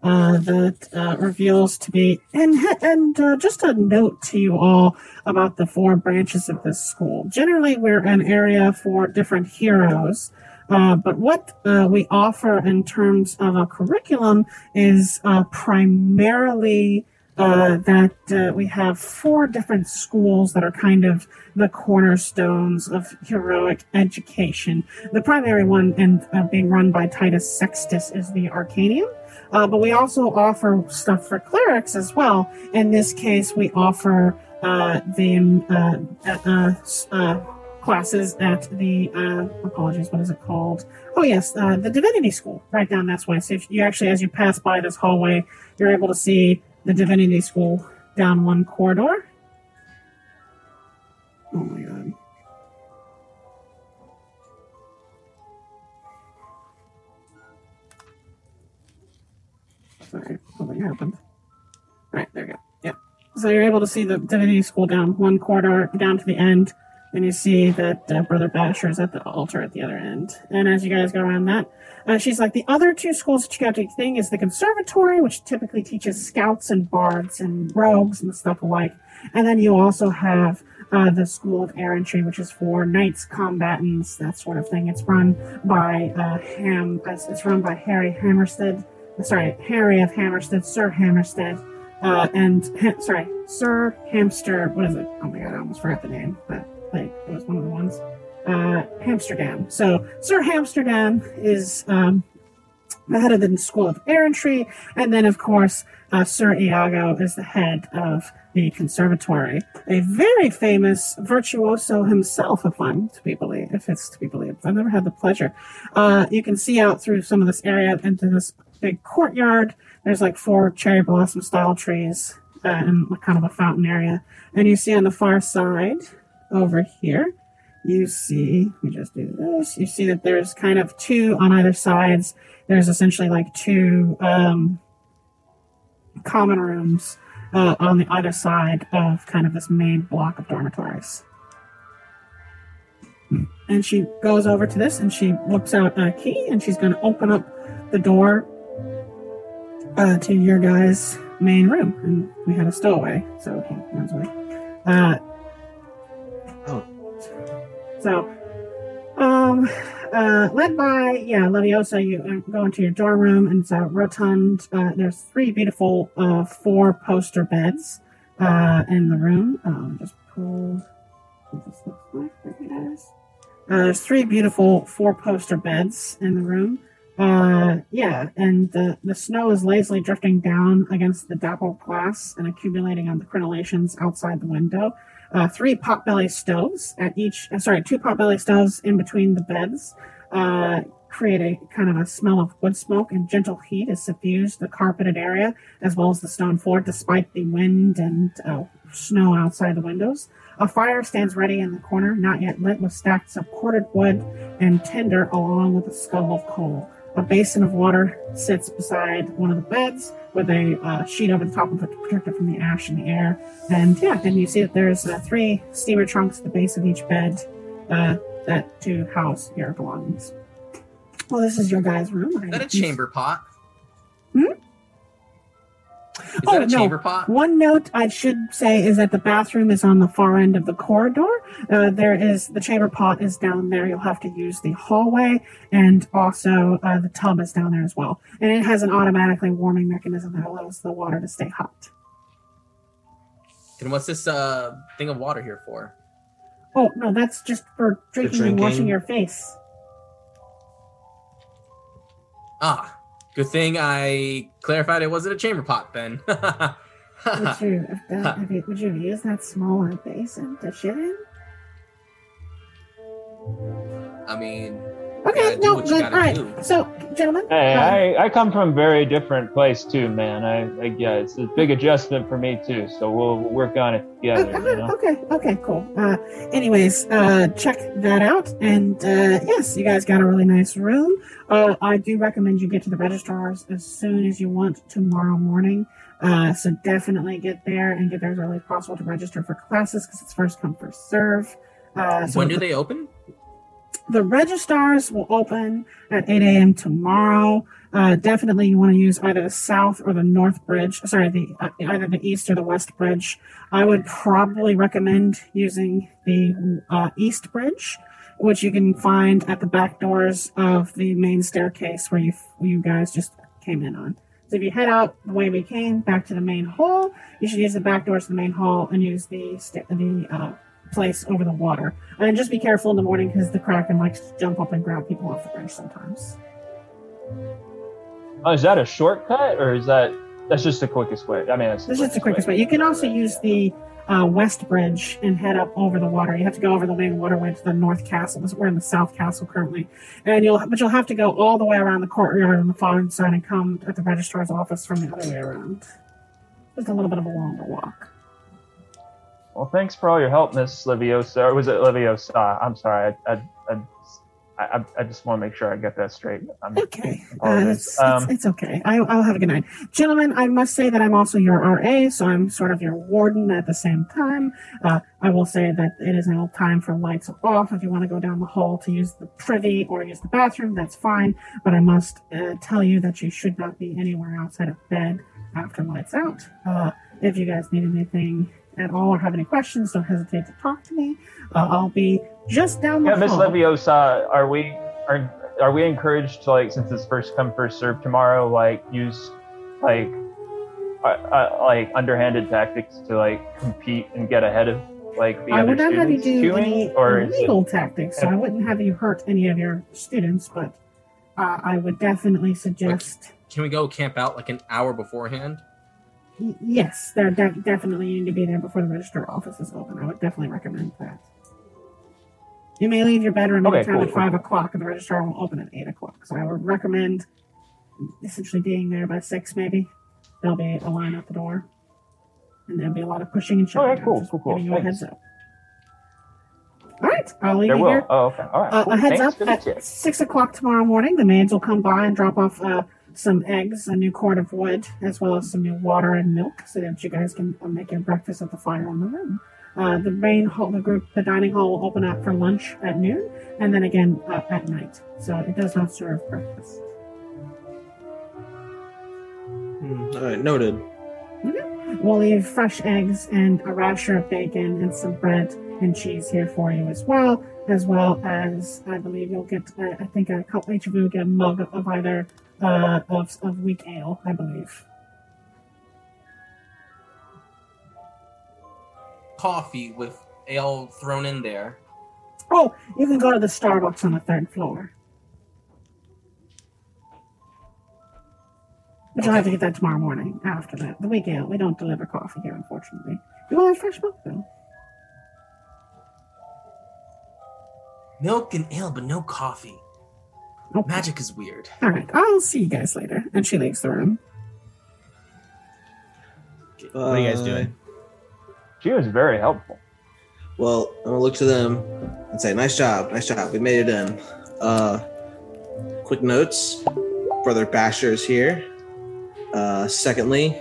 uh, that uh, reveals to be and and uh, just a note to you all about the four branches of this school. Generally, we're an area for different heroes. Uh, but what uh, we offer in terms of a curriculum is primarily uh, that uh, we have four different schools that are kind of the cornerstones of heroic education. The primary one, and uh, being run by Titus Sextus, is the Arcanium. Uh, but we also offer stuff for clerics as well. In this case, we offer uh, the uh, classes at the uh, apologies, what is it called? Oh yes, uh, the Divinity School, right down that way. So if you actually, as you pass by this hallway, you're able to see the Divinity School down one corridor. Oh my god. Sorry, something happened. All right, there you go. So you're able to see the Divinity School down one corridor, down to the end, and you see that uh, Brother Basher is at the altar at the other end. And as you guys go around that, uh, she's like, the other two schools that you got to thing is the conservatory, which typically teaches scouts and bards and rogues and stuff alike. And then you also have uh, the School of Errantry, which is for knights, combatants, that sort of thing. It's run by uh, Ham. It's run by Harry Hammerstead. Sorry, Harry of Hammerstead, Sir Hammerstead, uh, and ha- sorry, Sir Hamster. What is it? Oh my god, I almost forgot the name, but like it was one of the ones. Uh, Hamsterdam. So Sir Hamsterdam is um, the head of the School of Errantry, and then of course uh, Sir Iago is the head of the conservatory. A very famous virtuoso himself, if I'm to be believed, if it's to be believed. I've never had the pleasure. Uh, you can see out through some of this area into this big courtyard. There's like four cherry blossom style trees uh, in kind of a fountain area. And you see on the far side over here, you see, me just do this. You see that there's kind of two on either sides. There's essentially like two um, common rooms uh, on the other side of kind of this main block of dormitories. And she goes over to this and she looks out a key and she's going to open up the door uh, to your guys' main room. And we had a stowaway, so he runs away. Uh. So, um, uh, led by, yeah, Leviosa, you uh, go into your dorm room and it's a rotund. Uh, there's three beautiful, uh, four poster beds, uh, in the room. Um, just pull this looks like you guys. Uh, there's three beautiful four poster beds in the room. Uh, yeah, and the, the snow is lazily drifting down against the dappled glass and accumulating on the crenellations outside the window uh, three potbelly stoves at each, uh, sorry, two potbelly stoves in between the beds uh, create a kind of a smell of wood smoke and gentle heat is suffused the carpeted area as well as the stone floor despite the wind and uh, snow outside the windows. A fire stands ready in the corner, not yet lit, with stacks of corded wood and tinder along with a skull of coal. A basin of water sits beside one of the beds with a uh, sheet over the top of it to protect it from the ash in the air. And yeah, and you see that there's uh, three steamer trunks at the base of each bed uh, that to house your belongings. Well, this is your guys' room. Is that a chamber pot? Is Oh, that a no. chamber pot? One note I should say is that the bathroom is on the far end of the corridor. Uh, there is the chamber pot is down there. You'll have to use the hallway, and also uh, the tub is down there as well. And it has an automatically warming mechanism that allows the water to stay hot. And what's this uh thing of water here for? Oh no, that's just for drinking, and washing your face. Ah, good thing I clarified it wasn't a chamber pot then. Would you, if that, if you, would you use that smaller basin to shit in? I mean, Okay, gotta no, good. All right. do. So, gentlemen, Hey, uh, I, I come from a very different place too, man. I, I yeah, it's a big adjustment for me too. So we'll work on it together. You know. Okay, okay, cool. Uh, anyways, uh, check that out. And uh, yes, you guys got a really nice room. Uh, I do recommend you get to the registrars as soon as you want tomorrow morning. Uh, so definitely get there and get there as early as possible to register for classes because it's first come, first serve. Uh, so when do they open? The registrars will open at 8 a.m. tomorrow. Uh, definitely, you want to use either the south or the north bridge. Sorry, the uh, either the east or the west bridge. I would probably recommend using the uh, east bridge, which you can find at the back doors of the main staircase where you you guys just came in on. So if you head out the way we came back to the main hall, you should use the back doors to the main hall and use the sta- the uh, place over the water. And just be careful in the morning because the kraken likes to jump up and grab people off the bridge sometimes. Oh, is that a shortcut or is that that's just the quickest way? I mean, that's This is the quickest way. You can also use the uh, west bridge and head up over the water. You have to go over the main waterway to the north castle. We're in the south castle currently, and you'll but you'll have to go all the way around the courtyard on the far side and come at the registrar's office from the other way around. Just a little bit of a longer walk. Well, thanks for all your help, Miss Leviosa. Or was it Leviosa? I'm sorry. I, I, I, I, I just want to make sure I get that straight. I'm, Okay, uh, it's, Um, it's, it's okay. I, I'll have a good night, gentlemen. I must say that I'm also your RA, so I'm sort of your warden at the same time. Uh, I will say that it is now time for lights off. If you want to go down the hall to use the privy or use the bathroom, that's fine. But I must uh, tell you that you should not be anywhere outside of bed after lights out. Uh, if you guys need anything at all or have any questions, don't hesitate to talk to me. Uh, I'll be just down the yeah, Miss hall. Leviosa, are we are are we encouraged to like since it's first come first serve tomorrow, like use like uh, uh, like underhanded tactics to like compete and get ahead of like the I other would not have you do queuing, any or is it, illegal tactics, so I wouldn't have you hurt any of your students, but uh, I would definitely suggest Can we go camp out like an hour beforehand? Yes, de- definitely need to be there before the register office is open. I would definitely recommend that. You may leave your bedroom Okay, anytime cool, at cool, five cool. o'clock, and the registrar will open at eight o'clock. So I would recommend essentially being there by six, maybe. There'll be a line at the door. and there'll be a lot of pushing and shoving. Cool, Just cool, cool. Giving you a heads up. All right, I'll leave There you will. here. Oh, okay. All right. Uh, cool. a heads Thanks up at six o'clock tomorrow morning. The maids will come by and drop off uh, some eggs, a new quart of wood, as well as some new water and milk, so that you guys can uh, make your breakfast at the fire in the room. Uh, the main hall, the group, the dining hall will open up for lunch at noon, and then again uh, at night. So it does not serve breakfast. Hmm, all right, noted. We'll leave fresh eggs and a rasher of bacon and some bread and cheese here for you as well, as well as I believe you'll get, uh, I think a couple each of you will get a mug of either uh, of, of weak ale, I believe. Coffee with ale thrown in there. Oh, you can go to the Starbucks on the third floor. But you'll have to get that tomorrow morning after that. The week ale. We don't deliver coffee here, unfortunately. You will have fresh milk, though. Milk and ale, but no coffee. Okay. Magic is weird. All right, I'll see you guys later. And she leaves the room. What are you guys Uh, doing? She was very helpful. Well, I'm gonna look to them and say, "Nice job, nice job. We made it in." Uh, quick notes for their bashers here. Uh, secondly,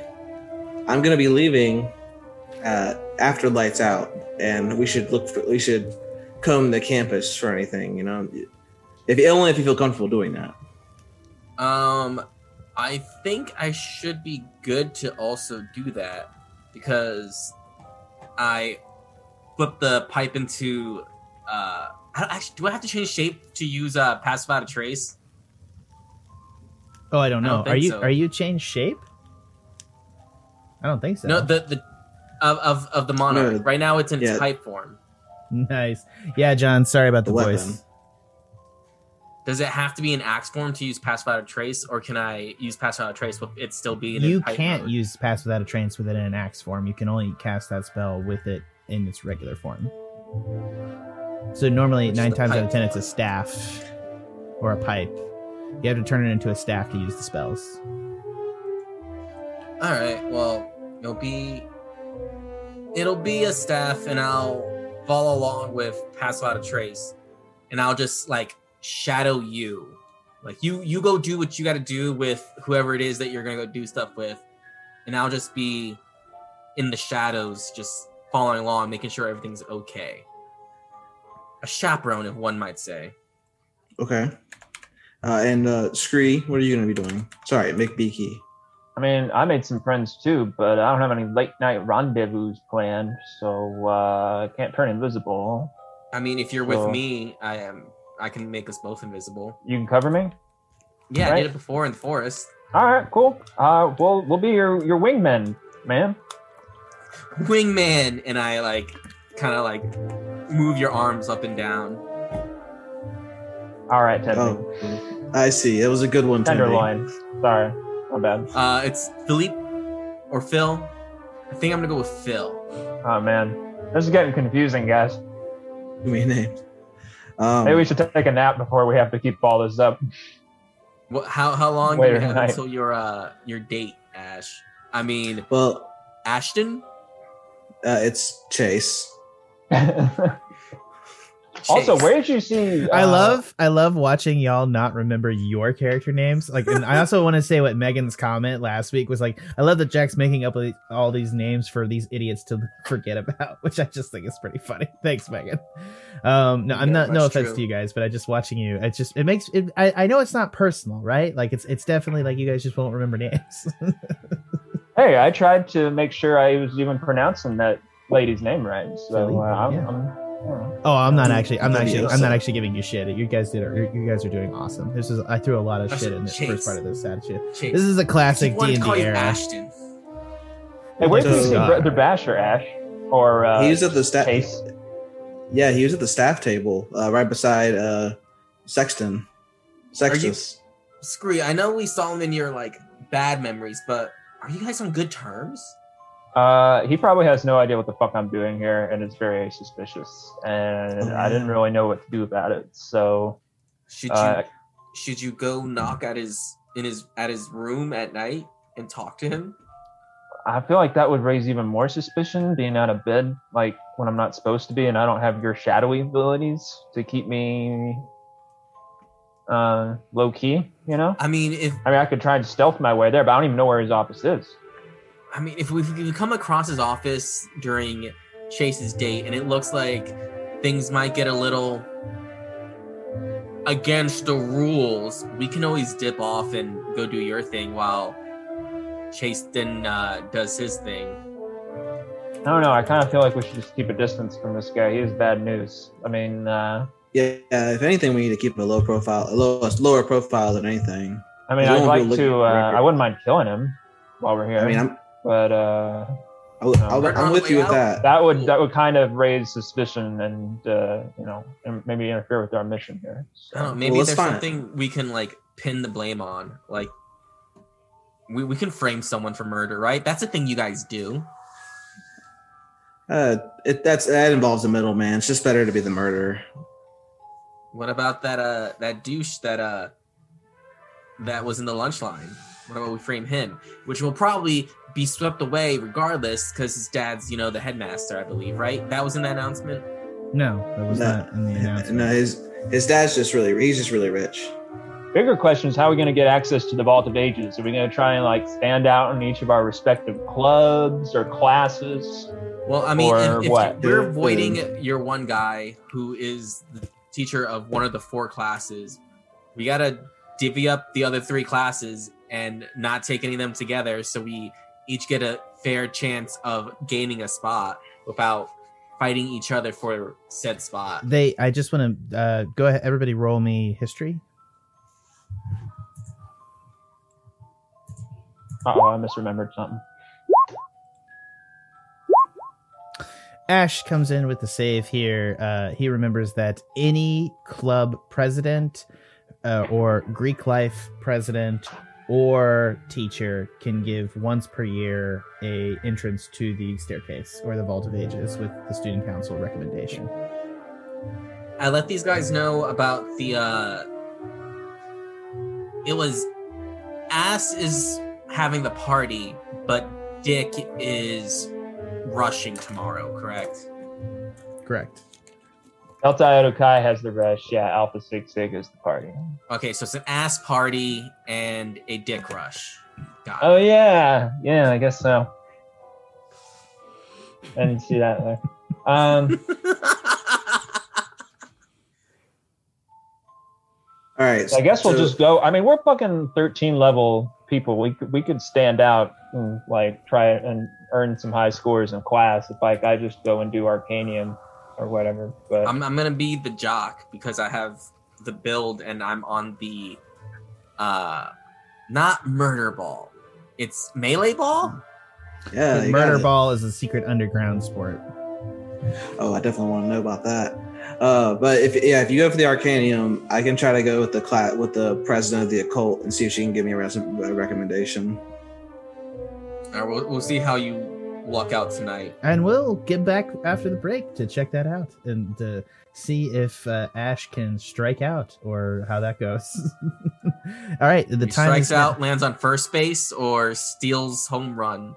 I'm gonna be leaving uh, after lights out, and we should look for we should comb the campus for anything. You know, if only if you feel comfortable doing that. Um, I think I should be good to also do that because I flip the pipe into. Uh, I don't, actually, do I have to change shape to use a uh, pacify to trace? Oh, I don't I know. don't are you so. are you change shape? I don't think so. No, the the of of, of the monarch. No, right now, it's in its yeah. pipe form. nice. Yeah, John. Sorry about the, The weapon. voice. Does it have to be in axe form to use pass without a trace, or can I use pass without a trace with it still being You can't mode? use pass without a trace with it in an axe form. You can only cast that spell with it in its regular form. So normally, Which nine times out of ten, it's a staff or a pipe. You have to turn it into a staff to use the spells. All right. Well, it'll be it'll be a staff, and I'll follow along with pass without a trace, and I'll just like shadow you. Like you, you go do what you got to do with whoever it is that you're gonna go do stuff with, and I'll just be in the shadows, just following along, making sure everything's okay. A chaperone, if one might say. Okay. Uh, and uh, Scree, what are you gonna be doing? Sorry, McBeaky. I mean, I made some friends too, but I don't have any late night rendezvous planned, so uh, I can't turn invisible. I mean, if you're with me, I am. I can make us both invisible. You can cover me. Yeah, I did it before in the forest. All right, cool. Uh, we'll we'll be your your wingmen, man. wingman and i like kind of like move your arms up and down All right, Ted. Oh, I see. It was a good one. Timmy. Tenderloin. Sorry, my bad. uh it's philippe or phil i think i'm gonna go with phil Oh man, this is getting confusing, guys. Give me a names. Um, Maybe we should take a nap before we have to keep all this up. what how how long do you have tonight. until your uh your date Ashe i mean well, ashton uh, it's Chase. also, where did you see? I uh, love I love watching y'all not remember your character names. Like, and I also want to say what Megan's comment last week was like. I love that Jack's making up all these names for these idiots to forget about, which I just think is pretty funny. Thanks, Megan. Um, no, I'm Yeah, not. No offense true. to you guys, but I just watching you. It just it makes it. I, I know it's not personal, right? Like it's it's definitely like you guys just won't remember names. Hey, I tried to make sure I was even pronouncing that lady's name right. So uh, I'm, yeah. I'm, oh, I'm not actually. I'm not actually. I'm not actually giving you shit. You guys did. You guys are doing awesome. This is. I threw a lot of That's shit in the first part of this sad shit. Chase. This is a classic D and call D you era. ashton Hey, where did So- see Brother Basher, Ashe? Or uh, he was at the staff. Yeah, he was at the staff table, uh, right beside uh, Sexton. Sextus. screw i know we saw him in your like bad memories but are you guys on good terms Uh, he probably has no idea what the fuck I'm doing here, and it's very suspicious. And I didn't really know what to do about it. So, should you uh, should you go knock at his in his at his room at night and talk to him I feel like that would raise even more suspicion being out of bed like when I'm not supposed to be and I don't have your shadowy abilities to keep me uh, low key, you know? I mean, if I mean, I could try and stealth my way there, but I don't even know where his office is. I mean, if we, if we come across his office during Chase's date and it looks like things might get a little against the rules, we can always dip off and go do your thing while Chase then uh, does his thing. I don't know. I kind of feel like we should just keep a distance from this guy. He is bad news. I mean, uh, Yeah, yeah, if anything, we need to keep a low profile, a low, lower profile than anything. I mean, I'd won't like to. Uh. I wouldn't mind killing him while we're here. I mean, I'm, but uh, I'll, I'll, Murder on I'm with you way with that. that would that would kind of raise suspicion and uh, you know and maybe interfere with our mission here. So. I don't know. Maybe Well, there's find it. something we can like pin the blame on. Like, we, we can frame someone for murder, right? That's a thing you guys do. Uh, it, that's that involves a middleman. It's just better to be the murderer. What about that uh that douche that uh that was in the lunch line? What about we frame him? Which will probably be swept away regardless because his dad's, you know, the headmaster, I believe, right? That was in the announcement. No, that was No. not in the announcement. No, his his dad's just really he's just really rich. Bigger question is how are we going to get access to the Vault of Ages? Are we going to try and like stand out in each of our respective clubs or classes? Well, I mean, if, if what? we're avoiding your one guy who is the teacher of one of the four classes, we gotta divvy up the other three classes and not take any of them together, so we each get a fair chance of gaining a spot without fighting each other for said spot. They. I just want to uh, go ahead. Everybody, roll me history. Uh oh, I misremembered something. Ashe comes in with the save here. Uh, he remembers that any club president uh, or Greek life president or teacher can give once per year a entrance to the staircase or the vault of ages with the student council recommendation. I let these guys know about the uh it was Ass is having the party, but Dick is rushing tomorrow, correct? Correct. Delta Iota Chi has the rush. Yeah, Alpha Sig Sig is the party. Okay, so it's an ass party and a dick rush. Got Oh yeah, yeah, I guess so. I didn't see that there. Um, All right, I guess we'll so- just go. I mean, we're fucking thirteen level people. We could we could stand out and like try and earn some high scores in class if like I just go and do Arcanium or whatever. But I'm I'm gonna be the jock because I have the build and I'm on the uh not murder ball. It's melee ball? yeah, you murder got it. ball is a secret underground sport. Oh, I definitely want to know about that. Uh, but if yeah, if you go for the Arcanium, I can try to go with the cla- with the president of the occult and see if she can give me a, res- a recommendation. Alright, we'll, we'll see how you luck out tonight. And we'll get back after the break to check that out and to see if uh, Ashe can strike out or how that goes. All right, the he time strikes out, lands on first base, or steals home run.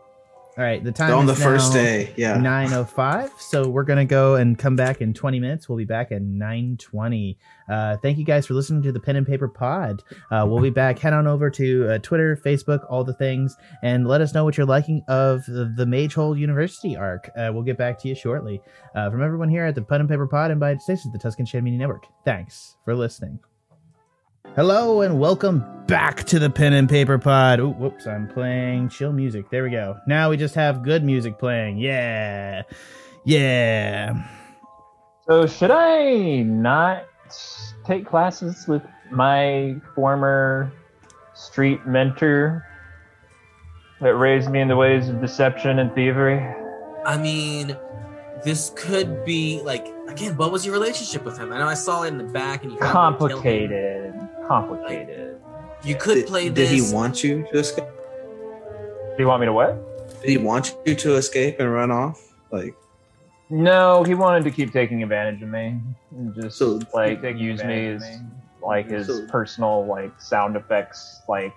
All right, the time on the is first day, yeah. 905 so we're gonna go and come back in 20 minutes. We'll be back at 920 uh thank you guys for listening to the pen and paper pod. Uh we'll be back. Head on over to uh, twitter facebook all the things and let us know what you're liking of the, the Magehold university arc. Uh, we'll get back to you shortly. Uh from everyone here at the pen and paper pod and by stations the Tuscan Shed media network thanks for listening Hello and welcome back to the Pen and Paper Pod. Ooh, whoops, I'm playing chill music. There we go. Now we just have good music playing. Yeah. Yeah. so should I not take classes with my former street mentor that raised me in the ways of deception and thievery? I mean, this could be like again. What was your relationship with him? I know I saw it in the back, and you kind of Complicated. Complicated. You could Did, play did this. he want you to escape? Do you want me to what? Did he want you to escape and run off? Like, No, he wanted to keep taking advantage of me. And just So- like use me as like his So- personal like sound effects like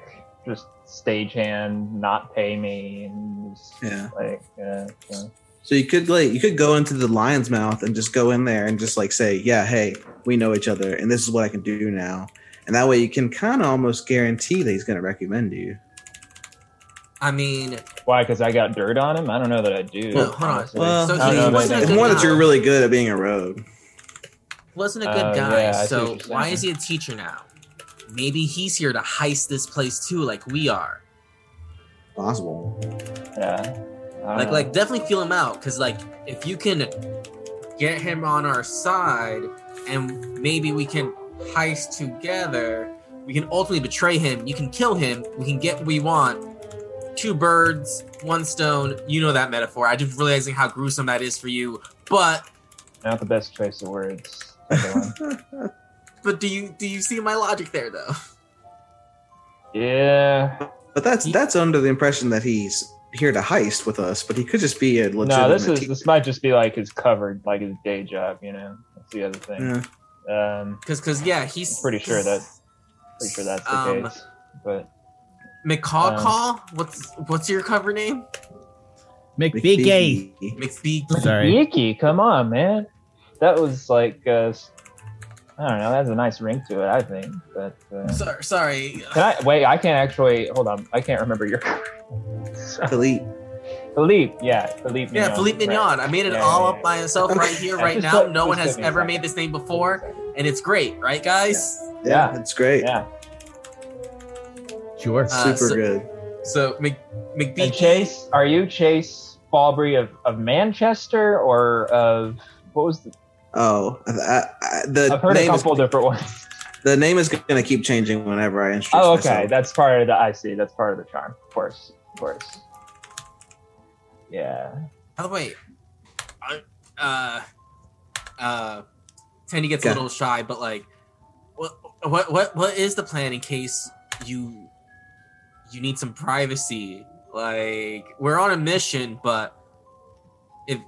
just stagehand, not pay me, and just, Yeah. like yeah. so- So you could like you could go into the lion's mouth and just go in there and just like say, yeah, hey, we know each other, and this is what I can do now, and that way you can kind of almost guarantee that he's going to recommend you. I mean, Why? Because I got dirt on him. I don't know that I do. Well, hold on. Well, So he know if I wasn't it's good more that you're really good at being a rogue. wasn't a good Oh, guy. yeah, so why is he a teacher now? Maybe he's here to heist this place too, like we are. Possible. Yeah. I don't Like, know. like definitely feel him out, because like if you can get him on our side, and maybe we can heist together, we can ultimately betray him. You can kill him. We can get what we want. Two birds, one stone. You know that metaphor. I just realizing how gruesome that is for you. But not the best choice of words. But do you do you see my logic there though? yeah. But that's that's under the impression that he's here to heist with us, but he could just be a legitimate. No, this is teacher. this might just be like his covered, like his day job. You know, that's the other thing. Yeah. Um, Because because yeah, he's I'm pretty sure that pretty sure that's the Um, case. But McCaw Um, call. What's what's your cover name? McBeaky. McBeak. Sorry. Yuki, come on, man. That was like uh, I don't know. That has a nice ring to it, I think. But uh, Sorry, sorry. can I wait? I can't actually. Hold on. I can't remember your. Philippe. Philippe, yeah, Philippe. Yeah, Mignon, Philippe right. I made it Yeah, all yeah, up by myself right here, right now. let- no one has give me a ever made this name before, and it's great, right, guys? Yeah, Yeah. it's great. Yeah, Sure. Uh, Super so- good. So Mc, and Chase, are you Chase Fallbury of, of Manchester or of what was the? Oh, I, I, the I've heard a name is, couple different ones. the name is going to keep changing whenever I introduce Oh, okay, myself. that's part of the. I see. That's part of the charm. Of course, of course. Yeah. By the way, I, uh, uh, Tendy gets Okay. a little shy, but like, what, what, what, what is the plan in case you, you need some privacy? Like, we're on a mission, but if,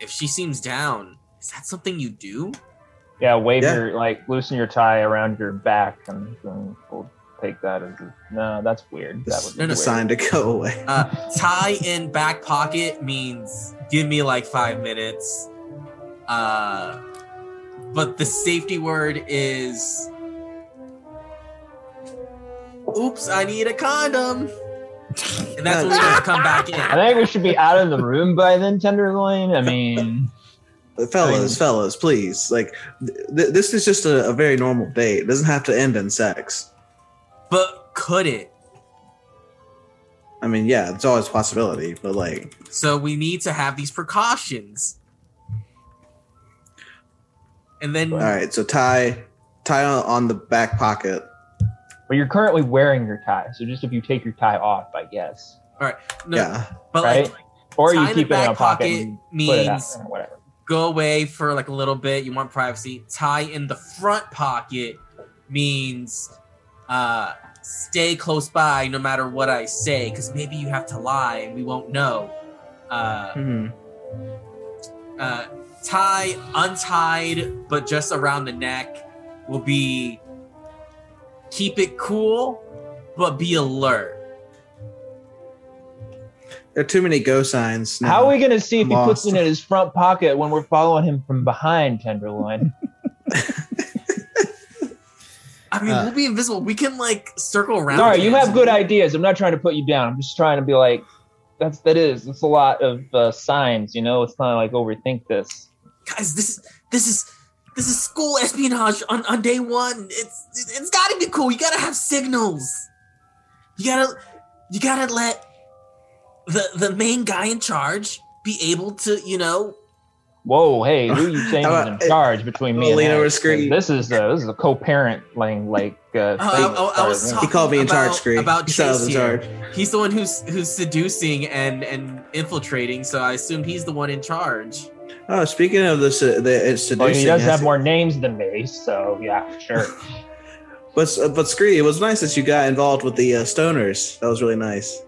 if she seems down, is that something you do? Yeah, wave Yeah. your like loosen your tie around your back, and, and we'll take that as a, no. That's weird. That would be No, no, weird. Sign to go away. Uh, tie in back pocket means give me like five minutes. Uh, but the safety word is. Oops, I need a condom. And that's when we have to come back in. I think we should be out of the room by then, Tenderloin. I mean, fellas, fellas, please. Like, th- th- this is just a, a very normal date. It doesn't have to end in sex. But could it? I mean, yeah, it's always a possibility, but like, So we need to have these precautions. And then all right. So tie, tie on, on the back pocket. But you're currently wearing your tie, so just if you take your tie off, I guess, All right. no, yeah, but right? like or tie you keep the it in a back pocket, pocket and put it out, means whatever. Go away for like a little bit. You want privacy. Tie in the front pocket means uh stay close by no matter what i say because maybe you have to lie and we won't know. Uh, Hmm. uh tie untied but just around the neck will be keep it cool but be alert there are too many go signs. now. How are we gonna see if he I'm puts it in his front pocket when we're following him from behind, Tenderloin? i mean Uh, we'll be invisible we can like circle around Sorry, you have good ideas. I'm not trying to put you down. I'm just trying to be like, that's that is. It's a lot of uh, signs, you know. It's not like overthink this. guys this this is this is school espionage on, on day one it's it's gotta be cool you gotta have signals you gotta you gotta let the the main guy in charge be able to you know Whoa, hey, who are you saying How is in charge between me and Lean screen. This is uh, this is a co-parenting like. Uh, Oh, I- thing I- I was talking- He called me in charge, about- Scree. about he said I was Chase in here. charge. he's the one who's who's seducing and and infiltrating so i assume he's the one in charge Oh, speaking of this, uh, the it's Well, seducing. he does has- have more names than me, so yeah, sure. But uh, but Scree, it was nice that you got involved with the uh, stoners. That was really nice.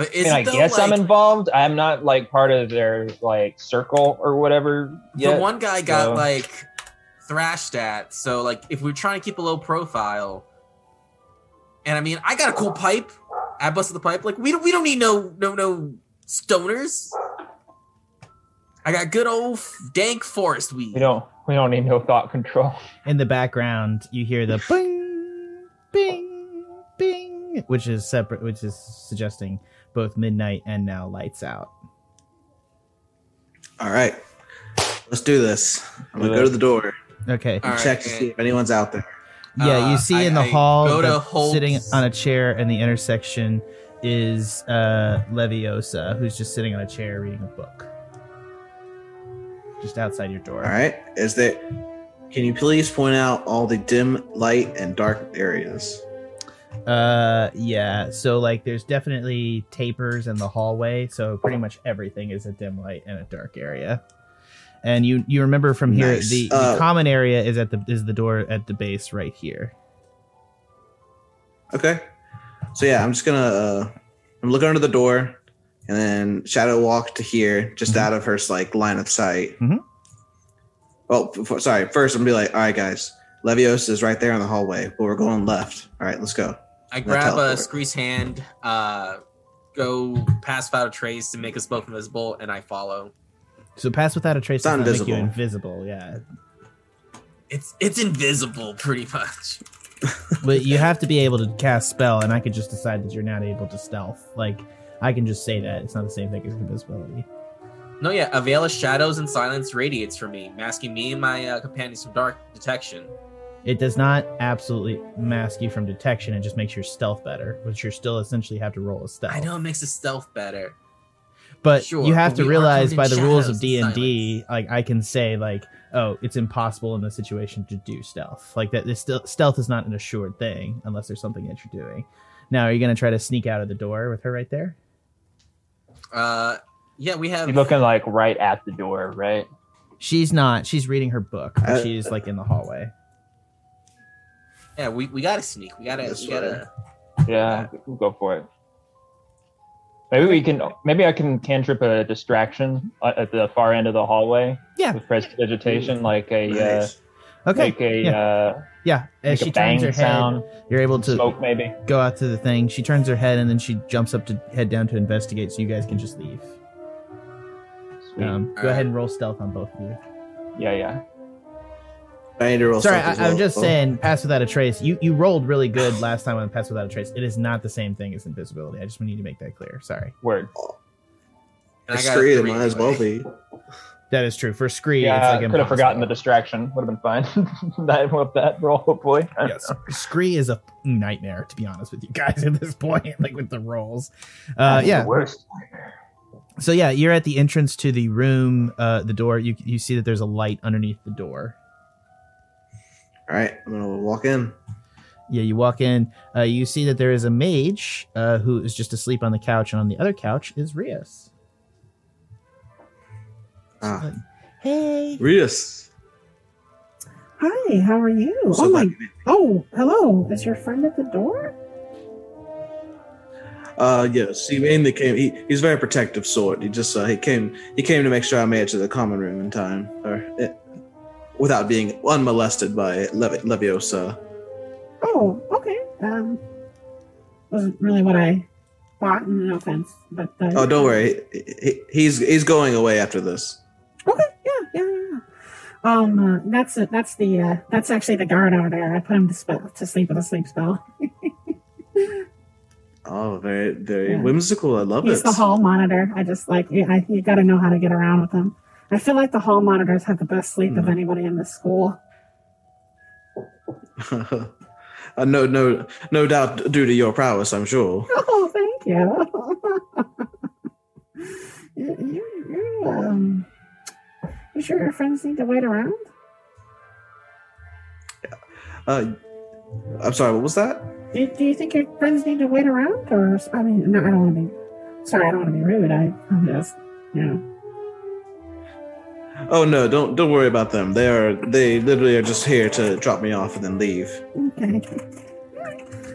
But I mean, I it though, guess I'm involved. I'm not like part of their like circle or whatever the one guy got so- like thrashed at so like if we're trying to keep a low profile And I mean, I got a cool pipe. I busted the pipe. Like we don't we don't need no no no stoners. I got good old f- dank forest weed. We don't we don't need no thought control. In the background, you hear the bing, bing, bing, which is separate, which is suggesting both midnight and now lights out. All right, let's do this. I'm gonna go to the door Okay. All and right, check to and- see if anyone's out there. Yeah, you Uh, see I- in the I hall, go to the- Holt's- sitting on a chair in the intersection, is uh, Leviosa, who's just sitting on a chair reading a book, just outside your door. All right, is there? Can you please point out all the dim light and dark areas? Uh, yeah. So like, there's definitely tapers in the hallway. So pretty much everything is a dim light and a dark area. And you you remember from here Nice. the, Uh, the common area is at the is the door at the base right here. Okay. So yeah, I'm just gonna uh I'm looking under the door and then shadow walk to here, just Mhm. out of her like line of sight. Mm-hmm. Well, sorry. First, I'm gonna be like, all right, guys, Levios is right there in the hallway, but we're going left. All right, let's go. I That grab a teleport. Scree's hand, uh, go pass without a trace to make us both invisible, and I follow. So pass without a trace It's does not make you invisible. invisible. Yeah, It's it's invisible, pretty much. but you have to be able to cast spell, and I could just decide that you're not able to stealth. Like I can just say that it's not the same thing as invisibility. No, yeah, a veil of shadows and silence radiates from me, masking me and my uh, companions from dark detection. It does not absolutely mask you from detection. It just makes your stealth better, which you still essentially have to roll a stealth. I know it makes the stealth better. but Sure, you have but to realize by the rules of D and and D, like I can say like, oh, it's impossible in this situation to do stealth. Like that, this still stealth is not an assured thing unless there's something that you're doing. Now, are you gonna try to sneak out of the door with her right there? Uh, yeah, we have. You're looking like right at the door, right? She's not. She's reading her book. But Uh, she's like in the hallway. Yeah, we, we gotta sneak. We gotta. This we gotta. Yeah, we'll go for it. Maybe we can. Maybe I can cantrip a distraction uh, at the far end of the hallway. Yeah. With prestidigitation, like a uh, Okay. make a yeah. uh, yeah. As make she a bang turns her head, you're able to Smoke, maybe. go out to the thing. She turns her head and then she jumps up to head down to investigate. So you guys can just leave. Sweet. Um, go Alright. ahead and roll stealth on both of you. yeah, yeah. Sorry, stealth I, as i'm just Oh. saying, pass without a trace. You you rolled really good last time on pass without a trace. It is not the same thing as invisibility. I just need to make that clear. Sorry, Word. and I got a free. It might as well be. that is true. For Scree, Yeah, it's like I could have forgotten the distraction. Would have been fine. that with that roll, boy. Yes, Scree is a nightmare to be honest with you guys at this point. Like with the rolls, uh, yeah. The worst. So yeah, you're at the entrance to the room. Uh, the door. You you see that there's a light underneath the door. All right, I'm gonna walk in. Yeah, you walk in. Uh, you see that there is a mage uh, who is just asleep on the couch, and on the other couch is Rios. Ah, Hey. Rios. Hi, how are you? So oh my! glad- Oh, hello. Is your friend at the door? Uh, yes, he mainly came. He, he's a very protective sort. He just uh, he came he came to make sure I made it to the common room in time, or eh, without being unmolested by Levi, Leviosa. Oh, okay. Um, wasn't really what I thought. No offense, but uh, Oh, don't worry. He, he, he's he's going away after this. Okay, yeah, yeah, yeah. Um, uh, that's it. That's the uh, that's actually the guard over there. I put him to spell to sleep with a sleep spell. Oh, very very Yeah. whimsical. I love He's it. the hall monitor. I just like I, you got to know how to get around with him. I feel like the hall monitors have the best sleep of Mhm. anybody in this school. uh, no no no doubt due to your prowess, I'm sure. Oh, thank you. you, you, you, um, you sure your friends need to wait around? Uh, I'm sorry. What was that? Do, do you think your friends need to wait around, or I mean, no, I don't want to be. Sorry, I don't want to be rude. I, I'm just, you know. Oh no, don't don't worry about them. They are they literally are just here to drop me off and then leave. Okay.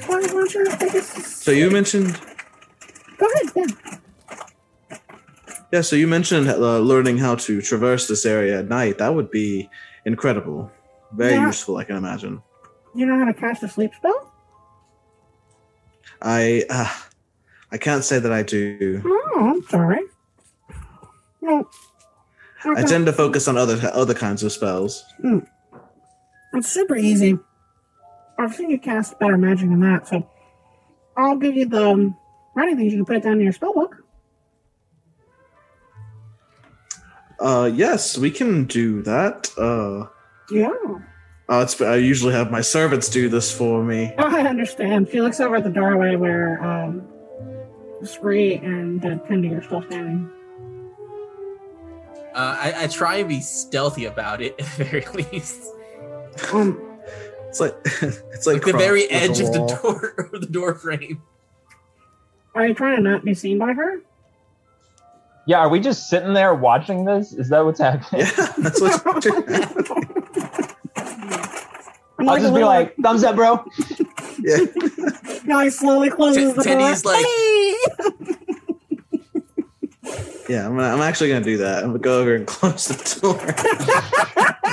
Why, why don't you take us? So you mentioned Go ahead, yeah. yeah. So you mentioned uh, learning how to traverse this area at night. That would be incredible. Very Yeah. useful, I can imagine. You know how to cast a sleep spell? I uh, I can't say that I do. Oh, I'm sorry. Well, I tend to focus on other other kinds of spells. It's super easy. I've seen you cast better magic than that, so I'll give you the um, writing things. You can put it down in your spell book. Uh, yes, we can do that. Uh, Yeah. uh, it's, I usually have my servants do this for me. Oh, I understand. She looks over at the doorway where um, Scree and uh, are still standing. Uh, I, I try and be stealthy about it at the very least. Um, It's like it's like Like the very with edge of the door or the door frame. are you trying to not be seen by her? Yeah, are we just sitting there watching this? Is that what's happening? Yeah, that's what's I'm I'll a just be like, thumbs up, bro. yeah. Guy slowly closes the door. Like- Hey! Yeah, I'm, gonna, I'm actually gonna do that. I'm gonna go over and close the door.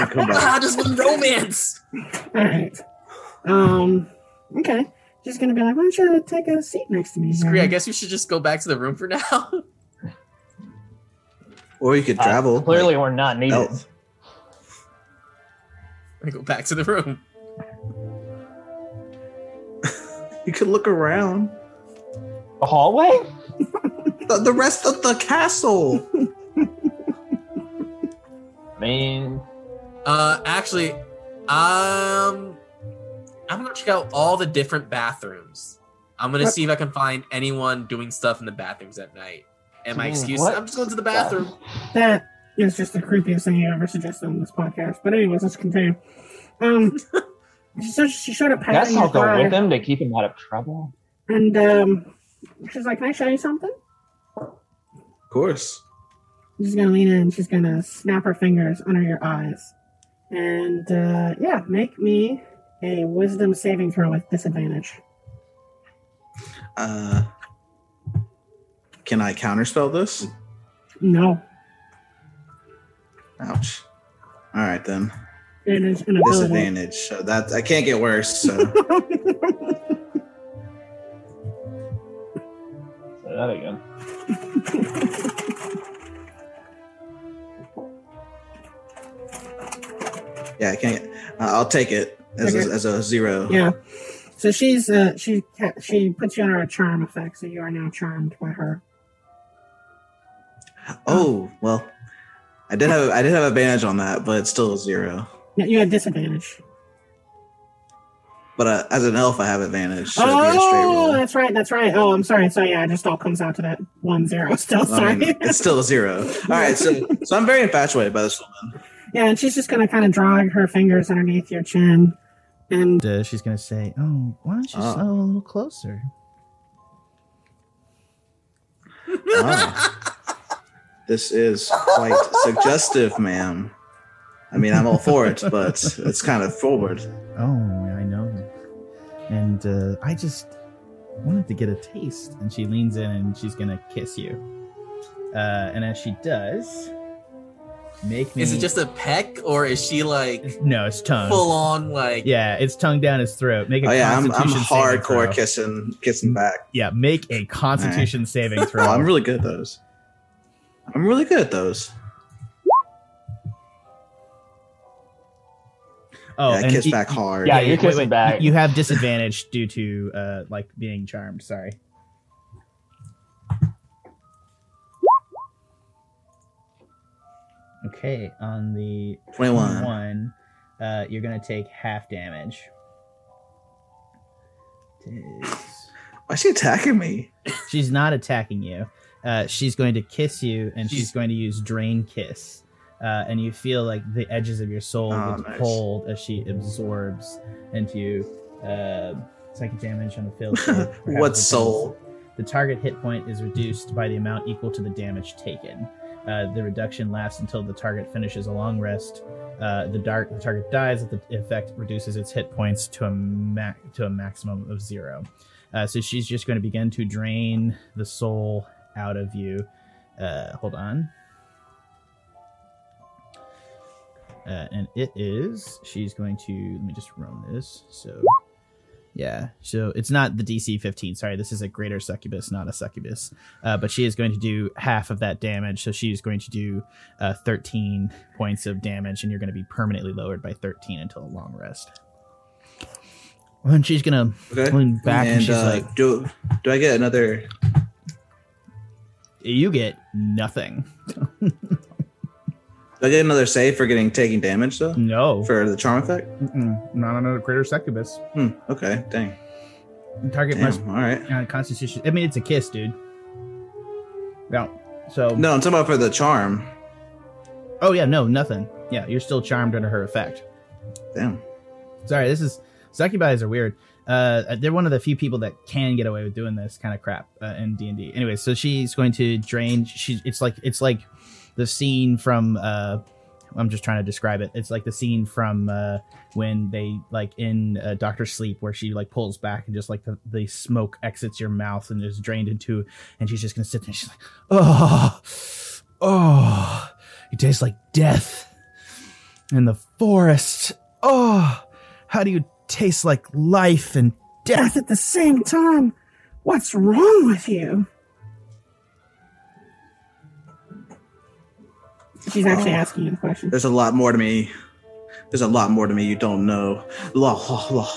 And come back. How does one romance? All right. Um. Okay. She's gonna be like, "Why don't you take a seat next to me?" Scree, I guess we should just go back to the room for now. Or you could Uh, travel. clearly, like we're not needed. elf. I go back to the room. You could look around. The hallway? The, the rest of the castle. I mean, Uh, actually, um, I'm gonna check out all the different bathrooms. I'm gonna What? see if I can find anyone doing stuff in the bathrooms at night. And my excuse what? I'm just going to the bathroom. That is just the creepiest thing you ever suggested on this podcast. But anyways, let's continue. Um. So she showed up I guess patting I'll go with him to keep him out of trouble. and um, she's like, "Can I show you something?" Of course. She's gonna lean in. She's gonna snap her fingers under your eyes, and uh, yeah, make me a Wisdom saving throw with disadvantage. Uh, can I counterspell this? No, Ouch. All right then. it is an ability. Disadvantage. So that I can't get worse. So Say that again. yeah, I can't. Uh, I'll take it as Okay. a, as a zero. Yeah. So she's uh she she puts you under a charm effect, so you are now charmed by her. Oh well, I did have I did have advantage on that, but it's still a zero. Yeah, you had disadvantage. But uh, as an elf, I have advantage. So it'd be a straight Oh, that's right, that's right. Oh, I'm sorry. So yeah, it just all comes out to that one zero. Still I sorry. mean, it's still a zero. All right, so so I'm very infatuated by this woman. Yeah, and she's just gonna kind of drag her fingers underneath your chin, and And uh, she's gonna say, "Oh, why don't you Oh. snuggle a little closer?" Ah. this is quite suggestive, ma'am. I mean, I'm all for it, but it's kind of forward. Oh, I know. And uh, I just wanted to get a taste. And she leans in and she's gonna kiss you. Uh, and as she does, make me. Is it just a peck or is she like No, it's tongue. full on like Yeah, it's tongue down his throat. Make a Oh yeah, I'm, I'm Constitution saving hardcore throw. kissing kissing back. Yeah, make a Constitution saving throw. Oh, I'm really good at those. I'm really good at those. oh, yeah, and kiss y- back hard. Yeah, you're kissing back. You have disadvantage due to uh, like being charmed. Sorry. Okay, on the 21. one, uh, you're gonna take half damage. Why is she attacking me? She's not attacking you. Uh, she's going to kiss you, and she's, She's- going to use Drain Kiss. Uh, and you feel like the edges of your soul Oh, get nice. cold as she absorbs into you. uh, psychic damage on save. for What soul? The target hit point is reduced by the amount equal to the damage taken. Uh, the reduction lasts until the target finishes a long rest. Uh, the dark the target dies the effect reduces its hit points to a ma- to a maximum of zero. Uh, so she's just going to begin to drain the soul out of you. Uh, hold on. Uh, and it is she's going to let me just run this so Yeah, so it's not the DC 15. Sorry, this is a greater succubus, not a succubus. Uh, but she is going to do half of that damage. So she is going to do uh, 13 points of damage, and you're going to be permanently lowered by 13 until a long rest. And she's going Okay. to lean back and, and she's uh, like, do do I get another? You get nothing. I get another save for getting taking damage though No. for the charm effect? Mm-mm, not on a greater succubus. Hmm. Okay. Dang. Target Damn. must All right. uh, constitution. I mean, it's a kiss, dude. No. So. No, I'm talking about for the charm. Oh yeah, no, nothing. Yeah, you're still charmed under her effect. Damn. Sorry, this is succubis are weird. Uh, they're one of the few people that can get away with doing this kind of crap uh, in D and D. Anyway, so she's going to drain. She, it's like it's like the scene from. Uh, I'm just trying to describe it. It's like the scene from uh, when they like in uh, Doctor Sleep, where she like pulls back and just like the, the smoke exits your mouth and is drained into, and she's just gonna sit there. And she's like, oh, oh, it tastes like death in the forest. Oh, how do you taste like life and Death death? at the same time. What's wrong with you? She's actually Oh. asking you the question. There's a lot more to me. There's a lot more to me you don't know. Law, law, law.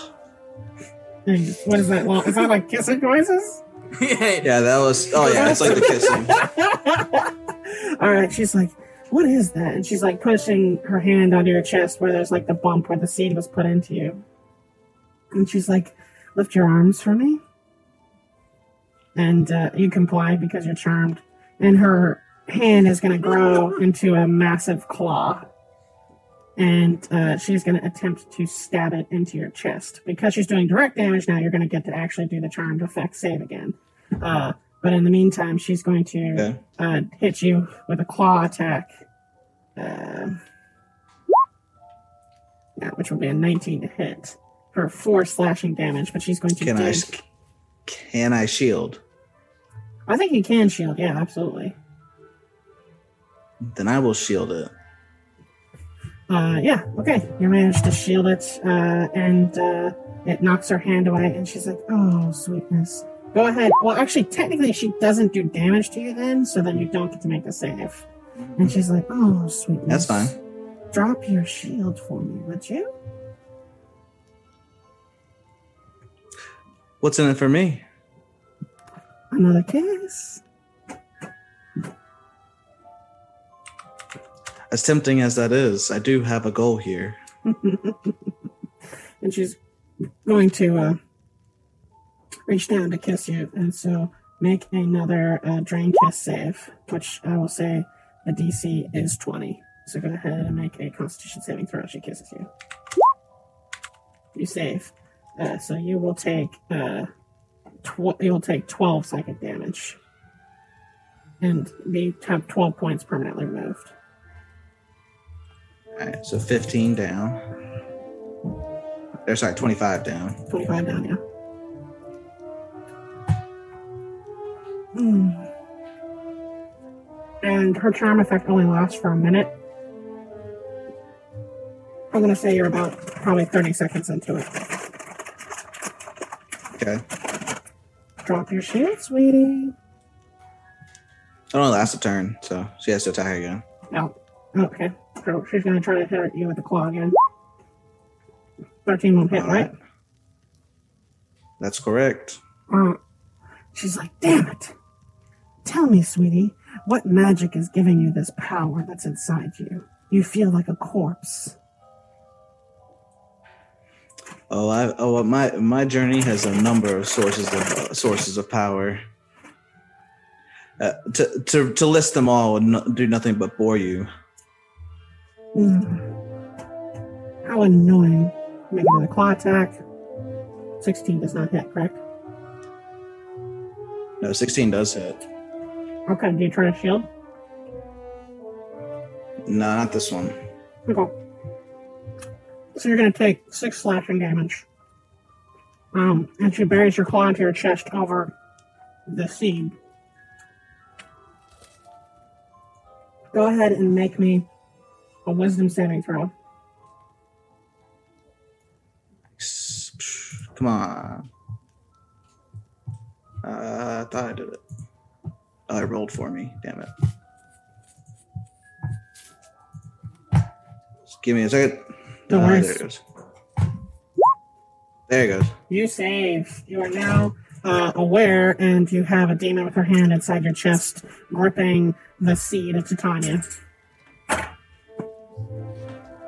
What is that? Well, is that like kissing noises? Yeah, that was. Oh yeah, it's like the kissing. All right, she's like, "What is that?" And she's like pushing her hand onto your chest where there's like the bump where the seed was put into you. And she's like, "Lift your arms for me." And uh, you comply because you're charmed. And her hand is going to grow into a massive claw. And uh, she's going to attempt to stab it into your chest. Because she's doing direct damage now, you're going to get to actually do the charmed effect save again. Uh, but in the meantime, she's going to Okay. uh, hit you with a claw attack. Uh, yeah, which will be a 19 to hit for four slashing damage, but she's going to Can I? Can I shield? I think you can shield, yeah, absolutely. Then I will shield it. Uh, yeah, okay. You managed to shield it, uh, and uh, it knocks her hand away, and she's like, oh, sweetness. Go ahead. Well, actually, technically, she doesn't do damage to you then, so then you don't get to make the save. And she's like, oh, sweetness. That's fine. Drop your shield for me, would you? What's in it for me? Another kiss. As tempting as that is, I do have a goal here. and she's going to uh, reach down to kiss you. And so make another uh, drain kiss save, which I will say the DC is 20. So go ahead and make a constitution saving throw she kisses you. You save. Uh, so you will take uh, tw- you'll take 12 psychic damage. And be have 12 points permanently removed. All right, so 15 down. Or sorry, 25 down. 25 down, yeah. Hmm. And her charm effect only lasts for a minute. I'm gonna say you're about probably 30 seconds into it. Okay. Drop your shield, sweetie. It only lasts a turn, so she has to attack again. No. Okay. So she's gonna try to hit you with the claw again. 13 won't hit, right? right. That's correct. Uh, she's like, damn it. Tell me, sweetie, what magic is giving you this power that's inside you? You feel like a corpse. Oh, I oh my my journey has a number of sources of uh, sources of power. Uh, to to to list them all would no, do nothing but bore you. Hmm. How annoying. Make another claw attack. 16 does not hit, correct? No, sixteen does hit. Okay, do you try to shield? No, not this one. Okay. So you're gonna take six slashing damage. Um, and she buries your claw into your chest over the seed. Go ahead and make me a wisdom saving throw. Come on. Uh, I thought I did it. Oh, it rolled for me. Damn it. Just give me a second. No Ah, worries. there it goes. There it goes. You save. You are now uh, aware, and you have a demon with her hand inside your chest, gripping the seed of Titania.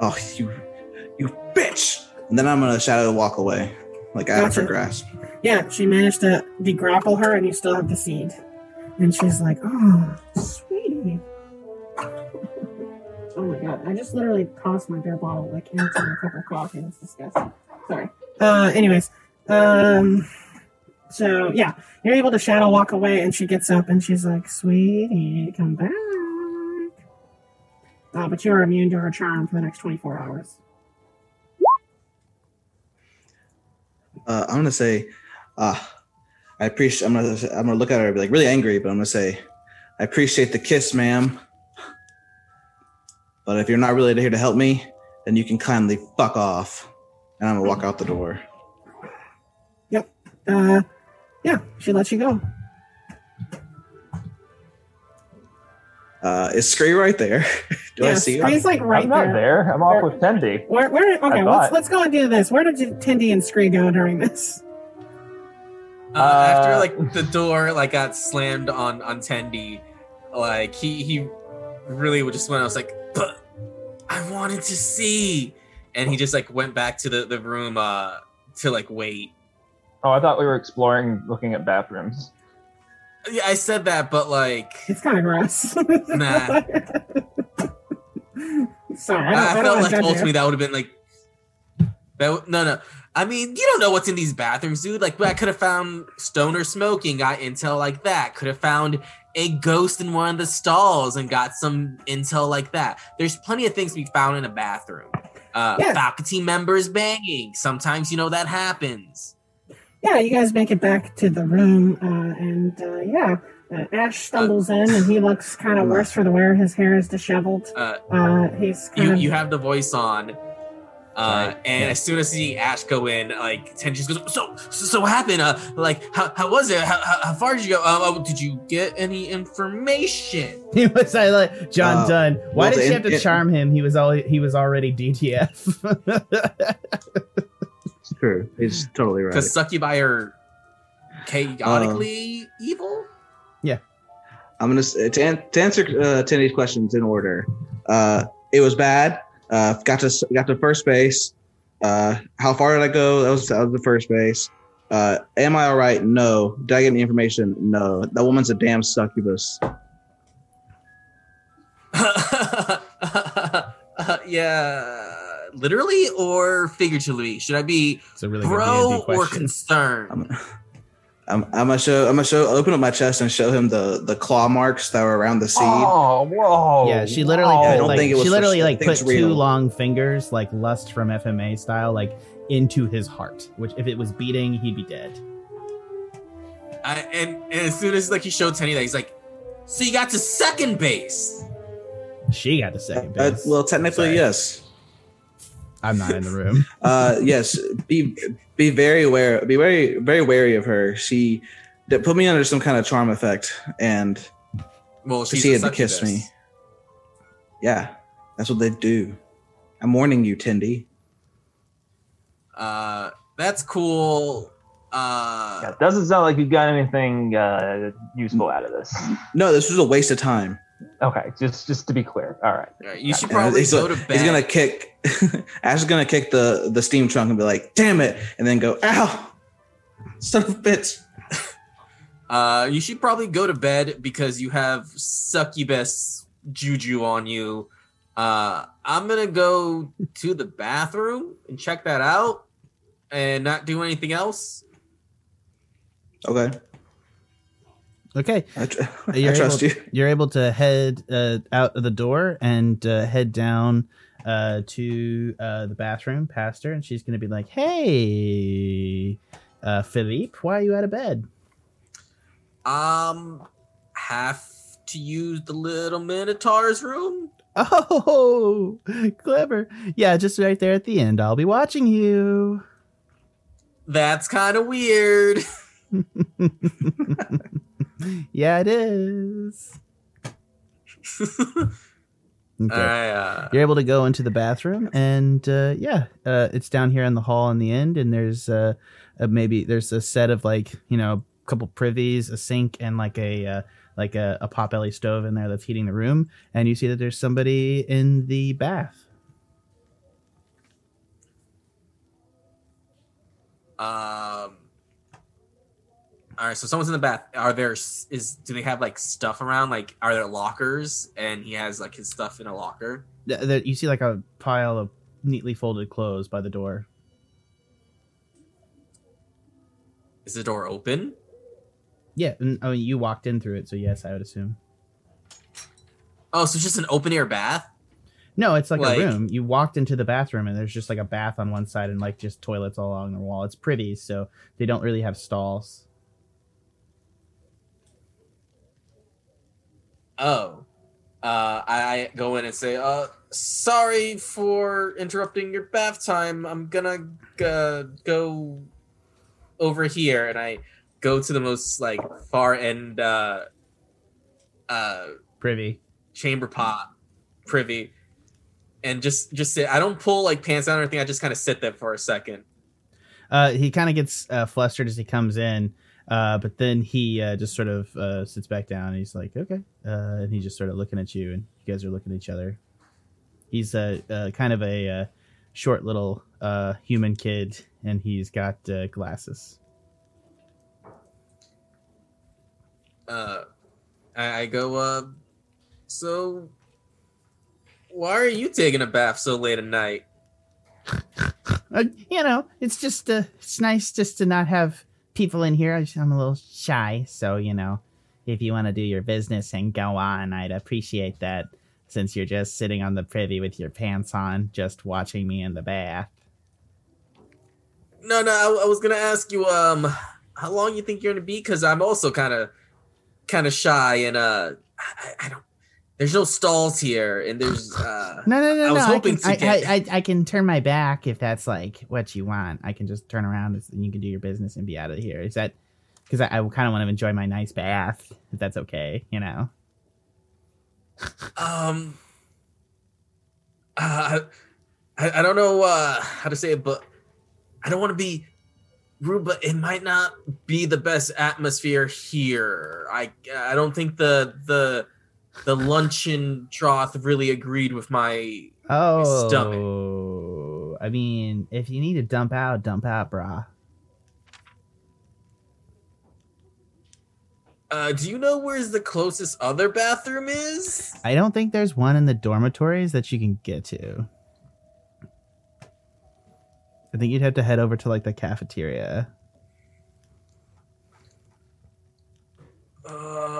Oh, you, you bitch! And then I'm gonna shadow walk away, like out of her Gotcha. grasp. Yeah, she managed to degrapple her, and you still have the seed. And she's like, "Oh, sweetie." Oh my god! I just literally tossed my beer bottle like into a cup of coffee. That's disgusting. Sorry. Uh, anyways, um, so yeah, you're able to shadow walk away, and she gets up and she's like, "Sweetie, come back." Uh, but you're immune to her charm for the next 24 hours. Uh, I'm gonna say, uh, I appreciate. I'm gonna. I'm gonna look at her and be like really angry, but I'm gonna say, I appreciate the kiss, ma'am. But if you're not really here to help me, then you can kindly fuck off. And I'm gonna walk out the door. Yep. Uh, yeah, she lets you go. Uh, is Scree right there? Do I yeah, see her? Scree's like right I'm not there. there. I'm off with Tendy. Where, where, okay, let's, let's go and do this. Where did you, Tendy and Scree go during this? Uh, after Uh, like the door like got slammed on on Tendy, like he he really would just went. I was like, but I wanted to see, and he just like went back to the the room uh to like wait. Oh, I thought we were exploring, looking at bathrooms. Yeah, I said that, but like It's kind of gross. Nah. Sorry, I, I, I, felt like ultimately that would have been like that. No, no. I mean, you don't know what's in these bathrooms, dude. Like, I could have found stoner smoking, got intel like that. Could have found a ghost in one of the stalls and got some intel like that. There's plenty of things to be found in a bathroom. Uh, Yeah. Faculty members banging. Sometimes, you know, that happens. Yeah, you guys make it back to the room, uh, and uh, yeah, uh, Ashe stumbles in, and he looks kind of worse for the wear. His hair is disheveled. Uh, Uh, he's kind you of you have the voice on. Uh, Sorry. and as soon as see Ashe go in, like Ten just goes, so so, so what happened? Uh, like how, how was it? How, how, how far did you go? Uh, oh, did you get any information? He was I like John Uh, Dunn. Why well, did she have to in- charm him? He was all he was already DTF. It's true. He's totally right. Because succubi are chaotically evil. Yeah. I'm gonna s- to, an- to answer uh, Tendy's questions in order. Uh, it was bad. Uh, got to got to first base. Uh, how far did I go? That was that was the first base. Uh, am I all right? No. Did I get any information? No. That woman's a damn succubus. yeah, literally or figuratively? Should I be it's a really good pro or concerned? I'm, I'm, I'm gonna show. I'm gonna show. Open up my chest and show him the the claw marks that were around the seed. Oh, whoa! yeah, she literally whoa. I don't like think it was she literally like put it's two long fingers, like lust from FMA style, like into his heart. Which if it was beating, he'd be dead. I, and, and as soon as like he showed Tenny that, he's like, "So you got to second base." She got the second Uh, base. well, technically, Sorry. yes. I'm not in the room. uh yes be be very aware be very very wary of her she that put me under some kind of charm effect and Well, she's she had to kiss me yeah that's what they do i'm warning you Tendy Uh, that's cool. Uh, Yeah, it doesn't sound like you got anything uh, useful out of this. no this was a waste of time Okay, just just to be clear. All right. alright, you should probably he's, go to bed. he's gonna kick Ashe is gonna kick the the steam trunk and be like damn it and then go ow son of a bitch Uh, you should probably go to bed because you have succubus juju on you. Uh, I'm gonna go to the bathroom and check that out, and not do anything else. okay Okay, i, tr- I You're trust able, you You're able to head uh, out of the door and uh, head down uh, to uh, the bathroom past her, and she's going to be like, "Hey, uh, Philippe, why are you out of bed?" Um, have to use the little minotaur's room. Oh, clever. Yeah, just right there at the end. I'll be watching you. That's kind of weird. yeah, it is. Okay. I, uh, You're able to go into the bathroom, and uh, yeah, uh, it's down here in the hall in the end, and there's uh, uh, maybe there's a set of like you know a couple privies, a sink, and like a uh, like a, a potbelly stove in there that's heating the room, and you see that there's somebody in the bath. Um. All right, so someone's in the bath. Are there is do they have like stuff around? Like, are there lockers? And he has like his stuff in a locker. Th- th- you see like a pile of neatly folded clothes by the door. Is the door open? Yeah, and, I mean you walked in through it, so yes, I would assume. Oh, so it's just an open air bath. No, it's like, Like- a room. You walked into the bathroom and there's just like a bath on one side and like just toilets all along the wall. It's pretty, so they don't really have stalls. Oh. Uh, I, I go in and say, uh, sorry for interrupting your bath time. I'm gonna uh, go over here, and I go to the most like far end uh, uh, Privy. chamber pot privy, and just just sit. I don't pull like pants down or anything. I just kind of sit there for a second. Uh, he kind of gets uh, flustered as he comes in, uh, but then he uh, just sort of uh, sits back down. And he's like, "Okay," uh, and he's just sort of looking at you, and you guys are looking at each other. He's uh, uh, kind of a uh, short little uh, human kid, and he's got uh, glasses. Uh, I, I go, uh, so why are you taking a bath so late at night? Uh, you know, it's just uh, it's nice just to not have people in here. I'm a little shy, so you know, if you want to do your business and go on, I'd appreciate that. Since you're just sitting on the privy with your pants on, just watching me in the bath. No, no, I, I was gonna ask you, um, how long you think you're gonna be? Because I'm also kind of, kind of shy, and uh, I, I don't. There's no stalls here, and there's uh, No, no, no, I was no. hoping I, to can, I, get- I, I, I can turn my back if that's like what you want. I can just turn around and you can do your business and be out of here. Is that because I, I kind of want to enjoy my nice bath? If that's okay, you know. um, uh, I, I don't know uh, how to say it, but I don't want to be rude, but it might not be the best atmosphere here. I I don't think the the the luncheon trough really agreed with my. Oh, stomach. I mean, if you need to dump out, dump out, brah. Uh, do you know where's the closest other bathroom is? I don't think there's one in the dormitories that you can get to. I think you'd have to head over to like the cafeteria. Uh,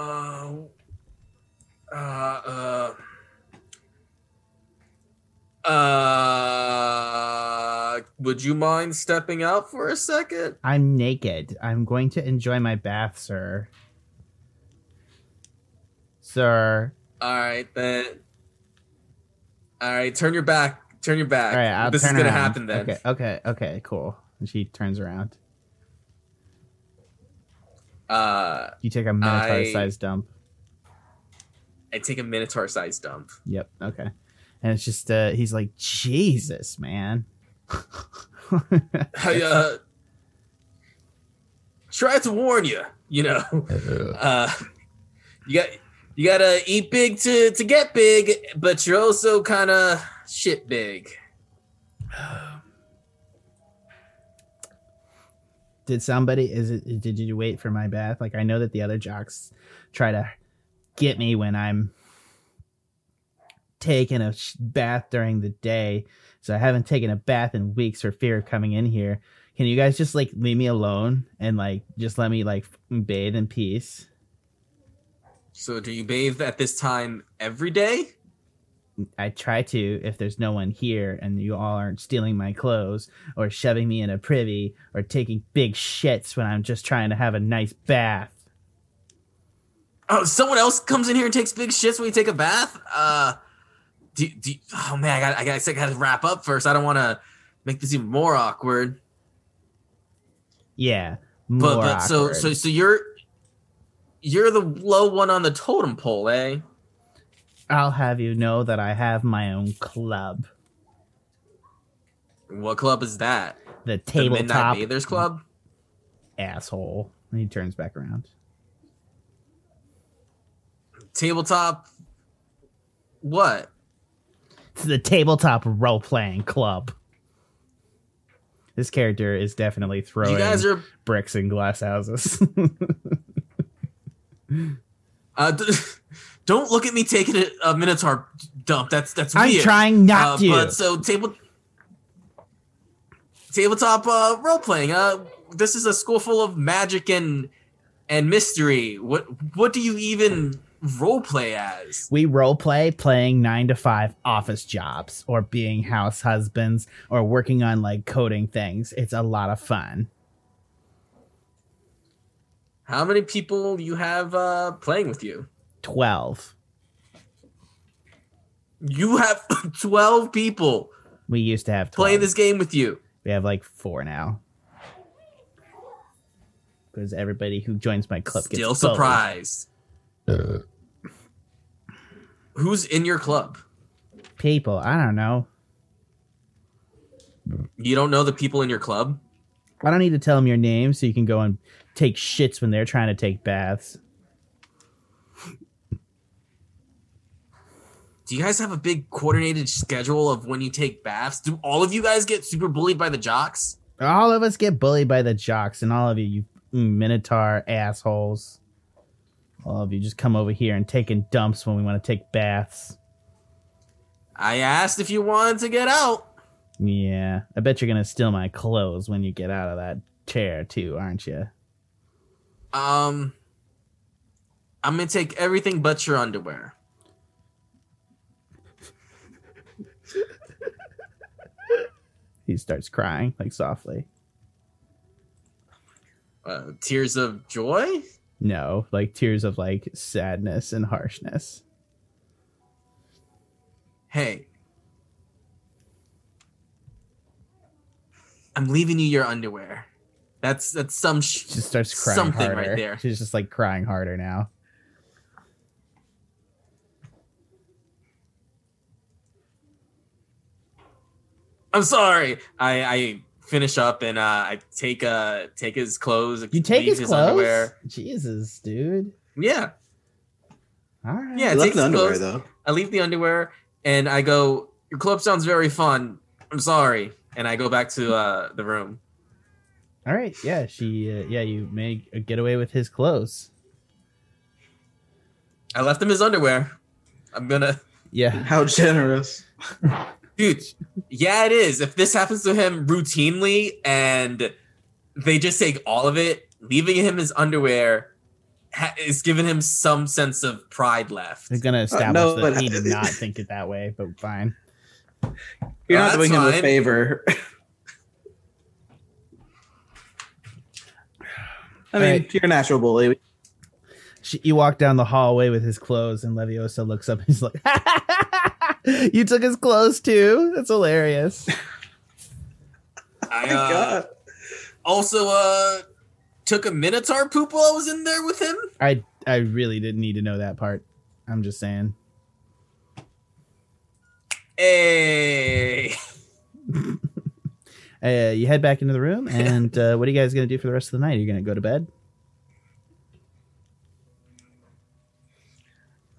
uh, uh, uh, would you mind stepping out for a second? I'm naked. I'm going to enjoy my bath, sir. Sir. All right, then. All right, turn your back. Turn your back. All right, I'll this is gonna around. happen then. Okay, okay, okay, cool. And she turns around. Uh, You take a minotaur-sized dump. I take a minotaur-sized dump. Yep. Okay. And it's just uh he's like, Jesus, man. I uh, try to warn you. You know, uh, you got you gotta eat big to to get big, but you're also kind of shit big. did somebody is it did you wait for my bath? Like I know that the other jocks try to get me when I'm taking a bath during the day. So I haven't taken a bath in weeks for fear of coming in here. Can you guys just like leave me alone and like just let me like bathe in peace? So, do you bathe at this time every day? I try to if there's no one here and you all aren't stealing my clothes or shoving me in a privy or taking big shits when I'm just trying to have a nice bath. Oh, someone else comes in here and takes big shits when you take a bath. Uh, do, do oh man, I got I guess I got to wrap up first. I don't want to make this even more awkward. Yeah. But more but so awkward. so so you're you're the low one on the totem pole, eh? I'll have you know that I have my own club. What club is that? The The Midnight tabletop Bathers Club? asshole. And he turns back around. Tabletop what? It's the tabletop role playing club. This character is definitely throwing You guys are bricks in glass houses. uh d- don't look at me taking a, a Minotaur dump. That's that's I'm weird. trying not uh, to. But so table tabletop uh, role playing. Uh, this is a school full of magic and and mystery. What what do you even role play as? we role play playing nine to five office jobs or being house husbands or working on like coding things. It's a lot of fun. How many people you have uh, playing with you? 12. You have twelve people We used to have 12. playing this game with you. We have like four now. Because everybody who joins my club Still gets bullied. surprised. Who's in your club? People, I don't know. You don't know the people in your club? I don't need to tell them your name so you can go and take shits when they're trying to take baths. Do you guys have a big coordinated schedule of when you take baths? Do all of you guys get super bullied by the jocks? All of us get bullied by the jocks, and all of you, you Minotaur assholes. All of you just come over here and taking dumps when we want to take baths. I asked if you wanted to get out. Yeah, I bet you're gonna steal my clothes when you get out of that chair too, aren't you? Um, I'm gonna take everything but your underwear. He starts crying like softly. Uh, tears of joy. No, like tears of like sadness and harshness. Hey, I'm leaving you your underwear. That's that's some. Sh- She starts crying Something harder. right there. She's just like crying harder now. I'm sorry. I I finish up and uh, I take uh take his clothes. You take leave his, clothes? underwear. Jesus, dude. Yeah, All right. yeah. I I take the underwear clothes. though. I leave the underwear and I go. Your club sounds very fun. I'm sorry, and I go back to uh, the room. All right. Yeah, she. Uh, yeah, you may get away with his clothes. I left him his underwear. I'm gonna, Yeah. How generous. dude. Yeah, it is. If this happens to him routinely and they just take all of it, leaving him his underwear ha- is giving him some sense of pride left. He's gonna uh, establish no, that but- he did not think it that way, but fine. You're not that's doing him a favor. I mean, Alright. you're a natural bully. She, you walk down the hallway with his clothes, and Leviosa looks up. and He's like, "You took his clothes too? That's hilarious." I uh, God. also uh took a minotaur poop while I was in there with him. I I really didn't need to know that part. I'm just saying. Hey. Uh, you head back into the room, and uh, what are you guys gonna do for the rest of the night? Are you gonna go to bed?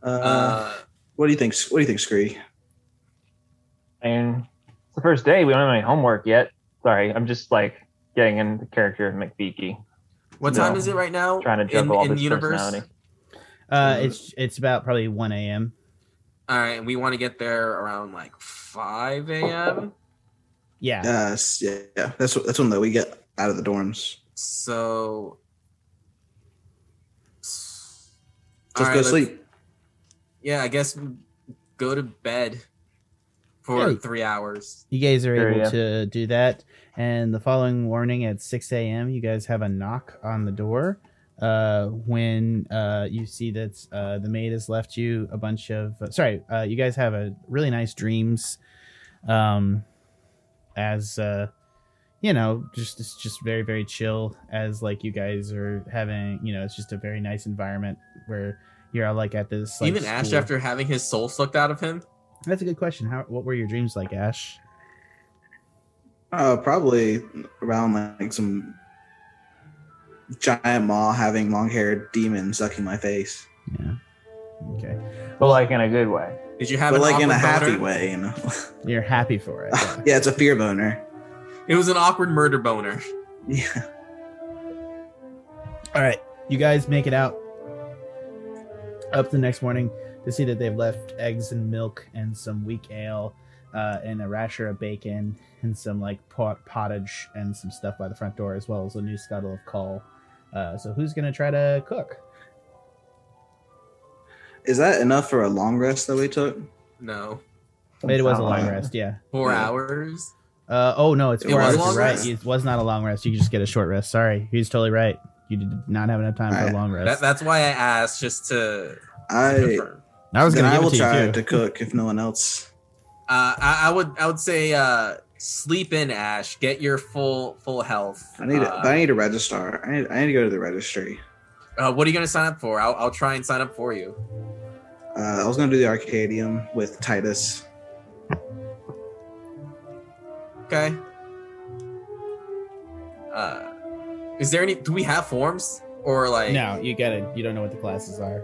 Uh, Uh, what do you think? What do you think, Scree? And it's the first day. We don't have any homework yet. Sorry, I'm just like getting into character of McBeaky, what No. time is it right now? trying to in, juggle all in this universe. personality. Uh, it's it's about probably one a.m. All right, we want to get there around like five a.m. Yeah. Yes, yeah, yeah. That's what, that's when we get out of the dorms. So Just All right, go sleep. Yeah, I guess go to bed for Yeah. three hours. You guys are Sure, able yeah. to do that. And the following morning at 6 a.m., you guys have a knock on the door. Uh, when uh, you see that uh, the maid has left you a bunch of. Uh, sorry, uh, you guys have a really nice dreams. Um, as uh, you know, just it's just very very chill as like you guys are having, you know, it's just a very nice environment where you're all like at this. Like, Even Ashe, school. after having his soul sucked out of him, That's a good question. How what were your dreams like, Ashe? Uh, probably around like some giant maw having long haired demon sucking my face. Yeah. Okay. But like in a good way. did you have But an like in a awkward happy way, you know. You're happy for it. yeah. yeah, it's a fear boner. It was an awkward murder boner. Yeah. All right, you guys make it out up the next morning to see that they've left eggs and milk and some weak ale uh, and a rasher of bacon and some like pot- pottage and some stuff by the front door as well as a new scuttle of coal. Uh, so who's gonna try to cook? Is that enough for a long rest that we took? No, It was a long rest, yeah. four Yeah. hours. Uh, oh no, it's It four was hours. a long You're right. rest? It was not a long rest. You just get a short rest. Sorry, he's totally right. You did not have enough time for a long rest. That, that's why I asked just to, to I confirm. I was gonna I will it to try you too. to cook if no one else. Uh, I, I would I would say uh, sleep in, Ashe. Get your full full health. I need Uh, to, but I need to register. I need, I need to go to the registry. uh, what are you gonna sign up for? I'll, I'll try and sign up for you. Uh, I was gonna do the Arcanium with Titus. Okay. Uh, is there any? Do we have forms or like? No, you get it. You don't know what the classes are.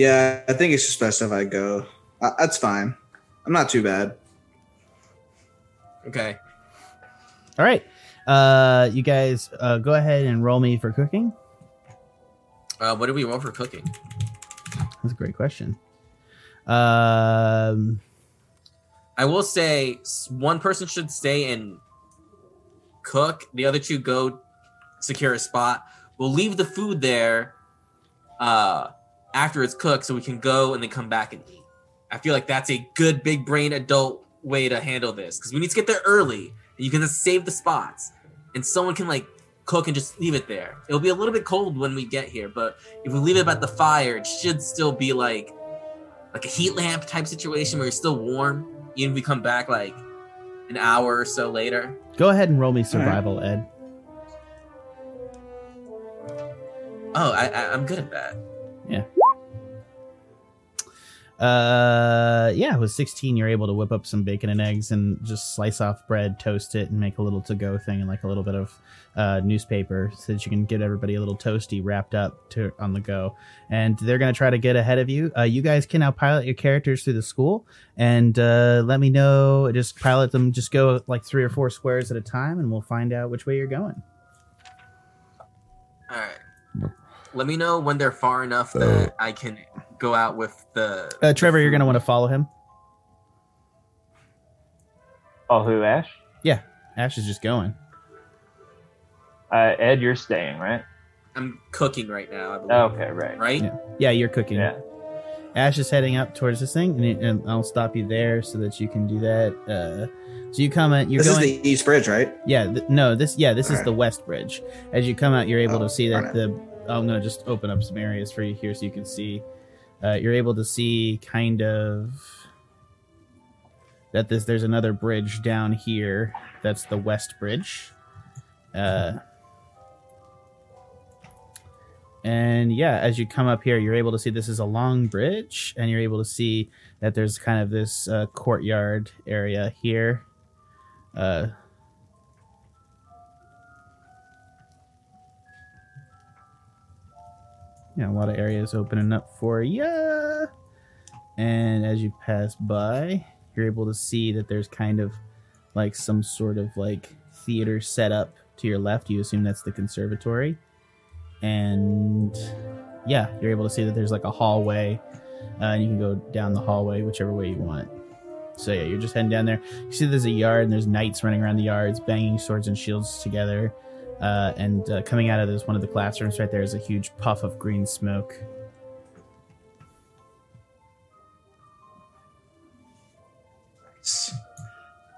Yeah, I think it's just best if I go. Uh, that's fine. I'm not too bad. Okay. All right. Uh, you guys, uh, go ahead and roll me for cooking. Uh, what do we roll for cooking? That's a great question. Um, I will say one person should stay and cook. The other two go secure a spot. We'll leave the food there uh, after it's cooked, so we can go and then come back and eat. I feel like that's a good big brain adult way to handle this because we need to get there early, and you can just save the spots, and someone can like cook and just leave it there. It'll be a little bit cold when we get here, but if we leave it by the fire, it should still be like like a heat lamp type situation where you're still warm even if we come back like an hour or so later. go ahead and roll me survival, Ed. Oh, I, I I'm good at that. Uh, yeah, with 16, you're able to whip up some bacon and eggs and just slice off bread, toast it, and make a little to go thing and like a little bit of uh, newspaper so that you can get everybody a little toasty wrapped up to on the go. And they're going to try to get ahead of you. Uh, you guys can now pilot your characters through the school and uh, let me know. Just pilot them, just go like three or four squares at a time, and we'll find out which way you're going. All right. Let me know when they're far enough that I can go out with the. Uh, Trevor, you're going to want to follow him. Oh, who, Ashe? Yeah, Ashe is just going. Uh, Ed, you're staying, right? I'm cooking right now. I believe. Okay, right. Right. Yeah. Yeah, you're cooking. Yeah. Ashe is heading up towards this thing, and, it- and I'll stop you there so that you can do that. Uh, so you come out. You're this going. is the East Bridge, right? yeah. Th- no. This. Yeah. This is Alright. the West Bridge. As you come out, you're able Oh, to see that alright. the. I'm gonna just open up some areas for you here so you can see. Uh, you're able to see kind of that this there's another bridge down here. That's the West Bridge. Uh, and yeah, as you come up here, you're able to see this is a long bridge, and you're able to see that there's kind of this uh, courtyard area here. Uh, yeah, a lot of areas opening up for you. And as you pass by, you're able to see that there's kind of like some sort of like theater set up to your left. You assume that's the conservatory. And yeah, you're able to see that there's like a hallway, uh, and you can go down the hallway whichever way you want. So yeah, you're just heading down there. You see there's a yard, and there's knights running around the yards, banging swords and shields together. Uh, and uh, coming out of this one of the classrooms right there is a huge puff of green smoke.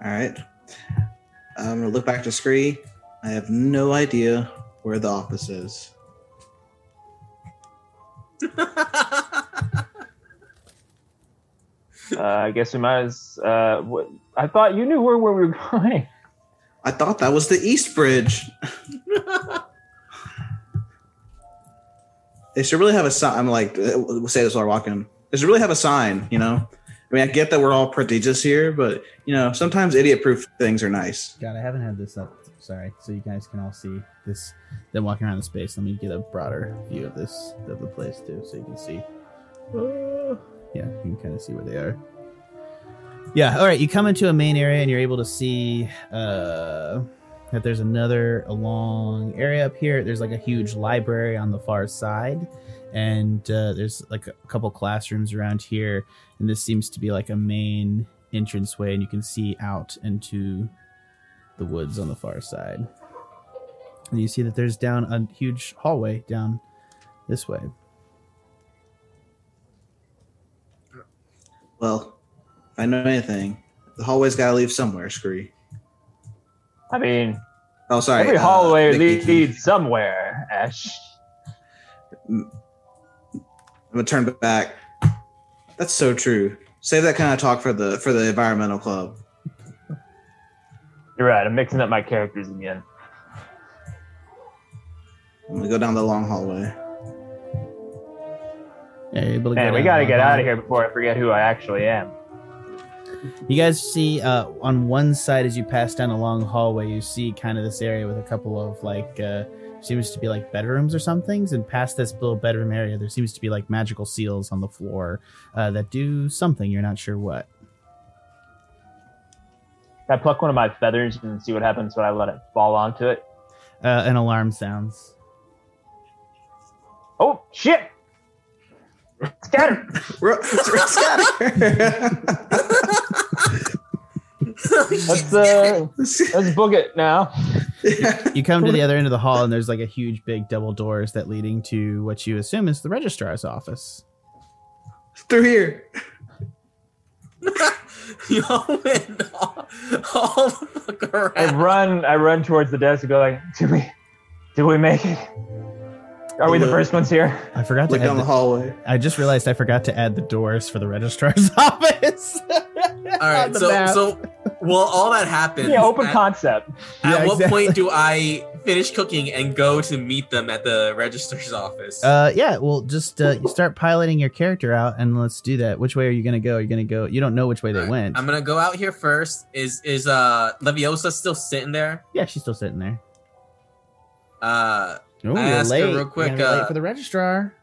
All right. I'm gonna look back to Scree. I have no idea where the office is. Uh, I guess we might as. Uh, what, I thought you knew where, where we were going. I thought that was the East Bridge. they should really have a sign. I'm like, uh, we'll say this while we're walking. They should really have a sign, you know? I mean, I get that we're all prodigious here, but, you know, sometimes idiot proof things are nice. God, I haven't had this up. Sorry, so you guys can all see this. Then walking around the space. Let me get a broader view of this of the place too, so you can see. Uh, yeah, you can kind of see where they are. Yeah. All right. You come into a main area and you're able to see uh, that there's another long area up here. There's like a huge library on the far side, and uh, there's like a couple classrooms around here. And this seems to be like a main entranceway, and you can see out into the woods on the far side. And you see that there's down a huge hallway down this way. Well, if I know anything, the hallway's got to leave somewhere, Scree. I mean, Oh, sorry. every uh, hallway Nikki. leads, leads somewhere, Ashe. I'm gonna turn back. That's so true. Save that kind of talk for the for the environmental club. You're right. I'm mixing up my characters again. I'm gonna go down the long hallway. Yeah, you're able to go Man, we got to get hallway. out of here before I forget who I actually am. You guys see uh, on one side as you pass down a long hallway, you see kind of this area with a couple of like uh, seems to be like bedrooms or something. And past this little bedroom area, there seems to be like magical seals on the floor uh, that do something. You're not sure what. Can I pluck one of my feathers and see what happens when I let it fall onto it? Uh, an alarm sounds. Oh, shit! Scatter! Ro- Let's, uh, let's book it now. You come to the other end of the hall, and there's like a huge, big double doors that leading to what you assume is the registrar's office. Through here. Yo, man, all, all the fuck I run, I run towards the desk and go like, "Did we, did we make it? Are we the first ones here?" I forgot to Look add down the the, hallway. I just realized I forgot to add the doors for the registrar's office. All right, so so well, all that happens. Yeah, open at, concept. at Yeah, what exactly. point do I finish cooking and go to meet them at the registrar's office? Uh, yeah. Well, just uh, you start piloting your character out, and let's do that. Which way are you gonna go? You're you gonna go? You don't know which way they Alright, went. I'm gonna go out here first. Is is uh Leviosa still sitting there? yeah, she's still sitting there. Uh, Oh, I you're asked her late. real You're quick, gonna late uh, for the registrar.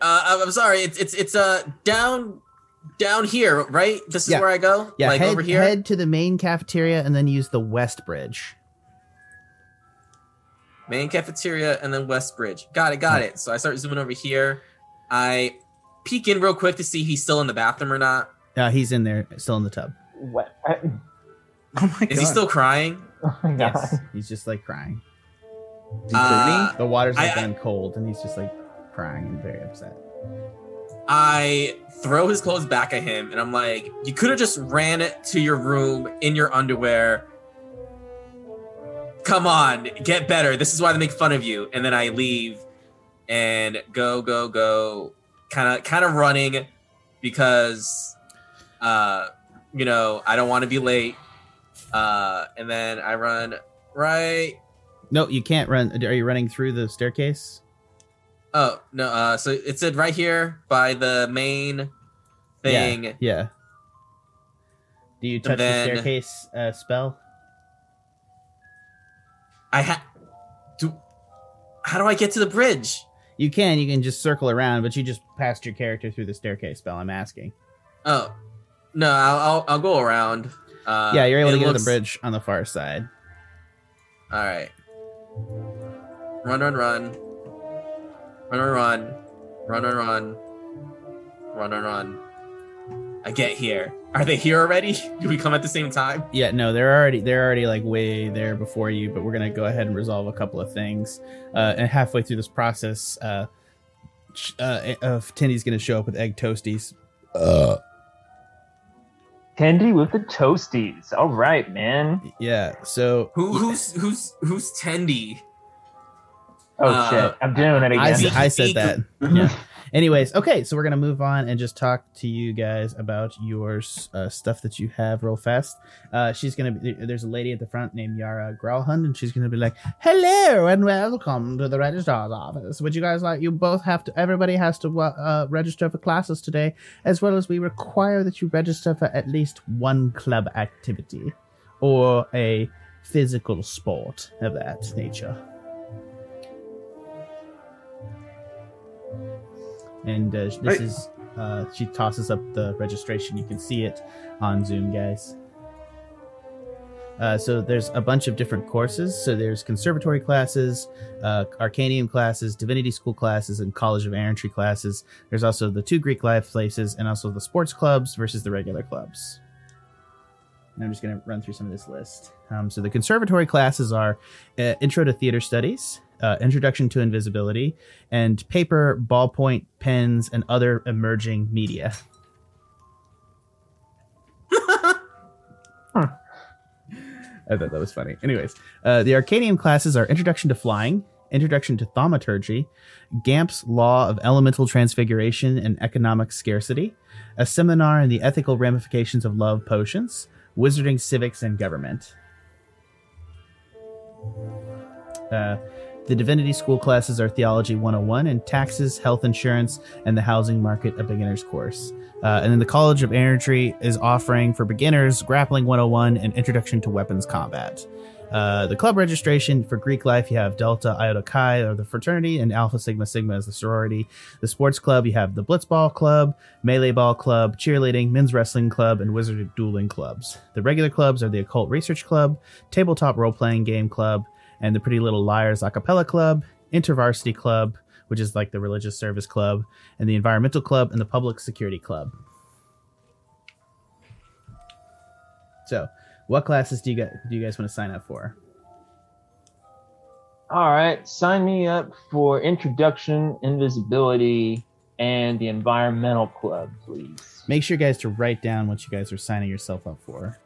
uh, I'm- I'm sorry. It's it's it's uh down down here, right? This is Yeah. where I go. Yeah, like head, over here. head to the main cafeteria, and then use the west bridge. Main cafeteria and then West Bridge. Got it, got it. So I start zooming over here. I peek in real quick to see he's still in the bathroom or not. Uh, he's in there, still in the tub. What? Oh my god. Is he still crying? Oh my god. Yes, he's just like crying. Is he Uh, The water's like I- I- gone cold, and he's just like crying and very upset. I throw his clothes back at him and I'm like, you could have just ran it to your room in your underwear. Come on, get better. This is why they make fun of you. And then I leave and go, go, go, kind of kind of running because uh you know, I don't want to be late. Uh and then I run right No, you can't run. Are you running through the staircase? Oh no! Uh, so it said right here by the main thing. Yeah. yeah. Do you touch then- the staircase uh, spell? I ha do. How do I get to the bridge? You can. You can just circle around, but you just passed your character through the staircase spell. I'm asking. Oh no! I'll I'll, I'll go around. Uh, yeah, you're able to get looks- to the bridge on the far side. All right. Run, run, run. Run, run, run. Run, run, run. Run, run, run. I get here. Are they here already? Do we come at the same time? Yeah, no, they're already they're already like way there before you, but we're gonna go ahead and resolve a couple of things. Uh, and halfway through this process, uh, uh, uh Tendy's gonna show up with egg toasties. Uh, Candy with the toasties. All right, man. yeah. So Who who's who's who's Tendy? Oh Uh, shit! I'm doing it I, again. s- I said that. Yeah. Anyways, okay, so we're gonna move on and just talk to you guys about your uh, stuff that you have real fast. Uh, she's gonna be there's a lady at the front named Yara Growlhund, and she's gonna be like, "Hello and welcome to the registrar's office. Would you guys like? You both have to. Everybody has to uh, register for classes today, as well as we require that you register for at least one club activity or a physical sport of that nature." And uh, this Right. is uh, she tosses up the registration. You can see it on zoom guys. Uh, so there's a bunch of different courses. So there's conservatory classes uh, arcanium classes divinity school classes and college of errantry classes. There's also the two greek life places and also the sports clubs versus the regular clubs. And i'm just going to run through some of this list. Um, so the conservatory classes are uh, intro to theater studies uh, introduction to invisibility and paper, ballpoint, pens, and other emerging media. I thought that was funny. Anyways, uh, the Arcanium classes are Introduction to Flying, Introduction to Thaumaturgy, Gamp's Law of Elemental Transfiguration and Economic Scarcity, a seminar in the ethical ramifications of love potions, Wizarding Civics and Government. Uh, the Divinity School classes are Theology 101 and Taxes, Health Insurance, and the Housing Market, a beginner's course. Uh, and then the College of Errantry is offering for beginners Grappling 101 and Introduction to Weapons Combat. Uh, the club registration for Greek life, you have Delta Iota Chi or the fraternity, and Alpha Sigma Sigma as the sorority. The sports club, you have the Blitzball Club, Melee Ball Club, Cheerleading, Men's Wrestling Club, and Wizard Dueling Clubs. The regular clubs are the Occult Research Club, Tabletop Role Playing Game Club, and the Pretty Little Liars a cappella club, InterVarsity Club, which is like the religious service club, and the Environmental Club and the Public Security Club. So, what classes do you guys do you guys want to sign up for? All right, sign me up for introduction, invisibility, and the environmental club, please. Make sure, guys, to write down what you guys are signing yourself up for.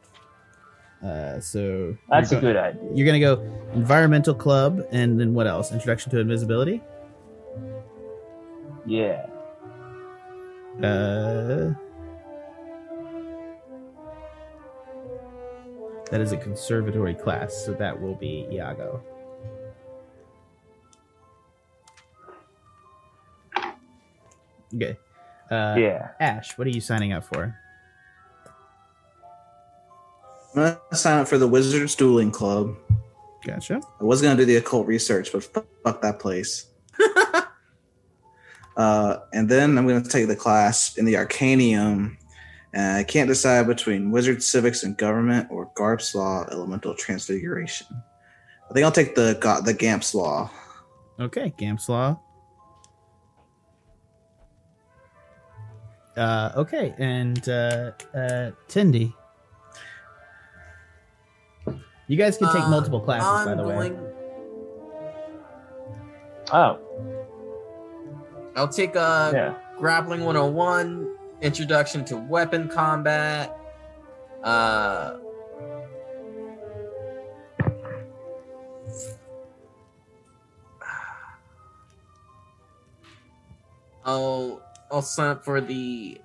Uh, so That's a good idea. You're gonna go environmental club, and then what else? Introduction to invisibility. Yeah. Uh, that is a conservatory class, so that will be Iago. Okay. Uh, yeah. Ashe, what are you signing up for? I'm gonna sign up for the Wizards Dueling Club. Gotcha. I was gonna do the occult research, but fuck, that place. uh, and then I'm gonna take the class in the Arcanium, and I can't decide between Wizard Civics and Government or Gamp's Law Elemental Transfiguration. I think I'll take the the Gamp's Law. Okay, Gamp's Law. Uh, okay, and uh, uh, Tendy. You guys can take Uh, multiple classes, I'm by the way. Oh, I'll take uh, yeah. Grappling 101, Introduction to Weapon Combat. Uh, I'll I'll sign up for the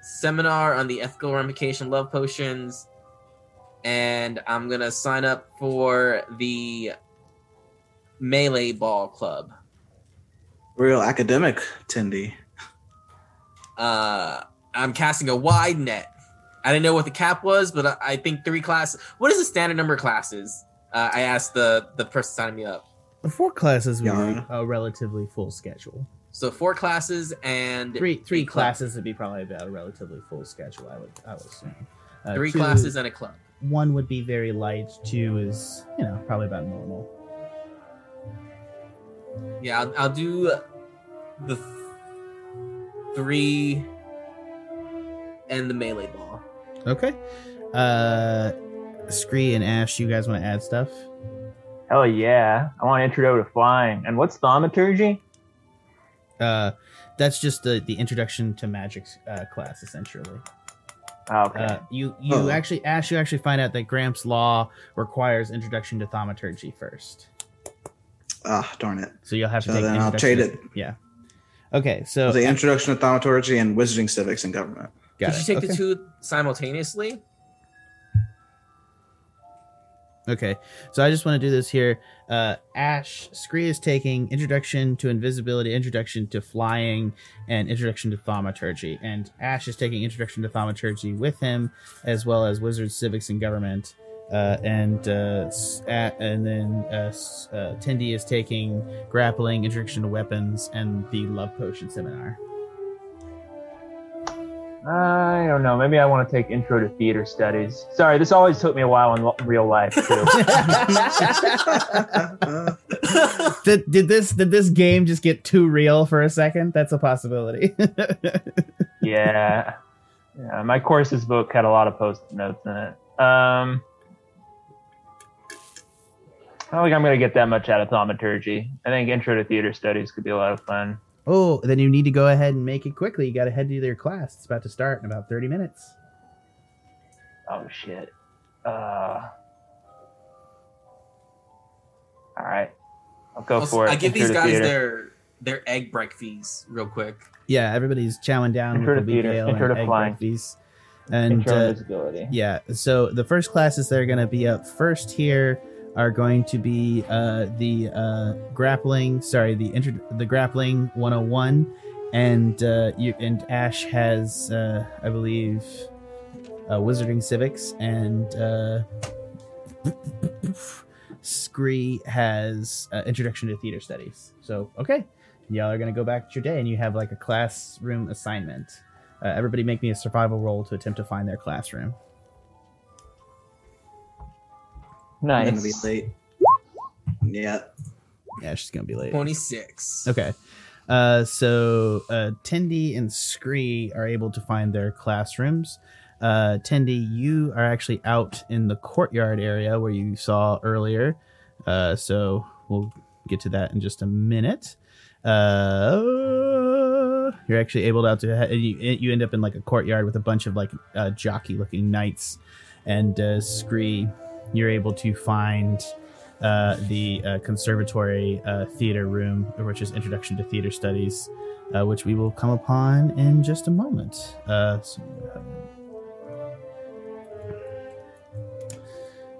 seminar on the ethical ramification love potions, and I'm gonna sign up for the melee ball club. Real academic, Tendy. uh I'm casting a wide net. I didn't know what the cap was, but I, I think three classes. What is the standard number of classes? Uh, I asked the the person signing me up. The four classes would Yeah. be a relatively full schedule. So four classes and Three three a club. classes would be probably about a relatively full schedule. I would I would assume. Uh, Three two- classes and a club. One would be very light. Two is you know probably about normal. Yeah, I'll, I'll do the th- three and the melee ball. Okay. Uh, Scree and Ashe, you guys want to add stuff? Hell yeah. I want intro to flying. And what's thaumaturgy? Uh, that's just the the introduction to magic uh, class essentially. Oh, okay. Uh, you you Oh. actually Ashe, you actually find out that Gamp's law requires introduction to thaumaturgy first. Ah, darn it. So you'll have to So take. then I'll trade it. Yeah. Okay, so The introduction to thaumaturgy and wizarding civics and government. got Did it. you take okay. the two simultaneously? Okay, so I just want to do this here. Uh, Ashe Scree is taking Introduction to Invisibility, Introduction to Flying, and Introduction to Thaumaturgy. And Ashe is taking Introduction to Thaumaturgy with him, as well as Wizard Civics and Government. Uh, and uh, s- a- and then uh, uh, Tendy is taking Grappling, Introduction to Weapons, and the Love Potion Seminar. I don't know. Maybe I want to take Intro to Theater Studies. Sorry, this always took me a while in lo- real life too. did, did this did this game just get too real for a second? That's a possibility. yeah. Yeah, my courses book had a lot of post-it notes in it. Um, I don't think I'm going to get that much out of thaumaturgy. I think Intro to Theater Studies could be a lot of fun. Oh, then you need to go ahead and make it quickly. You got to head to your class. It's about to start in about 30 minutes. Oh shit. Uh. All right, I'll go Also, for it. I give these to guys theater. their their egg break fees real quick. Yeah, everybody's chowing down Intro with to the theater, ale intro and to egg flying. breakfast. And uh, yeah, so the first classes that are going to be up first here are going to be uh, the uh, grappling. Sorry, the intro, the grappling 101, and uh, you and Ashe has, uh, I believe, uh, wizarding civics, and uh, Scree has uh, introduction to theater studies. So okay, y'all are gonna go back to your day, and you have like a classroom assignment. Uh, everybody, make me a survival roll to attempt to find their classroom. I'm gonna be late. Yeah. Yeah, she's gonna be late. Twenty six. Okay. Uh, so uh, Tendy and Scree are able to find their classrooms. Uh, Tendy, you are actually out in the courtyard area where you saw earlier. Uh, so we'll get to that in just a minute. Uh, you're actually able to out to and you, you end up in like a courtyard with a bunch of like uh, jockey-looking knights, and uh, Scree, you're able to find uh, the uh, conservatory uh, theater room, which is Introduction to Theater Studies, uh, which we will come upon in just a moment. Uh, so,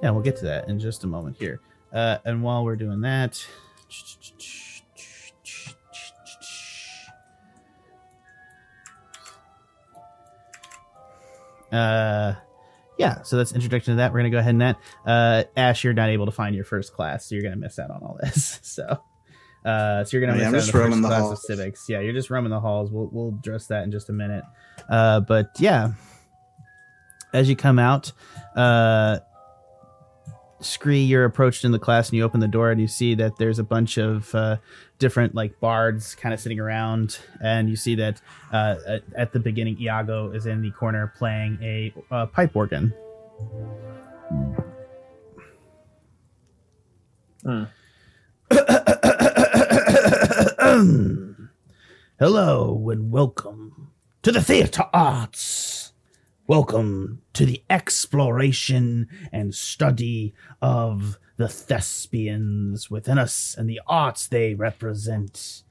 yeah, we'll get to that in just a moment here. Uh, and while we're doing that, uh, yeah, so that's introduction to that. We're gonna go ahead and that. Uh, Ashe, you're not able to find your first class, so you're gonna miss out on all this. So, uh, so you're gonna Oh, miss I'm out on the first the class halls. of civics. Yeah, you're just roaming the halls. We'll we'll address that in just a minute. Uh, but yeah, as you come out, uh, Scree, you're approached in the class, and you open the door, and you see that there's a bunch of uh, different like bards kind of sitting around, and you see that uh, at, at the beginning, Iago is in the corner playing a uh, pipe organ. Hmm. Hello and welcome to the theater arts. Welcome to the exploration and study of the thespians within us and the arts they represent.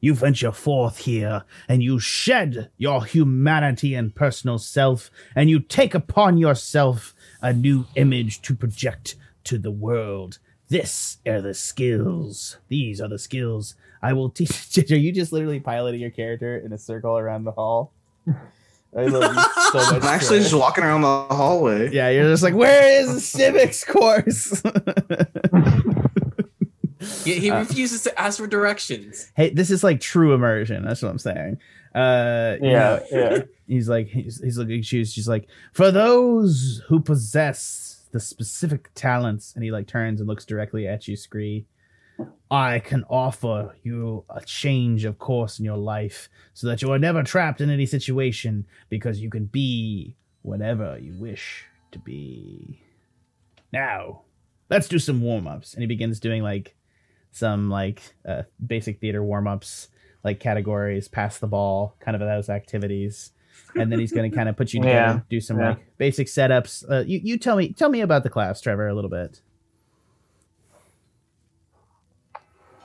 You venture forth here and you shed your humanity and personal self, and you take upon yourself a new image to project to the world. This are the skills. These are the skills I will teach. Are you just literally piloting your character in a circle around the hall? I love you so much. I'm actually Troy. just walking around the hallway. Yeah, you're just like, where is the civics course? He, he Uh, refuses to ask for directions. hey, this is like true immersion. That's what I'm saying. Uh, you Yeah, know, yeah. He's like, he's, he's looking at you. She's like, for those who possess the specific talents, and he like turns and looks directly at you, Scree. I can offer you a change of course in your life so that you are never trapped in any situation because you can be whatever you wish to be. Now, let's do some warm ups. And he begins doing like some like uh, basic theater warm ups, like categories, pass the ball, kind of those activities. And then he's going to kind of put you together, Yeah, do some yeah. like basic setups. Uh, you, you tell me, tell me about the class, Trevor, a little bit.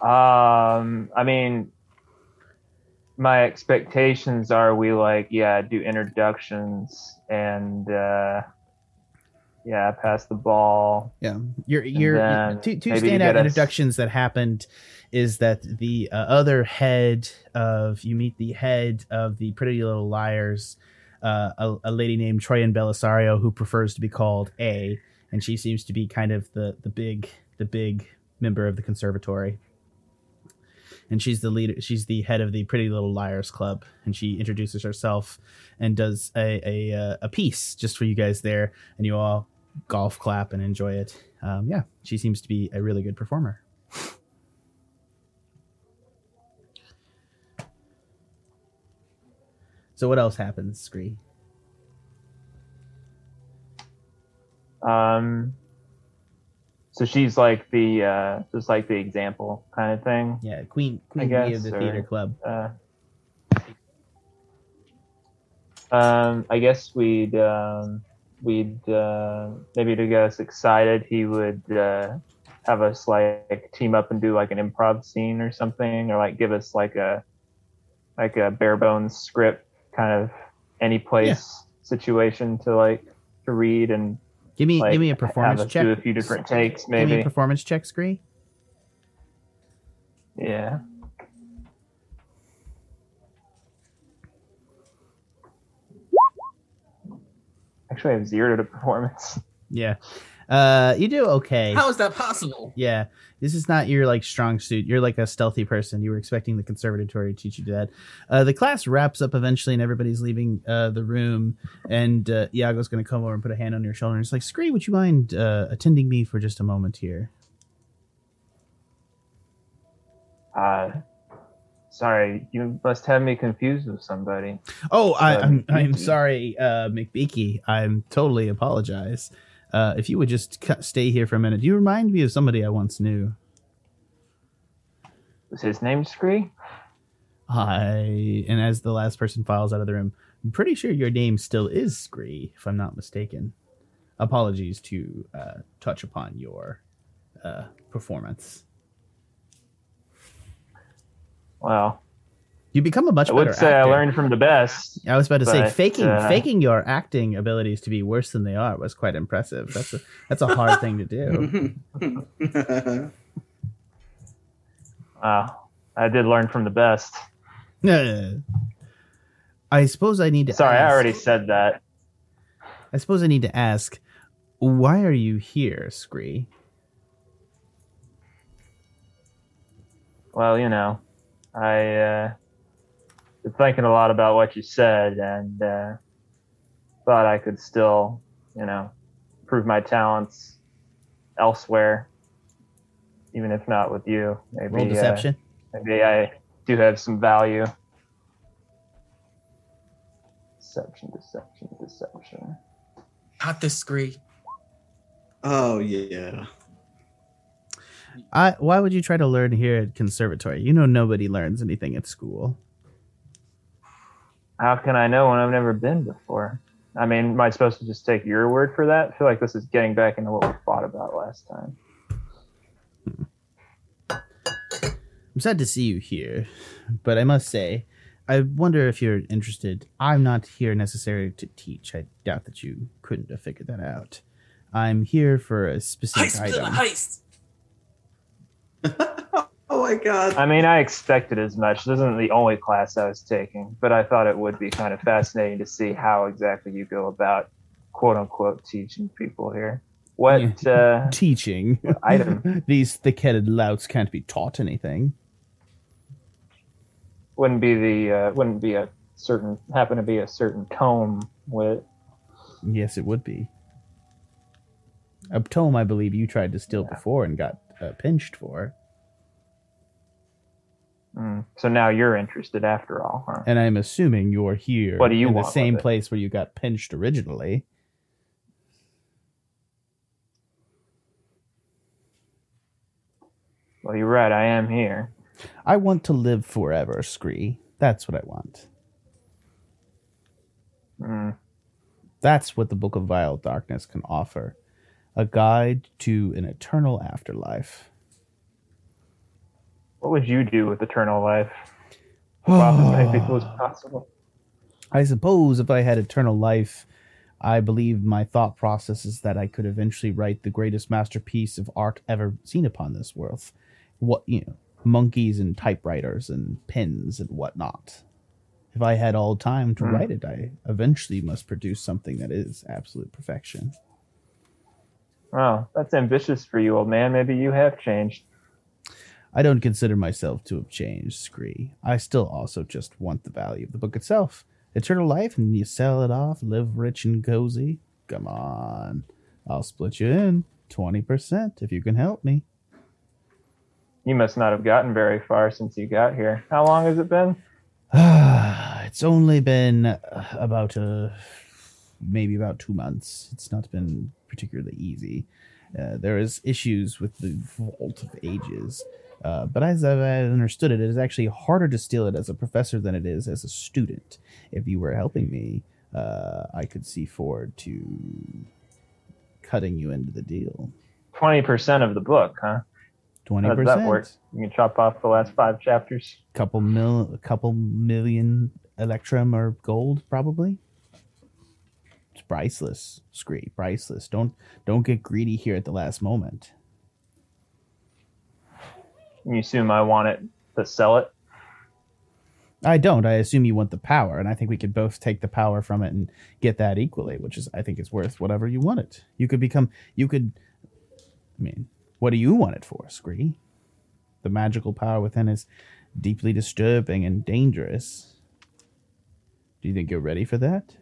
Um, I mean, my expectations are we like yeah do introductions and uh, yeah pass the ball. Yeah, your your two, two standout get us- introductions that happened is that the uh, other head of you meet the head of the Pretty Little Liars, uh, a, a lady named Troian Bellisario who prefers to be called A, and she seems to be kind of the the big the big member of the conservatory. And she's the leader. She's the head of the Pretty Little Liars Club, and she introduces herself and does a a, uh, a piece just for you guys there, and you all golf clap and enjoy it. Um, yeah, she seems to be a really good performer. So what else happens, Scree? Um, so she's like the uh, just like the example kind of thing. Yeah, Queen Queen Bee of the or- theater club. Uh, um, I guess we'd um, we'd uh, maybe to get us excited, he would uh, have us like team up and do like an improv scene or something, or like give us like a like a bare bones script, kind of any place situation to like to read and Give me like give me a performance check. do a few different takes, Give me a maybe. performance check, Scree. Yeah. Actually, I have zero to performance. Yeah, uh, you do okay. How is that possible? Yeah, this is not your like strong suit. You're like a stealthy person. You were expecting the conservatory to teach you that. Uh, the class wraps up eventually, and everybody's leaving uh, the room. And uh, Iago's going to come over and put a hand on your shoulder. and He's like, "Scree, would you mind uh, attending me for just a moment here?" Uh, sorry, you must have me confused with somebody. Oh, I, Uh, I'm I'm sorry, uh, McBeaky. I'm totally apologize. Uh, if you would just cu- stay here for a minute, you remind me of somebody I once knew. Was his name Scree? I and as the last person files out of the room, I'm pretty sure your name still is Scree, if I'm not mistaken. Apologies to uh, touch upon your uh, performance. Well, You become a much I better would say I learned from the best. I was about to say faking uh, faking your acting abilities to be worse than they are was quite impressive. That's a that's a hard thing to do. Uh, I did learn from the best. I suppose I need to. Sorry, I ask- already said that. I suppose I need to ask, why are you here, Scree? Well, you know, I uh, been thinking a lot about what you said and uh, thought I could still, you know, prove my talents elsewhere, even if not with you. Maybe Roll uh, maybe I do have some value. Deception, deception, deception. Not this scree. oh yeah. I, why would you try to learn here at conservatory? You know nobody learns anything at school. How can I know when I've never been before? I mean, am I supposed to just take your word for that? I feel like this is getting back into what we fought about last time. I'm sad to see you here, but I must say, I wonder if you're interested. I'm not here necessarily to teach. I doubt that you couldn't have figured that out. I'm here for a specific Heist within a item. heist. Oh my god. I mean, I expected as much. This isn't the only class I was taking, but I thought it would be kind of fascinating to see how exactly you go about quote unquote teaching people here. What uh, Teaching. item These thick-headed louts can't be taught anything. wouldn't be the uh, wouldn't be a certain happen to be a certain tome with Yes, it would be. A tome I believe you tried to steal Yeah. before and got uh, pinched for, mm. so now you're interested after all, huh? and I'm assuming you're here What do you in the same place where you got pinched originally. Well, you're right. I am here. I want to live forever, Scree. That's what I want. Mm. That's what the Book of Vile Darkness can offer a guide to an eternal afterlife. What would you do with eternal life? Rob as many people as possible. I suppose if I had eternal life, I believe my thought process is that I could eventually write the greatest masterpiece of art ever seen upon this world. What you know, monkeys and typewriters and pens and whatnot. If I had all time to Hmm. write it, I eventually must produce something that is absolute perfection. Wow, that's ambitious for you, old man. Maybe you have changed. I don't consider myself to have changed, Scree. I still also just want the value of the book itself. Eternal life, and you sell it off, live rich and cozy. Come on. I'll split you in 20% if you can help me. You must not have gotten very far since you got here. How long has it been? it's only been uh, about uh, maybe about two months. It's not been particularly easy. Uh, there is issues with the Vault of Ages, uh, but as I've understood it, it is actually harder to steal it as a professor than it is as a student. If you were helping me, uh, I could see forward to cutting you into the deal. Twenty percent of the book, huh? Twenty How does that work? You can chop off the last five chapters. couple mil, a couple million electrum or gold, probably. It's priceless, Scree. Priceless. Don't don't get greedy here at the last moment. You assume I want it to sell it. I don't. I assume you want the power, and I think we could both take the power from it and get that equally, which is I think is worth whatever you want it. You could become. You could. I mean, what do you want it for, Scree? The magical power within is deeply disturbing and dangerous. Do you think you're ready for that?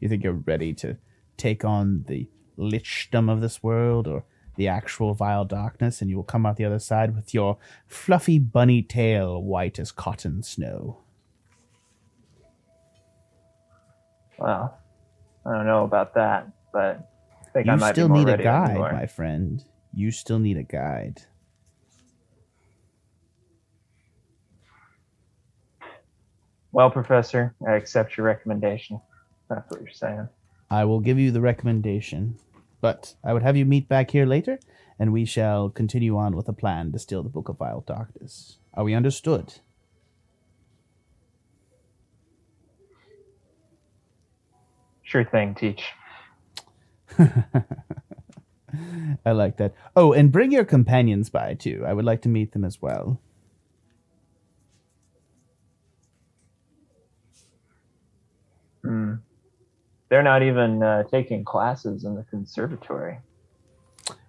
You think you're ready to take on the lichdom of this world or the actual vile darkness, and you will come out the other side with your fluffy bunny tail white as cotton snow? Well, I don't know about that, but I think I You might still need a guide, are. my friend. You still need a guide. Well, Professor, I accept your recommendation. That's what you're saying. I will give you the recommendation, but I would have you meet back here later, and we shall continue on with a plan to steal the Book of Vile Darkness. Are we understood? Sure thing, teach. I like that. Oh, and bring your companions by too. I would like to meet them as well. Hmm. They're not even uh, taking classes in the conservatory.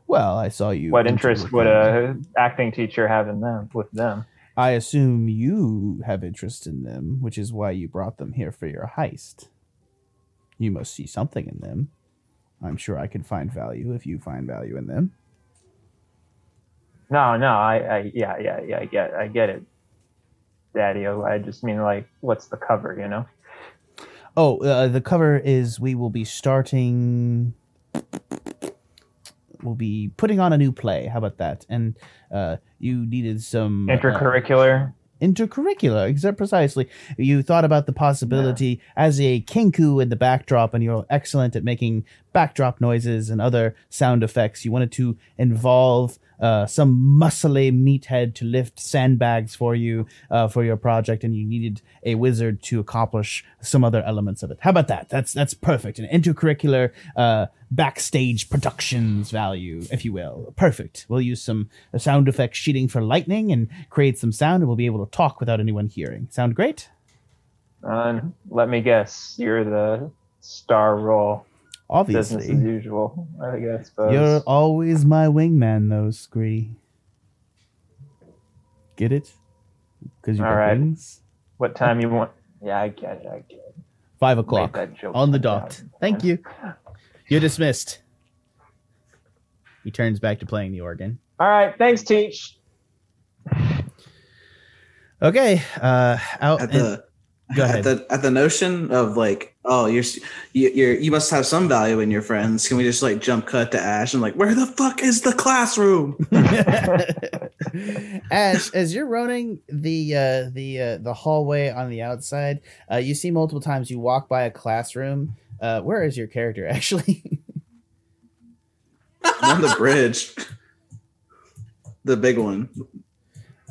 Well, I saw you. What interest would a acting teacher have in them with them? I assume you have interest in them, which is why you brought them here for your heist. You must see something in them. I'm sure I can find value if you find value in them. No, no, I, I yeah, yeah, yeah, I get, I get it, Daddy. I just mean like, what's the cover? You know? Oh, uh, the cover is we will be starting. We'll be putting on a new play. How about that? And uh, you needed some uh, Intercurricular. intercurricular exactly precisely you thought about the possibility as a Kenku in the backdrop and you're excellent at making backdrop noises and other sound effects. You wanted to involve uh, some muscly meathead to lift sandbags for you uh, for your project and you needed a wizard to accomplish some other elements of it. How about that? That's that's perfect. An intercurricular uh, backstage productions value if you will. Perfect. We'll use some sound effects sheeting for lightning and create some sound and we'll be able to talk without anyone hearing. Sound great? Uh, let me guess, you're the star role. Business as obviously usual. I guess. Suppose. you're always my wingman though scree get it because you got All right. wings What time you want? Yeah, I get it. I get it. five o'clock on the dot thank you you're dismissed he turns back to playing the organ All right. Thanks, Teach. okay uh out At and- the Go ahead. At the at the notion of like, oh, you're you, you're you must have some value in your friends. Can we just like jump cut to Ashe and like, where the fuck is the classroom? Ashe, as you're running the uh, the uh, the hallway on the outside, uh, you see multiple times you walk by a classroom. Uh, where is your character actually? I'm on the bridge, the big one.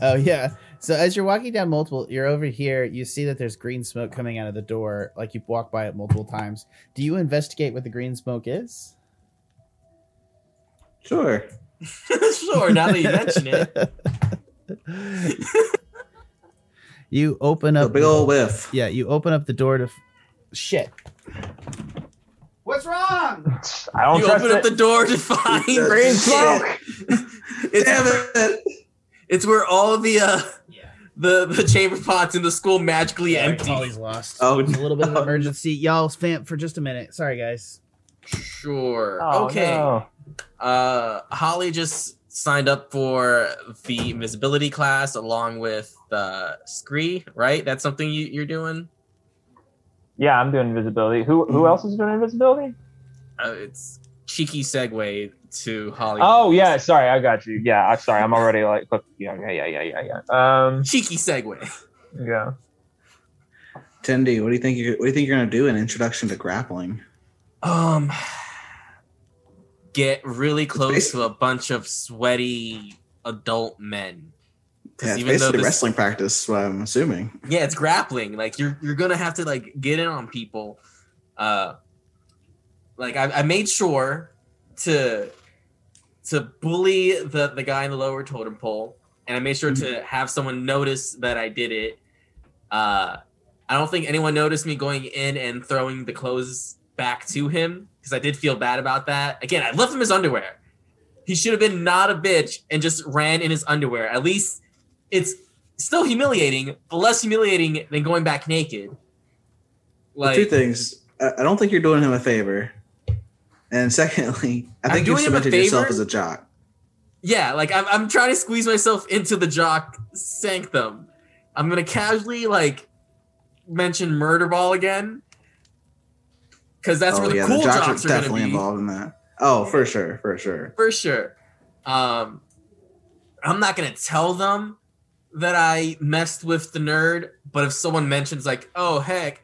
Oh yeah. So as you're walking down multiple, you're over here. You see that there's green smoke coming out of the door. Like you've walked by it multiple times. Do you investigate what the green smoke is? Sure. sure, now that you mention it. you open A up. big old whiff. yeah, you open up the door to. F- Shit. What's wrong? I don't You trust open it. up the door to find Green smoke. It's, Damn it! it's where all the uh Yeah. The the chamber pots in the school magically empty. Holly's lost. Oh, It's a little bit of an emergency. Y'all, fam, for just a minute. Sorry, guys. Sure. Oh, okay. no. Uh, Holly just signed up for the invisibility class along with uh, Scree, right? That's something you, you're doing. Yeah, I'm doing invisibility. Who who else is doing invisibility? Uh, it's cheeky segue to Holly. Oh yeah, sorry, I got you. Yeah, I'm sorry. I'm already like, look, yeah, yeah, yeah, yeah, yeah, yeah. Um, cheeky segue. yeah. Tendy, what do you think? You, what do you think you're gonna do in Introduction to Grappling? Um, get really close to a bunch of sweaty adult men. 'Cause Yeah, it's even though basically this- wrestling practice. What I'm assuming. yeah it's grappling like you're you're gonna have to like get in on people uh like i, I made sure to to bully the the guy in the lower totem pole and i made sure to have someone notice that i did it uh i don't think anyone noticed me going in and throwing the clothes back to him because i did feel bad about that again i left him his underwear he should have been not a bitch and just ran in his underwear at least it's still humiliating, but less humiliating than going back naked. Well, two things. I don't think you're doing him a favor. And secondly, I think you doing him a cemented yourself as a jock. yeah, like I'm, I'm trying to squeeze myself into the jock sanctum. I'm gonna casually like mention murder ball again, because that's where the Oh, the cool jocks jocks are are definitely be involved in that. Oh, for sure, for sure. for sure. Um, I'm not gonna tell them that I messed with the nerd, but if someone mentions like, "Oh heck,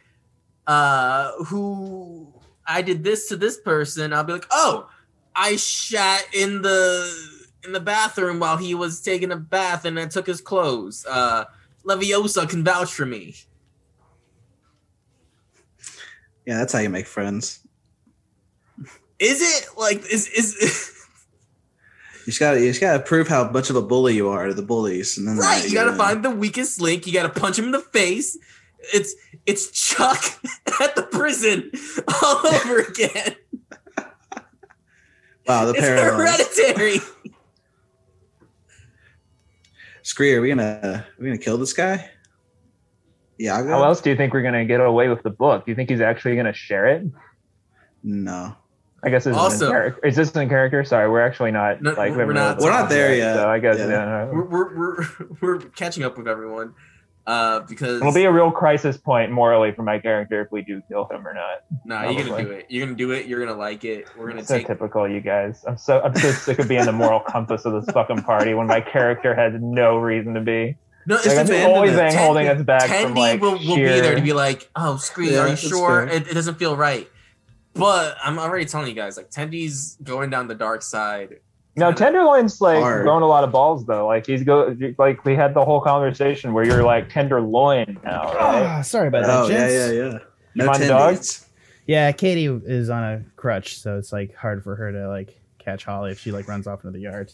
uh, who I did this to this person," I'll be like, "Oh, I shat in the in the bathroom while he was taking a bath, and I took his clothes." Uh, Leviosa can vouch for me. Yeah, that's how you make friends. Is it like is is? You just gotta, you just gotta prove how much of a bully you are to the bullies, and then Right, you gotta find the weakest link. You gotta punch him in the face. It's it's Chuck at the prison all over again. Wow, the it's parallels. hereditary. Scree, are we gonna, are we gonna kill this guy? Iago? How else do you think we're gonna get away with the book? Do you think he's actually gonna share it? No. I guess this Also- is character. Is this in character? Sorry, we're actually not No, like we we're haven't We're not there yet. So I guess Yeah. yeah. We're, we're, we're, we're catching up with everyone uh, because it'll be a real crisis point morally for my character if we do kill him or not. nah, you're gonna do it. You're gonna do it. You're gonna like it. We're gonna So take. typical, you guys. I'm so I'm so sick of being the moral compass of this fucking party when my character has no reason to be. No, it's Like, I'm just the only thing holding us back from Tendy like will, will be there to be like, oh, Scree, Yeah, are you sure? It, it doesn't feel right. But I'm already telling you guys, like Tendy's going down the dark side. No, Tenderloin's like Hard. growing a lot of balls though. Like he's go like we had the whole conversation where you're like Tenderloin now, right? Ah, sorry about that, Oh, yeah, gents. yeah, yeah. You No mind dog? tendies. Yeah, Katie is on a crutch, so it's like hard for her to like catch Holly if she like runs off into the yard.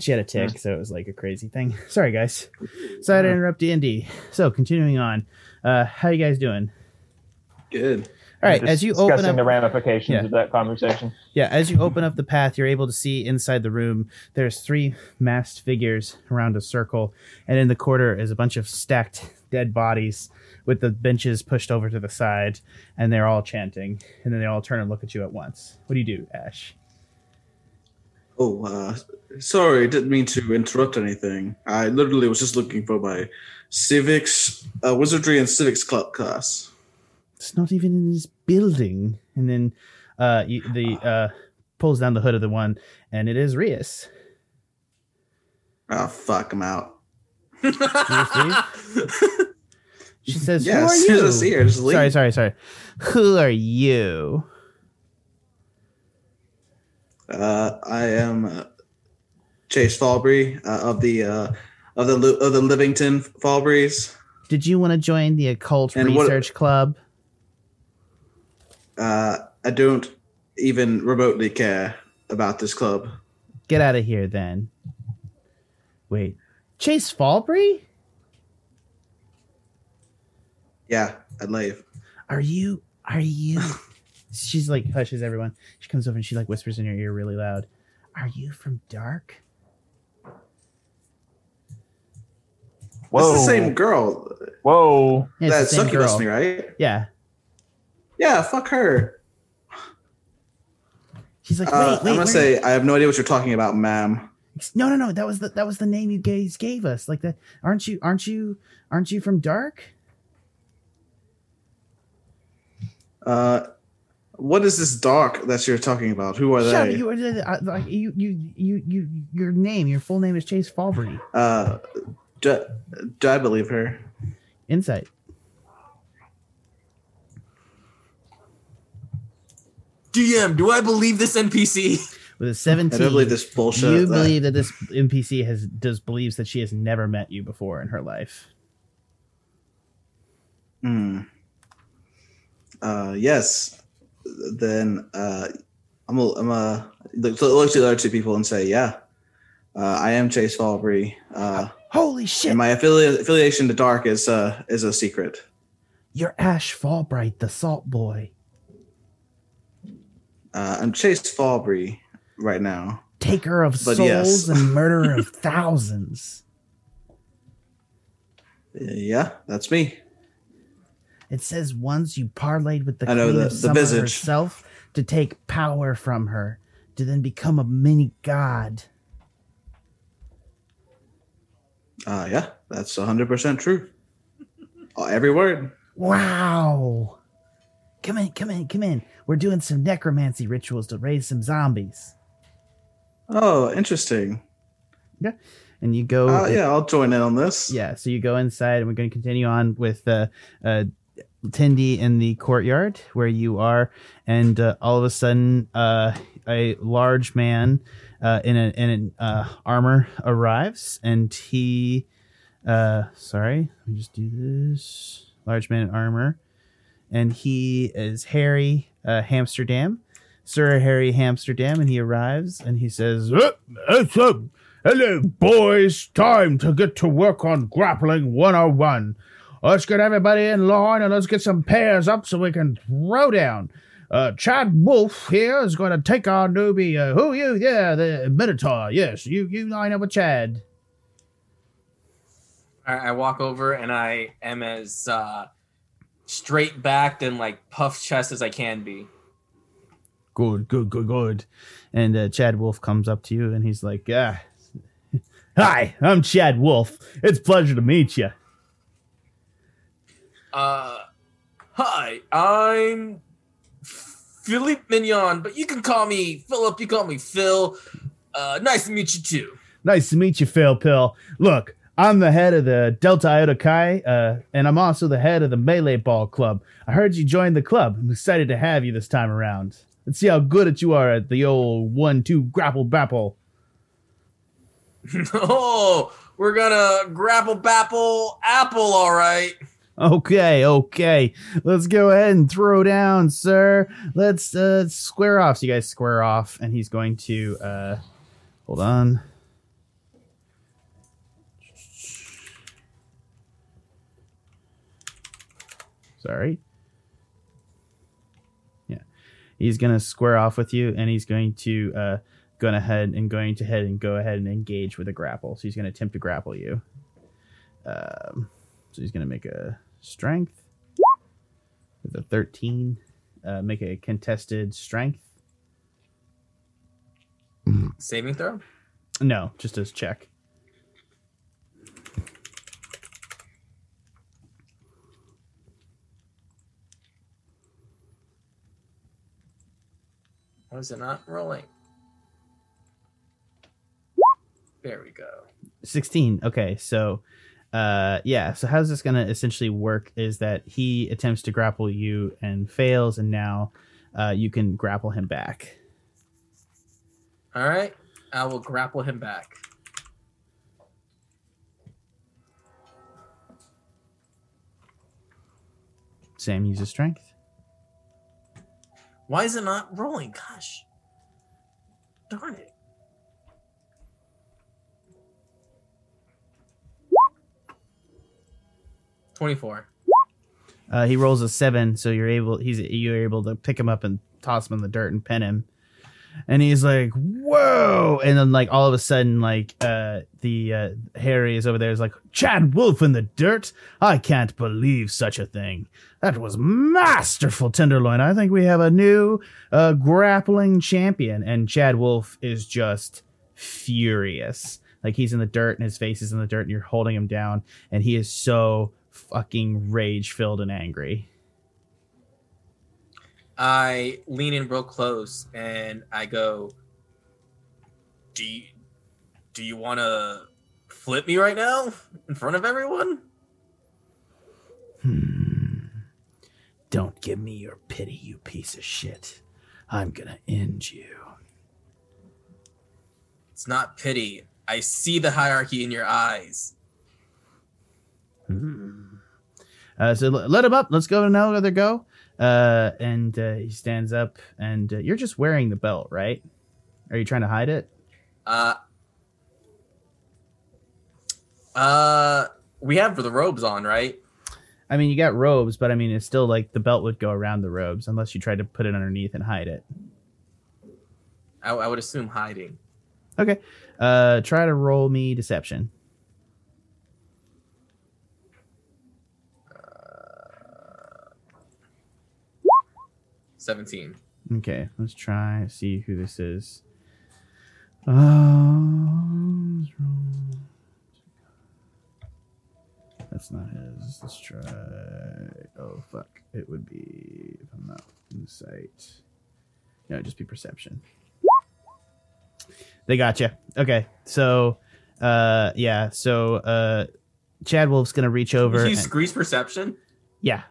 She had a tick, so it was like a crazy thing. Sorry, guys. Sorry to interrupt D and D. So continuing on, uh, how you guys doing? Good. All right, as you discussing open up, the ramifications Yeah. of that conversation. yeah, as you open up the path, you're able to see inside the room. There's three masked figures around a circle, and in the corner is a bunch of stacked dead bodies with the benches pushed over to the side, and they're all chanting. And then they all turn and look at you at once. What do you do, Ashe? Oh, uh, sorry, didn't mean to interrupt anything. I literally was just looking for my civics, uh, wizardry and civics club class. It's not even in this building. And then uh, you, the uh, pulls down the hood of the one, and it is Rias. Oh, fuck, I'm out. She says, "Who are you?" see her, just leave. Sorry, sorry, sorry. Who are you? Uh, I am uh, Chase Fallbury uh, of the uh, of the of the Livington Breeze. Did you want to join the occult And what- research club? Uh, I don't even remotely care about this club. Get out of here then. Wait. Chase Fallbury? Yeah, I'd leave. Are you are you She's like hushes everyone. She comes over and she like whispers in your ear really loud. Are you from Dark? Whoa. It's the same girl. Whoa. Yeah, it's that the same girl. me, right? Yeah. Yeah, fuck her. She's like, wait, Uh, wait, I'm gonna say I have no idea what you're talking about, ma'am. No, no, no. That was the that was the name you guys gave us. Like that aren't you aren't you aren't you from Dark? Uh, what is this dark that you're talking about? Who are Shut they? up, you, uh, like, you, you, you, you, your name, your full name is Chase Fallbury. Uh, do, do I believe her? Insight. DM, do I believe this NPC? With a 17. I don't believe this bullshit. you that- believe that this NPC has does believes that she has never met you before in her life. Hmm. Uh, yes. Then uh, I'm a, I'm a look, look to the other two people and say, yeah, uh, I am Chase Fallbury. Uh, Holy shit! and my affili- affiliation to Dark is uh is a secret. You're Ashe Fallbright, the Salt Boy. Uh, I'm Chase Fallbury right now. Taker of But souls yes. and murderer of thousands. Yeah, that's me. It says once you parlayed with the I know queen the- of the visage. herself to take power from her, to then become a mini god. Uh, yeah, that's 100% true. Uh, every word. Wow. Come in, come in, come in. We're doing some necromancy rituals to raise some zombies. Oh, interesting. Yeah. And you go Uh, yeah, I'll join in on this. yeah, so you go inside and we're going to continue on with uh, uh, Tendy in the courtyard where you are, and uh, all of a sudden, uh, a large man uh, in an in an uh, armor arrives, and he, uh, sorry, let me just do this. Large man in armor, and he is Harry uh, Hamsterdam, Sir Harry Hamsterdam, and he arrives and he says, "Uh, "What's up?" Hello, boys. Time to get to work on grappling 101. Let's get everybody in line and let's get some pairs up so we can throw down. Uh, Chad Wolf here is going to take our newbie. Uh, who you? Yeah, the Minotaur. Yes, you you line up with Chad. I, I walk over and I am as uh, straight backed and like puffed chest as I can be. Good, good, good, good. And uh, Chad Wolf comes up to you and he's like, ah, Hi, I'm Chad Wolf. It's a pleasure to meet you. Uh, hi, I'm Philippe Mignon, but you can call me Philip. You call me Phil. Uh, nice to meet you too. Nice to meet you, Phil Pill. Look, I'm the head of the Delta Iota Chi, uh, and I'm also the head of the Melee Ball Club. I heard you joined the club. I'm excited to have you this time around. Let's see how good at you are at the old one-two grapple bapple. oh, we're gonna grapple bapple apple, all right. Okay, okay. Let's go ahead and throw down, sir. Let's uh, square off. So you guys square off, and he's going to uh, hold on. Sorry. Yeah, he's gonna square off with you, and he's going to uh, go ahead and going to head and go ahead and engage with a grapple. So he's going to attempt to grapple you. Um, so he's going to make a strength with a 13. Uh, make a contested strength. Saving throw. No, just as check. Why is it not rolling? There we go. 16. Okay, so uh yeah, so how's this going to essentially work is that he attempts to grapple you and fails and now uh you can grapple him back. All right. I will grapple him back. Sam uses strength. Why is it not rolling? Gosh. Darn it. Twenty-four. Uh, he rolls a seven, so you're able. He's you're able to pick him up and toss him in the dirt and pin him. And he's like, "Whoa!" And then like all of a sudden, like uh, the uh, Harry is over there. Is like, "Chad Wolf in the dirt! I can't believe such a thing. That was masterful, Tenderloin. I think we have a new uh, grappling champion." And Chad Wolf is just furious. Like he's in the dirt and his face is in the dirt, and you're holding him down, and he is so fucking rage filled and angry. I lean in real close and I go, "Do you, do you want to flip me right now in front of everyone?" Hmm. Don't give me your pity, you piece of shit. I'm gonna end you. It's not pity. I see the hierarchy in your eyes. Hmm. Uh, so let him up. Let's go now. Other go. Uh, and uh, he stands up, and uh, you're just wearing the belt, right? Are you trying to hide it? Uh, uh, we have the robes on, right? I mean, you got robes, but I mean, it's still like the belt would go around the robes unless you tried to put it underneath and hide it. I, I would assume hiding. Okay. Uh, try to roll me deception. Seventeen. Okay, let's try see who this is. Um, that's not his. Let's try. Oh fuck! It would be if I'm not in the site. No, it'd just be perception. They got you. Okay, so, uh, yeah, so uh, Chad Wolf's gonna reach over. Did you and- Grease perception? yeah,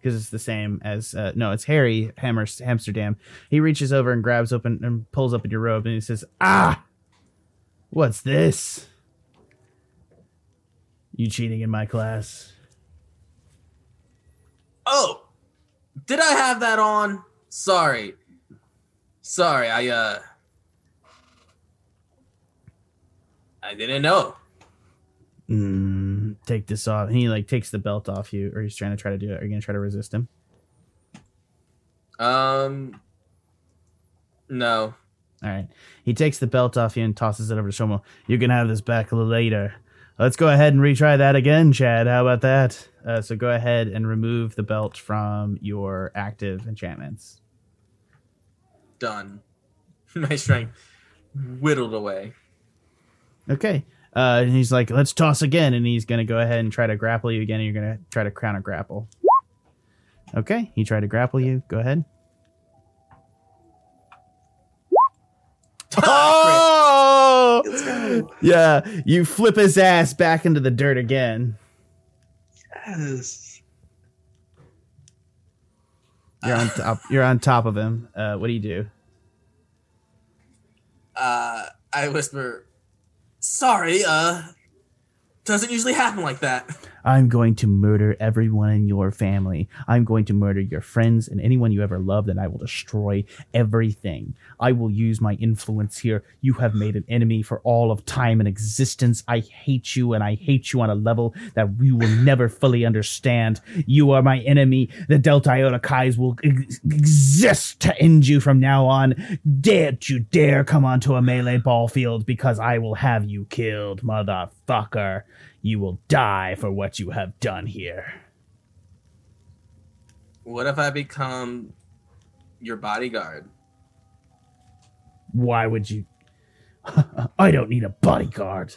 because it's the same as uh, no, it's Harry Hammer Amsterdam. He reaches over and grabs open and pulls open your robe, and he says, "Ah, what's this? You cheating in my class?" Oh, did I have that on? Sorry, sorry. I uh, I didn't know. Mm, take this off. And he like takes the belt off you, or he's trying to try to do it. Are you gonna try to resist him? Um, no. All right. He takes the belt off you and tosses it over to Shomo. You can have this back later. Let's go ahead and retry that again, Chad. How about that? Uh, so go ahead and remove the belt from your active enchantments. Done. My strength whittled away. Okay. Uh, and he's like, let's toss again. And he's going to go ahead and try to grapple you again. And you're going to try to crown a grapple. Okay. He tried to grapple you. Go ahead. Oh! Yeah. You flip his ass back into the dirt again. Yes. You're on top. You're on top of him. Uh, what do you do? Uh, I whisper, "Sorry, uh, doesn't usually happen like that." I'm going to murder everyone in your family. I'm going to murder your friends and anyone you ever loved, and I will destroy everything. I will use my influence here. You have made an enemy for all of time and existence. I hate you, and I hate you on a level that we will never fully understand. You are my enemy. The Delta Iota Chis will ex- exist to end you from now on. Don't you dare come onto a melee ball field because I will have you killed, motherfucker. You will die for what you have done here. What if I become your bodyguard? Why would you? I don't need a bodyguard.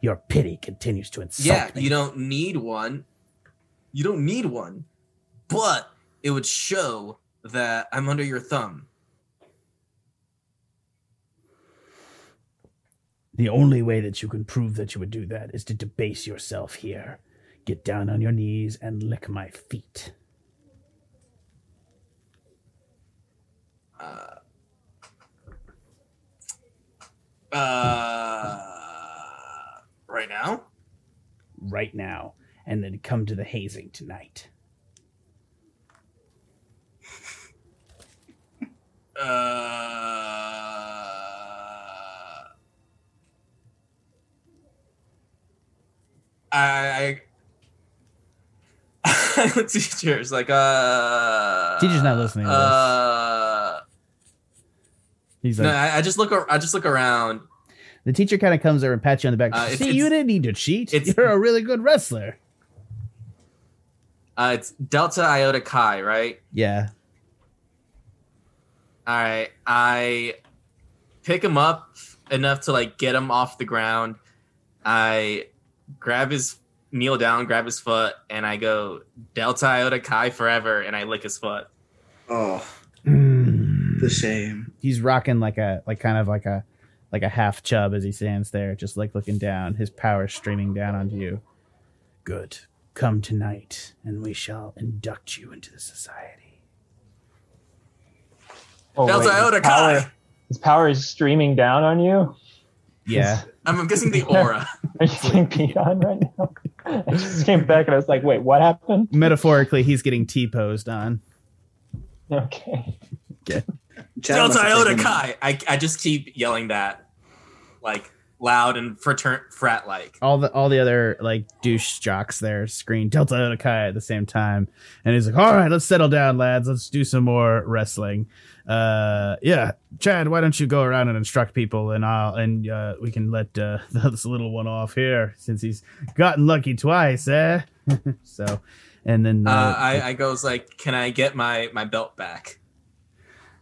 Your pity continues to insult yeah, me. you don't need one. You don't need one, but it would show that I'm under your thumb. The only way that you can prove that you would do that is to debase yourself here. Get down on your knees and lick my feet. Uh. Uh, right now? Right now. And then come to the hazing tonight. Uh. I, I teachers like uh Teacher's not listening to this. Uh, He's no, like, I, I just look. I just look around. the teacher kind of comes over and pats you on the back. Uh, it's- See, it's- you didn't need to cheat. You're a really good wrestler. Uh, it's Delta Iota Chi, right? Yeah. All right, I pick him up enough to like get him off the ground. I grab his kneel down, grab his foot, and I go Delta Iota Chi forever, and I lick his foot. Oh, Mm. the shame. He's rocking like a like kind of like a like a half chub as he stands there, just like looking down, his power streaming down onto you. Good. Come tonight, and we shall induct you into the society. Oh, Delta wait, his Iota power- His power is streaming down on you. Yeah. I'm guessing the aura. Are you getting peed on right now? I just came back and I was like, wait, what happened? Metaphorically, he's getting T posed on. Okay. Chad Delta Iota taken- Chi. I, I just keep yelling that, like loud and fratern frat like. all the all the other like douche jocks there scream Delta Iota Chi at the same time, and he's like, "All right, let's settle down, lads. Let's do some more wrestling." Uh, yeah, Chad, why don't you go around and instruct people, and I'll and uh, we can let uh, this little one off here since he's gotten lucky twice, eh? so, and then Uh, uh, I, I goes like, can I get my my belt back?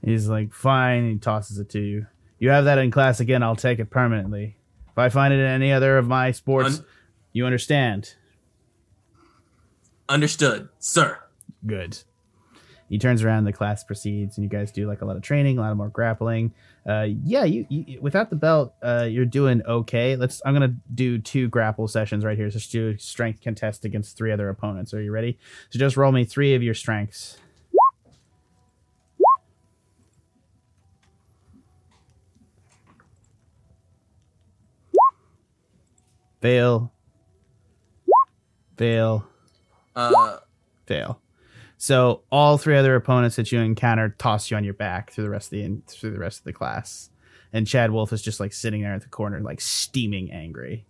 he's like, "Fine." He tosses it to you. You have that in class again. I'll take it permanently. If I find it in any other of my sports, Un- you understand. Understood, sir. good. He turns around, the class proceeds, and you guys do like a lot of training, a lot of more grappling. Uh, yeah, you, you without the belt, uh, you're doing okay. Let's. I'm gonna do two grapple sessions right here. So just do strength contest against three other opponents. Are you ready? So just roll me three of your strengths. Fail. Fail Uh, fail. So all three other opponents that you encounter toss you on your back through the rest of the through the rest of the class, and Chad Wolf is just like sitting there at the corner, like steaming angry.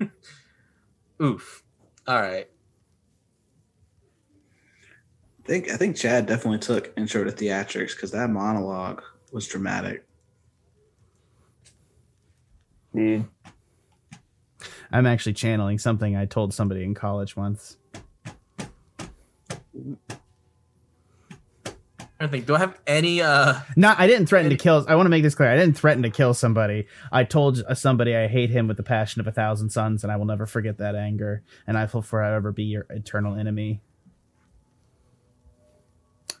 oof. All right. I think I think Chad definitely took intro to theatrics because that monologue was dramatic. Dude. I'm actually channeling something I told somebody in college once. I think. Do I have any? Uh, Not, I didn't threaten to kill. I want to make this clear. I didn't threaten to kill somebody. I told uh, somebody I hate him with the passion of a thousand suns, and I will never forget that anger, and I will forever be your eternal enemy.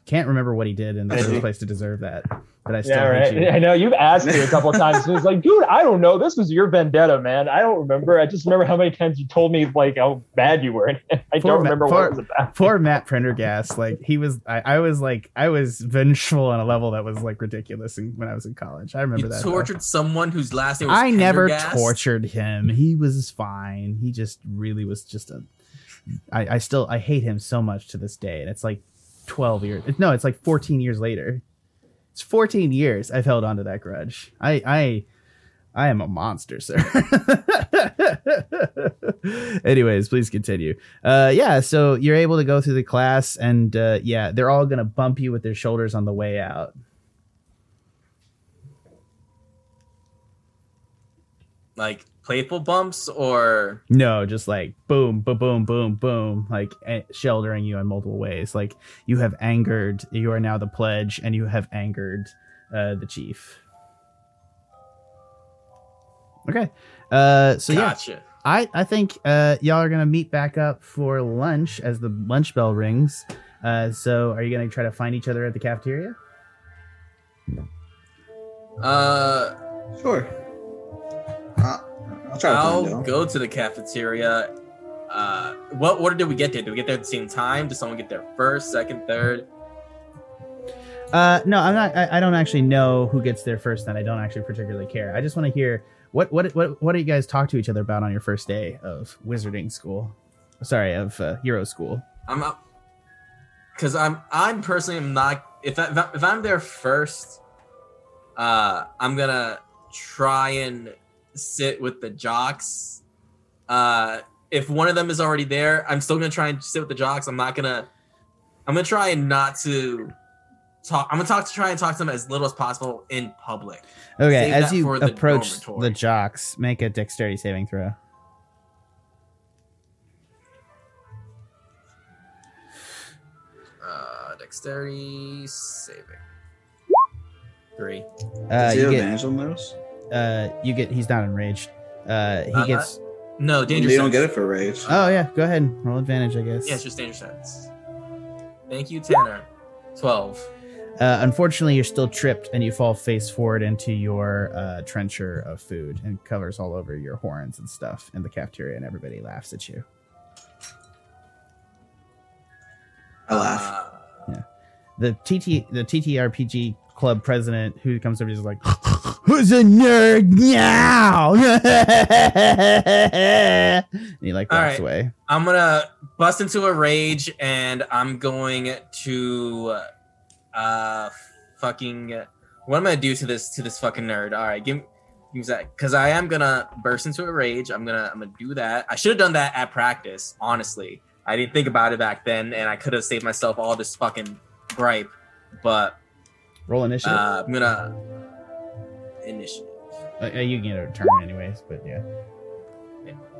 Can't remember what he did in the Did first place to deserve that, but I still Yeah, hate right. you. I know you've asked me a couple of times. and It's like, dude, I don't know. This was your vendetta, man. I don't remember. I just remember how many times you told me like how bad you were. I Poor don't remember poor- what it was about. Poor Matt Prendergast, like he was. I, I was like, I was vengeful on a level that was like ridiculous in, when I was in college. I remember you that. though. tortured someone whose last name was I never tortured him. He was fine. He just really was just a. I, I still I hate him so much to this day, and it's like twelve years. No, it's like fourteen years later. It's fourteen years I've held on to that grudge. I I I am a monster, sir. Anyways, please continue. Uh, yeah, so you're able to go through the class, and uh, yeah, they're all gonna bump you with their shoulders on the way out. Like playful bumps or No, just like boom, boom, boom, boom, boom, like sheltering you in multiple ways. Like you have angered, you are now the pledge, and you have angered uh, the chief. Okay, uh, so yeah. I I think uh, y'all are gonna meet back up for lunch as the lunch bell rings. Uh, so are you gonna try to find each other at the cafeteria? Uh, Sure. Uh, I'll try to I'll find go to the cafeteria. Uh, what order did we get there? Did we get there at the same time? Did someone get there first, second, third? Uh, no, I'm not. I, I don't actually know who gets there first. Then I don't actually particularly care. I just want to hear what what what what do you guys talk to each other about on your first day of wizarding school? Sorry, of uh, Hero School. I'm up because I'm I'm personally am not if I, if I- if I'm there first, uh, I'm gonna try and sit with the jocks. Uh, if one of them is already there, I'm still gonna try and sit with the jocks. I'm not gonna. I'm gonna try and not to talk. I'm gonna talk to try and talk to them as little as possible in public. Okay, Save as you for the approach dormitory. the jocks, make a dexterity saving throw. Uh, dexterity saving. Three. Uh, Does he you have get, advantage on those? Uh, you get. He's not enraged. Uh, he Uh, gets. No, danger. you don't get it for rage. Oh yeah, go ahead. Roll advantage, I guess. Yeah, it's just danger sense. Thank you, Tanner. Twelve. Uh, unfortunately, you're still tripped and you fall face forward into your uh, trencher of food and covers all over your horns and stuff in the cafeteria, and everybody laughs at you. I laugh. Yeah. The TT the TTRPG club president who comes over is like, "Who's a nerd now?" and he like All walks right. away. I'm gonna bust into a rage and I'm going to uh fucking what am I gonna do to this to this fucking nerd? All right, give me because I am gonna burst into a rage. I'm gonna I'm gonna do that. I should have done that at practice. Honestly, I didn't think about it back then, and I could have saved myself all this fucking gripe. But Roll initiative. uh, I'm gonna initiative. Uh, uh, you can get a turn anyways, but yeah,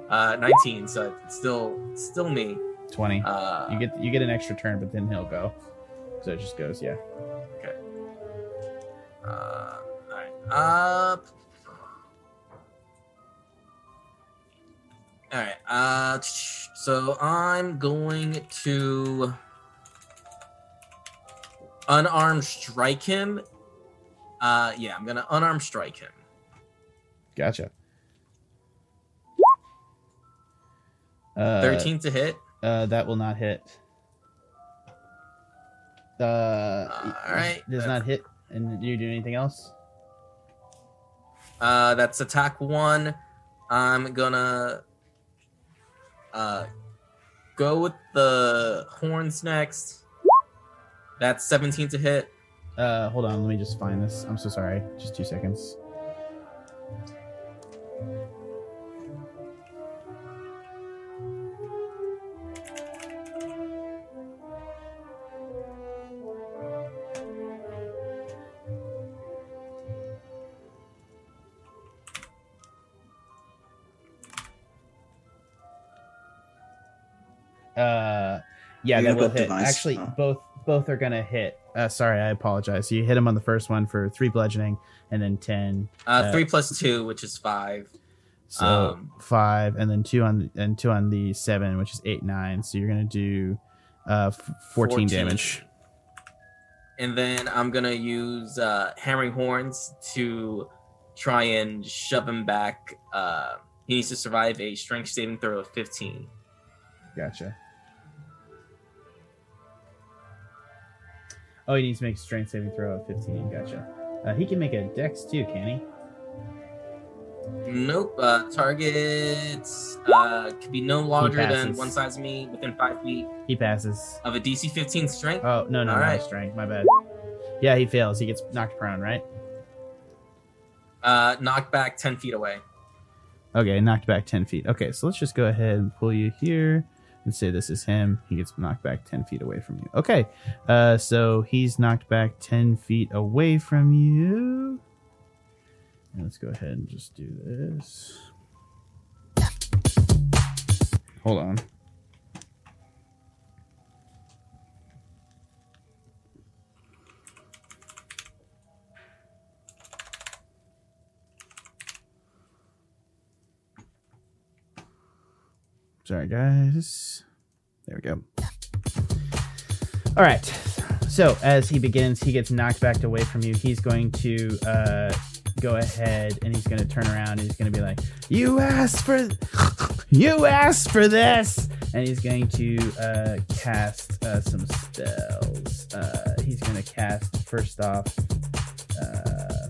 Uh, 19, so it's still still me. twenty. Uh, you get you get an extra turn, but then he'll go. So it just goes, yeah. Uh, alright. Uh, alright. Uh, so I'm going to unarmed strike him. Uh, yeah, I'm gonna unarmed strike him. Gotcha. Uh, 13 to hit. Uh, that will not hit. Uh, Alright, does that's- not hit. And do you do anything else? Uh, that's attack one. I'm gonna uh go with the horns next. That's 17 to hit. Uh, hold on. Let me just find this. I'm so sorry. Just two seconds. Uh, yeah, that will hit. device? Actually, both both are gonna hit. Uh, sorry, I apologize. You hit him on the first one for three bludgeoning, and then ten. Uh, Uh, three plus two, which is five. So Um, five, and then two on and two on the seven, which is eight nine. So you're gonna do uh f- 14, 14. damage. And then I'm gonna use uh, hammering horns to try and shove him back. Uh, he needs to survive a strength saving throw of 15. Gotcha. Oh, he needs to make a strength saving throw of 15. Gotcha. Uh, he can make a dex too, can he? Nope. Uh, target uh, could be no larger than one size of me within five feet He passes. of a DC 15 strength. Oh no, no, All no right. strength. My bad. Yeah, he fails. He gets knocked prone, right? Uh, knocked back 10 feet away. Okay, knocked back 10 feet. Okay, so let's just go ahead and pull you here and say this is him. He gets knocked back 10 feet away from you. Okay, uh, so he's knocked back 10 feet away from you. Let's go ahead and just do this. Hold on. Sorry, guys. There we go. All right. So as he begins, he gets knocked back away from you. He's going to uh, go ahead and he's going to turn around and he's going to be like, "You asked for, you asked for this," and he's going to uh, cast uh, some spells. Uh, he's going to cast first off. Uh,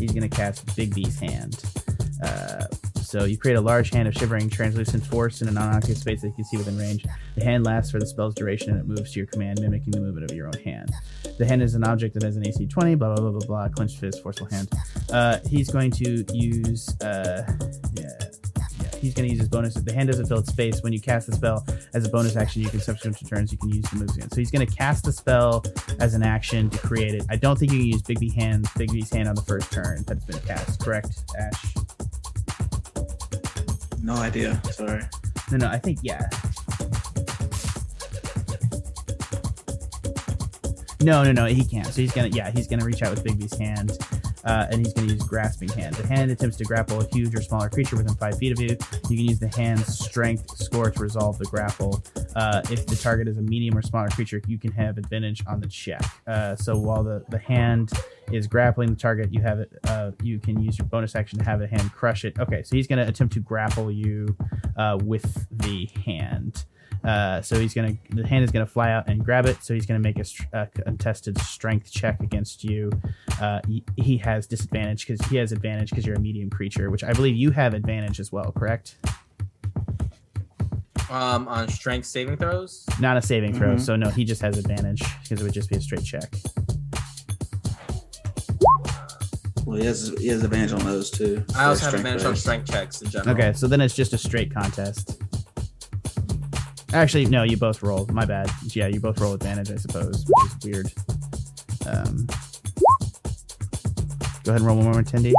he's going to cast Bigby's hand. Uh, so you create a large hand of shivering, translucent force in a non-occupied space that you can see within range. The hand lasts for the spell's duration and it moves to your command, mimicking the movement of your own hand. The hand is an object that has an AC 20, blah, blah, blah, blah, blah, clenched fist, forceful hand. Uh, he's going to use, uh, yeah, he's going to use his bonus. The hand doesn't fill its space. When you cast the spell as a bonus action, you can subsequent to turns, you can use the moves again. So he's going to cast the spell as an action to create it. I don't think you can use Bigby hand, Bigby's hand on the first turn that it's been cast, correct, Ashe? No idea. Sorry. No, no, I think yeah. No, no, no, he can't. So he's gonna, yeah, he's gonna reach out with Bigby's hand, uh, and he's gonna use grasping hand. The hand attempts to grapple a huge or smaller creature within five feet of you. You can use the hand's strength score to resolve the grapple. Uh, if the target is a medium or smaller creature, you can have advantage on the check. Uh, so while the the hand is grappling the target, you have it. Uh, you can use your bonus action to have the hand crush it. Okay, so he's gonna attempt to grapple you uh, with the hand. Uh, so he's gonna the hand is gonna fly out and grab it. So he's gonna make a, str- a contested strength check against you. Uh, he, he has disadvantage because he has advantage because you're a medium creature, which I believe you have advantage as well. Correct? Um, on strength saving throws. Not a saving throw. Mhm. So no, he just has advantage because it would just be a straight check. Well, he has he has advantage on those too. I also have Strength advantage on strength checks in general. Okay, so then it's just a straight contest. Actually, no, you both roll. My bad. Yeah, you both roll advantage, I suppose, which is weird. Um, go ahead and roll one more, Tendy.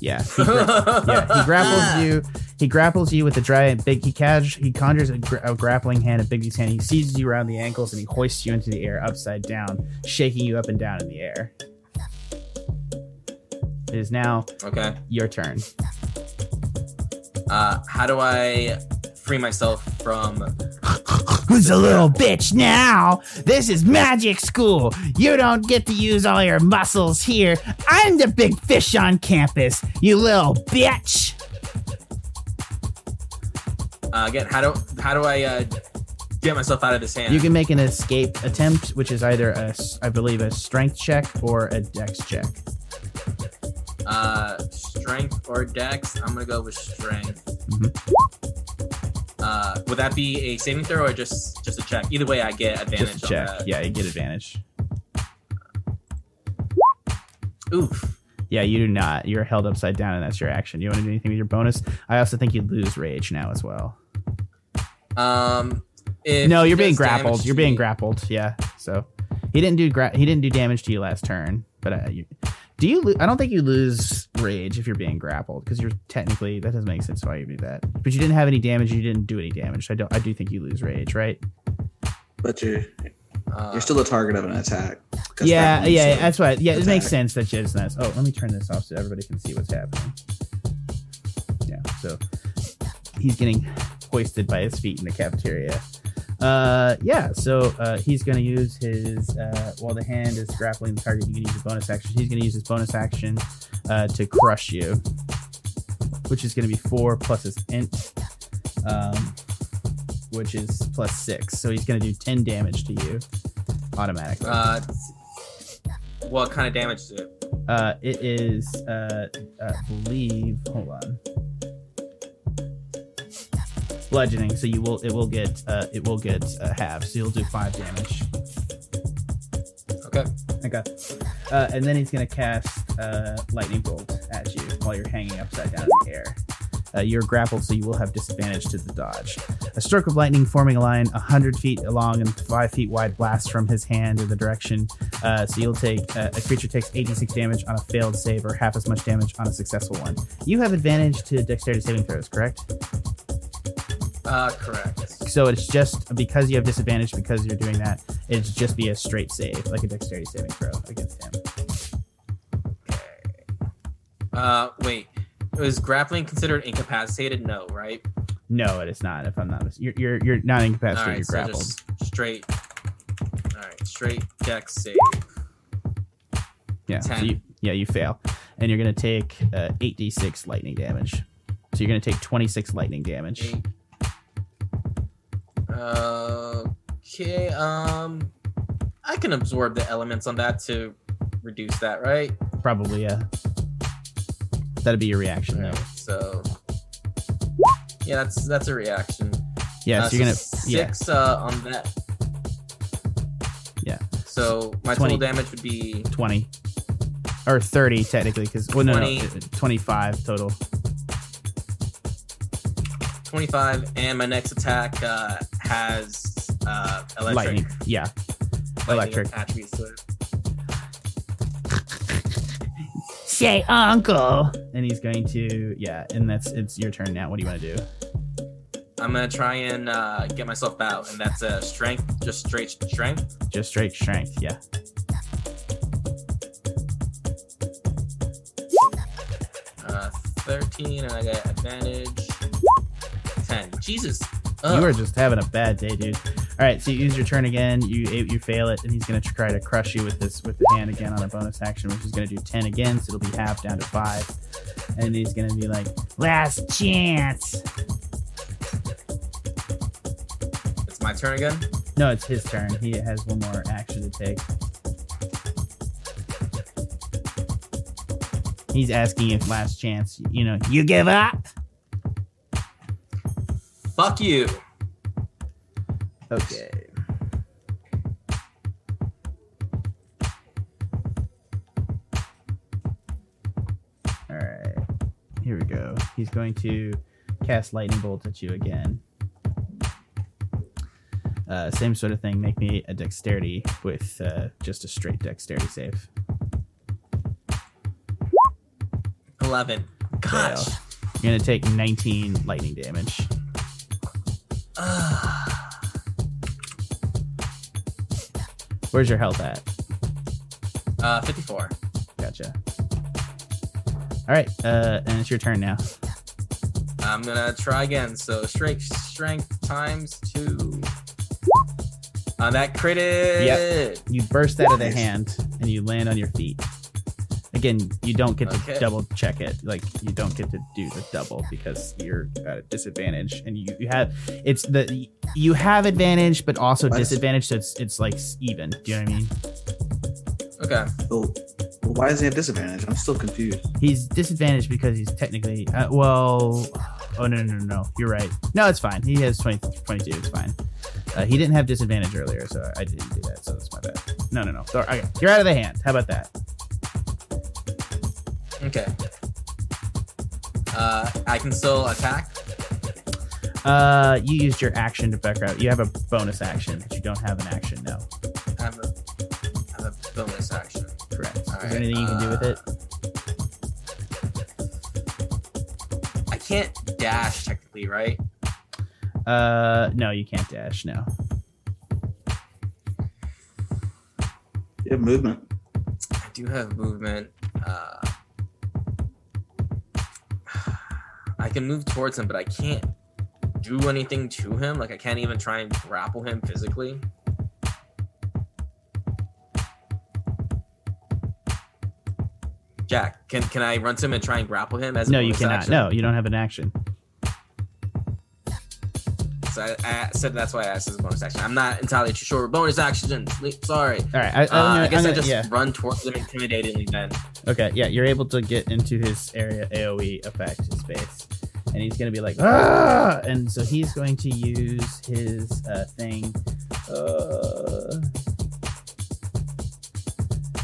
Yeah, he gra- yeah, he grapples you. He grapples you with a giant big. He cash. He conjures a, gra- a grappling hand at Bigby's hand. He seizes you around the ankles and he hoists you into the air upside down, shaking you up and down in the air. It is now Okay. your turn. Uh, how do I free myself from? Who's a little bitch now? This is magic school. You don't get to use all your muscles here. I'm the big fish on campus, you little bitch. Uh, again, how do how do I uh, get myself out of this hand? You can make an escape attempt, which is either a, I believe, a strength check or a dex check. uh, strength or dex. I'm gonna go with strength. Mhm. Uh, would that be a saving throw or just just a check? Either way, I get advantage Just a on check. that. Yeah, you get advantage. Oof. Yeah, you do not. You're held upside down, and that's your action. You want to do anything with your bonus? I also think you lose rage now as well. Um. No, you're being grappled. You're being grappled. Yeah. So he didn't do gra- he didn't do damage to you last turn. But uh, you, do you? Lo- I don't think you lose rage if you're being grappled because you're technically that doesn't make sense why you do that. But you didn't have any damage. You didn't do any damage. I don't. I do think you lose rage, right? But you're Uh, you're still the target of an attack. yeah. that Yeah. That's why. Yeah. It makes sense that it's nice. Oh, let me turn this off so everybody can see what's happening. Yeah. So he's getting hoisted by his feet in the cafeteria. Uh, yeah. So uh, he's going to use his uh, while the hand is grappling the target. You can use your bonus action. He's going to use his bonus action uh, to crush you, which is going to be four plus his int, um, which is plus six. So he's going to do ten damage to you automatically. uh, what kind of damage is it? Uh, it is, uh, I believe. Hold on. Bludgeoning. So you will. It will get. Uh, it will get uh, half. So you'll do five damage. Okay. Okay. Uh, and then he's gonna cast uh, lightning bolt at you while you're hanging upside down in the air. Uh, you're grappled, so you will have disadvantage to the dodge. A stroke of lightning forming a line 100 feet long and 5 feet wide blasts from his hand in the direction. Uh, so you'll take, uh, a creature takes 86 damage on a failed save or half as much damage on a successful one. You have advantage to dexterity saving throws, correct? Uh, correct. So it's just because you have disadvantage because you're doing that, it's just be a straight save, like a dexterity saving throw against him. Uh, wait. Was grappling considered incapacitated? No, right? No, it is not. If I'm not, mis- you're you're, you're not incapacitated. right, you're so grappled. straight. All right, straight dex save. Yeah. So you, yeah, you fail, and you're gonna take uh, eight d six lightning damage. So you're gonna take twenty six lightning damage. Eight. Okay. Um, I can absorb the elements on that to reduce that, right? Probably, yeah. That'd be your reaction, though. So yeah, that's that's a reaction. Yeah, Uh, so you're gonna yeah. six uh, on that. Yeah. So my 20. total damage would be 20 or 30 technically because well no, no 20. 25 total 25, and my next attack uh, has uh, electric. Lightning. Yeah. Electric. attributes to it. say uncle. And he's going to yeah and that's it's your turn now. What do you want to do? I'm gonna try and uh, get myself out, and that's a strength, just straight strength. just straight strength yeah. Uh, 13, and I get advantage. 10. Jesus. Ugh. you are just having a bad day dude all right so you use your turn again you you fail it and he's going to try to crush you with this with the hand again on a bonus action which is going to do 10 again so it'll be half down to 5 and he's going to be like last chance It's my turn again. no it's his turn he has one more action to take he's asking if last chance you know you give up Fuck you. Okay. All right. Here we go. He's going to cast lightning bolt at you again. Uh, same sort of thing. Make me a dexterity with uh, just a straight dexterity save. 11. Gosh. Fail. You're gonna take 19 lightning damage. Where's your health at? Uh, 54. Gotcha. All right, uh, and it's your turn now. I'm gonna try again. So strength, strength times two. Uh, that critted. You burst out of the hand and you land on your feet. Again, you don't get to Okay. double check it. Like you don't get to do the double because you're at a disadvantage, and you, you have it's the you have advantage, but also What? disadvantage. So it's it's like even. Do you know what I mean? Okay. Oh, well, why is he at disadvantage? I'm still confused. He's disadvantaged because he's technically uh, well. Oh no no no no! You're right. No, it's fine. He has 20, 22. It's fine. Uh, he didn't have disadvantage earlier, so I didn't do that. So that's my bad. No no no. So, okay, you're out of the hand. How about that? Okay. Uh, I can still attack. Uh, you used your action to back out. You have a bonus action, but you don't have an action now. I have a, I have a bonus action. Correct. Is All there anything you can do with uh, it? I can't dash technically, right? Uh, no, you can't dash. No. You have movement. I do have movement. Uh, I can move towards him, but I can't do anything to him. Like I can't even try and grapple him physically. Jack, can can I run to him and try and grapple him as No, you cannot. action? No, you don't have an action. So I, I said that's why I asked as a bonus action. I'm not entirely too sure. Bonus action. Sorry. All right. I, Uh, gonna- I guess I'm I just yeah. run towards him intimidatingly then. Okay. Yeah, you're able to get into his area AOE effect space, and he's gonna be like, ah! and so he's going to use his uh, thing. Uh,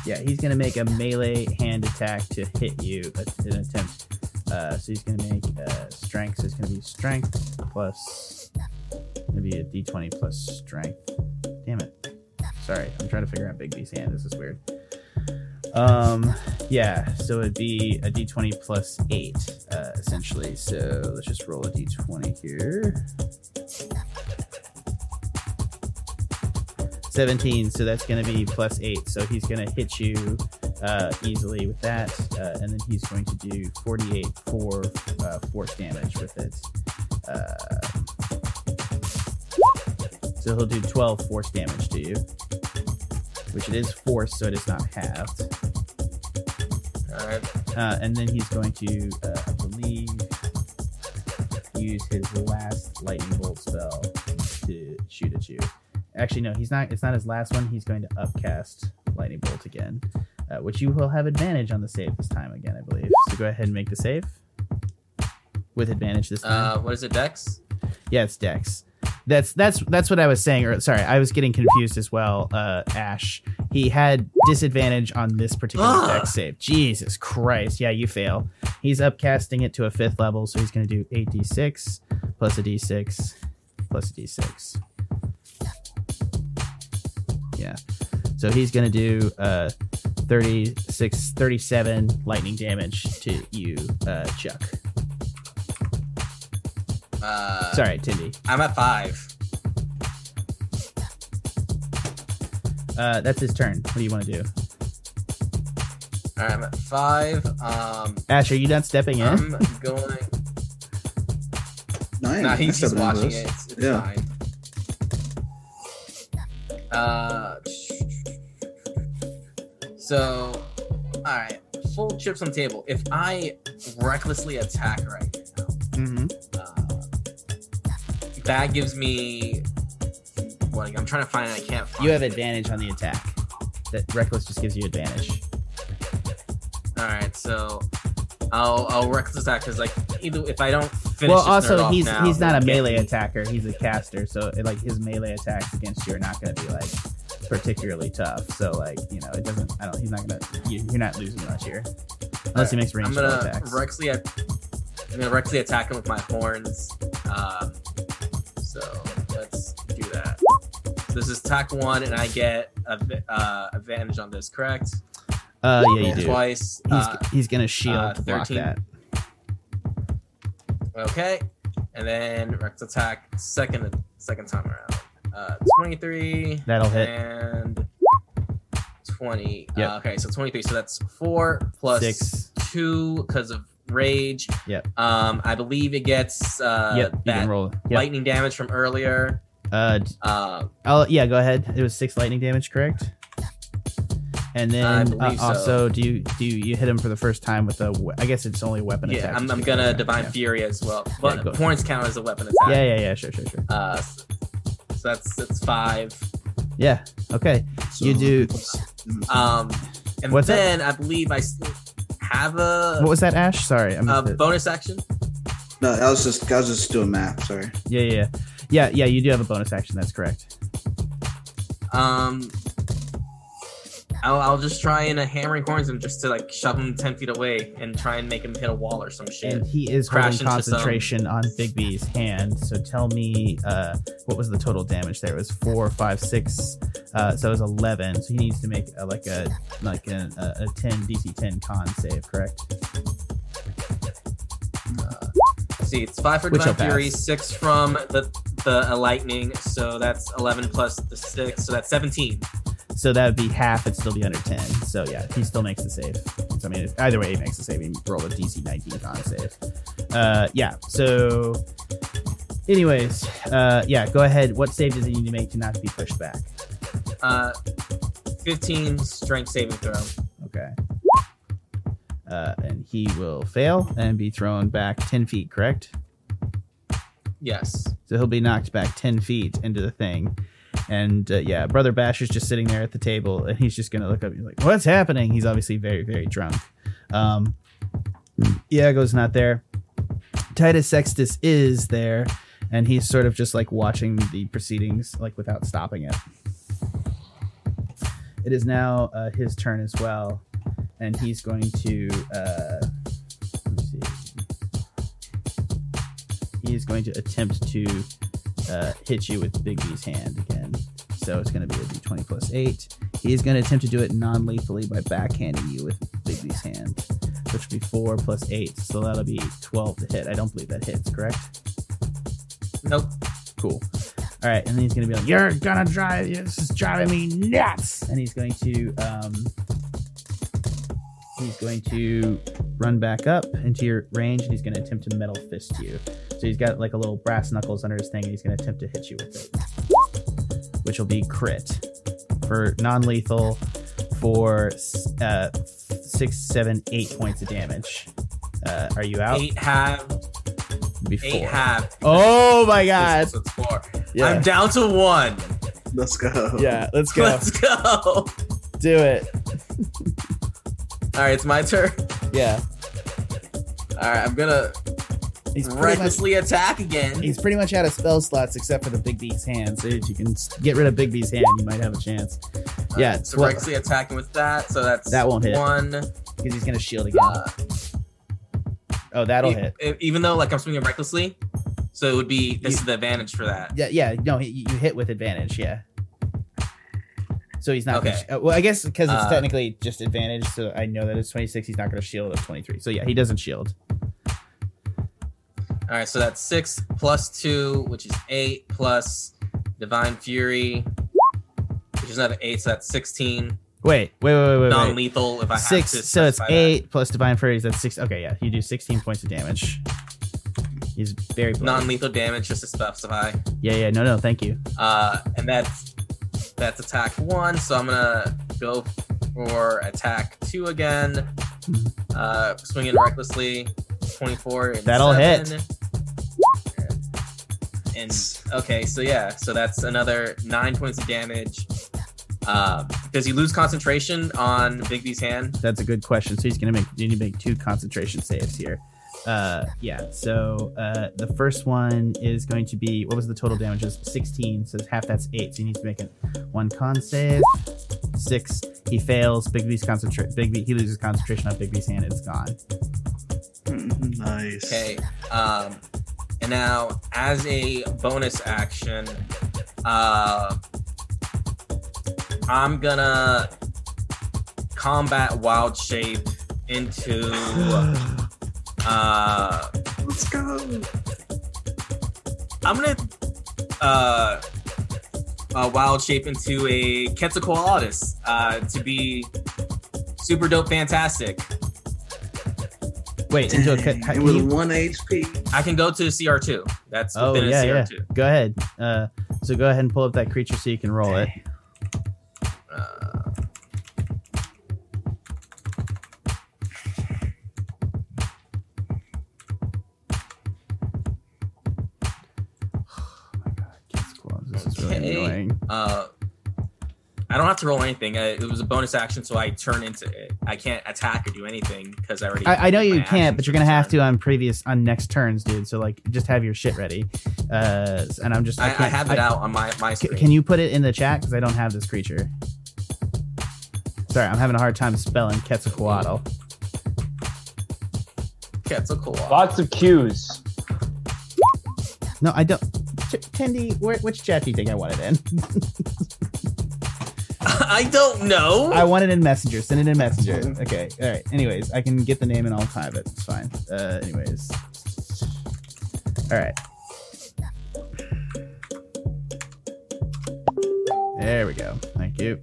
yeah, he's gonna make a melee hand attack to hit you. a- An attempt. Uh, so he's gonna make uh, strength. So it's gonna be strength plus maybe a d20 plus strength. Damn it. Sorry, I'm trying to figure out Bigby's hand. This is weird. Um, yeah, so it'd be a d20 plus 8, uh, essentially. So let's just roll a d20 here. 17, so that's going to be plus 8. So he's going to hit you uh, easily with that. Uh, and then he's going to do 48 for uh, force damage with it. Uh, so he'll do 12 force damage to you, which it is force, so it is not halved. All right. Uh, and then he's going to, uh, I believe, use his last lightning bolt spell to shoot at you. Actually, no, he's not. It's not his last one. He's going to upcast lightning bolt again, uh, which you will have advantage on the save this time again, I believe. So go ahead and make the save. with advantage this time. Uh, what is it, Dex? yeah, it's Dex. That's that's that's what I was saying. Or sorry, I was getting confused as well. Uh, Ashe, he had disadvantage on this particular Ugh. Dex save. Jesus Christ! Yeah, you fail. He's upcasting it to a fifth level, so he's going to do eight d six plus a d six plus a d six. Yeah. So he's going to do uh 36 37 lightning damage to you, uh Chuck. Uh, Sorry, Tendy. I'm at five. Uh that's his turn. What do you want to do? All right, I'm at five. Um, Ashe, are you done stepping in? I'm going. No, Nah, he's just watching it. It's, it's Yeah. fine. Uh, so, all right, full chips on the table. If I recklessly attack right now, Mm-hmm. uh, that gives me. What I'm trying to find, it, I can't find. You have it. advantage on the attack. That reckless just gives you advantage. All right, so I'll I'll reckless attack because like either if I don't finish. well, also he's now, he's not a melee me. attacker. He's a caster, so it, like his melee attacks against you are not going to be like particularly tough. So like you know it doesn't. I don't. He's not going to. You, you're not losing much here, unless he makes I'm gonna attacks. recklessly, I'm gonna recklessly attack him with my horns. Um, so let's do that. This is attack one, and I get a, uh, advantage on this, correct? uh, yeah, you do. Twice. He's Uh, he's going to shield uh, to block 13. that. okay, and then Rex attack second second time around. Uh, 23 That'll hit. and 20. Yep. Uh, okay, so 23. So that's four plus Six. two because of rage. Yep. Um, I believe it gets uh, yep. That roll. Yep. lightning damage from earlier. Uh, Uh, Oh yeah, go ahead. It was six lightning damage, correct? And then uh, so. also, do you do you, hit him for the first time with a? I guess it's only weapon yeah, attack. I'm, I'm gonna divine fury as well. But go. horns count as a weapon attack. Yeah, yeah, yeah. Sure, sure, sure. Uh, so that's that's five. Yeah. Okay. So- You do- Um, and What's then I believe I have a, What was that, Ashe? Sorry, I a missed it. bonus action. No, I was just I was just doing math. Sorry. Yeah, yeah, yeah, yeah, yeah. You do have a bonus action. That's correct. Um, I'll, I'll just try and uh, hammering horns him just to like shove him ten feet away and try and make him hit a wall or some shit. And he is Crash holding into some- concentration on Bigby's hand. So tell me, uh, what was the total damage there? It was four, five, six. Uh, so it was eleven. So he needs to make a, like a like a, a, ten DC ten con save, correct? See, it's five for divine fury, six from the the uh, lightning, so that's eleven plus the six, so that's seventeen. So that would be half. It'd still be under ten. So yeah, he still makes the save. So I mean, either way, he makes the save. He roll a DC nineteen con save. Uh, yeah. So, anyways, uh, yeah. Go ahead. What save does he need to make to not be pushed back? Uh, fifteen strength saving throw. Okay. Uh, and he will fail and be thrown back 10 feet, correct? Yes. So he'll be knocked back 10 feet into the thing. And uh, yeah, Brother Basher's just sitting there at the table and he's just going to look up and be like, What's happening? He's obviously very, very drunk. Um, Iago's not there. Titus Sextus is there and he's sort of just like watching the proceedings like without stopping it. It is now uh, his turn as well, and he's going to. Uh. He's going to attempt to uh, hit you with Bigby's hand again. So it's going to be a d20 plus eight. He's going to attempt to do it non-lethally by backhanding you with Bigby's hand, which will be four plus eight. So that'll be 12 to hit. I don't believe that hits. Correct? Nope. Cool. All right, and then he's gonna be like, "You're gonna drive. This is driving me nuts." And he's going to, um, he's going to run back up into your range, and he's gonna attempt to metal fist you. So he's got like a little brass knuckles under his thing, and he's gonna attempt to hit you with it, which will be crit for non-lethal for uh, six, seven, eight points of damage. Uh, are you out? Eight half. Before. Eight half. Oh my god! So it's four. Yeah. I'm down to one. Let's go. Yeah, let's go. Let's go. Do it. All right, it's my turn. Yeah. All right, I'm gonna. He's pretty much recklessly attack again. he's pretty much out of spell slots except for the Bigby's hand. So if you can get rid of Bigby's hand, you might have a chance. Yeah, so well- recklessly attacking with that. So that's That won't hit. one. Because he's gonna shield again. Uh, oh, that'll e- hit. e- Even though like I'm swinging recklessly, so it would be this is the advantage for that. Yeah, yeah. No, he, you hit with advantage. Yeah. So he's not. Okay. Gonna, uh, well, I guess because it's Uh, technically just advantage, so I know that it's 26. He's not going to shield at 23. So yeah, he doesn't shield. All right, so that's six plus two, which is eight plus divine fury, which is another eight. So that's sixteen. Wait, wait, wait, wait, wait. wait. Non-lethal if I Six. So it's specify that. eight plus divine furies. That's six. Okay, yeah, you do 16 points of damage. He's very. Non-lethal damage, just to specify. Yeah, yeah. No, no. Thank you. Uh, and that's that's attack one. So I'm gonna go for attack two again. Uh, swinging recklessly, twenty-four. And That'll hit. Seven. And okay, so yeah, so that's another nine points of damage. Uh, does he lose concentration on Bigby's hand? That's a good question. So he's going to make. You need to make two concentration saves here. Uh, yeah. So uh, the first one is going to be what was the total damage? Is 16. So half that's eight. So he needs to make it one con save. Six. He fails. Bigby's concentrate. Bigby. He loses concentration on Bigby's hand. It's gone. nice. Okay. Um, and now, as a bonus action, uh, I'm gonna combat wild shape into. Uh, Let's go. I'm gonna uh, uh, wild shape into a Quetzalcoatlus uh, to be super dope, fantastic. Wait. Into a, Dang, can with you- one HP. I can go to CR2. That's Oh within yeah, a yeah. CR2. Go ahead. Uh, so go ahead and pull up that creature so you can roll it. Uh, oh my God, Kids Claws. This is really annoying. uh, I don't have to roll anything. Uh, it was a bonus action, so I turn into it. I can't attack or do anything because I already. I, I know you can't, but you're gonna have turn. to on previous on next turns, dude. So like, just have your shit ready. Uh, and I'm just I, I, can't- have it I- out on my my c- screen. Can you put it in the chat because I don't have this creature. Sorry, I'm having a hard time spelling Quetzalcoatl. Quetzalcoatl. Lots of cues. No, I don't. T- Tendy, which chat do you think I want it in? I don't know. I want it in Messenger. Send it in Messenger. Okay. All right. Anyways, I can get the name and I'll type it. It's fine. Uh, anyways. All right. There we go. Thank you.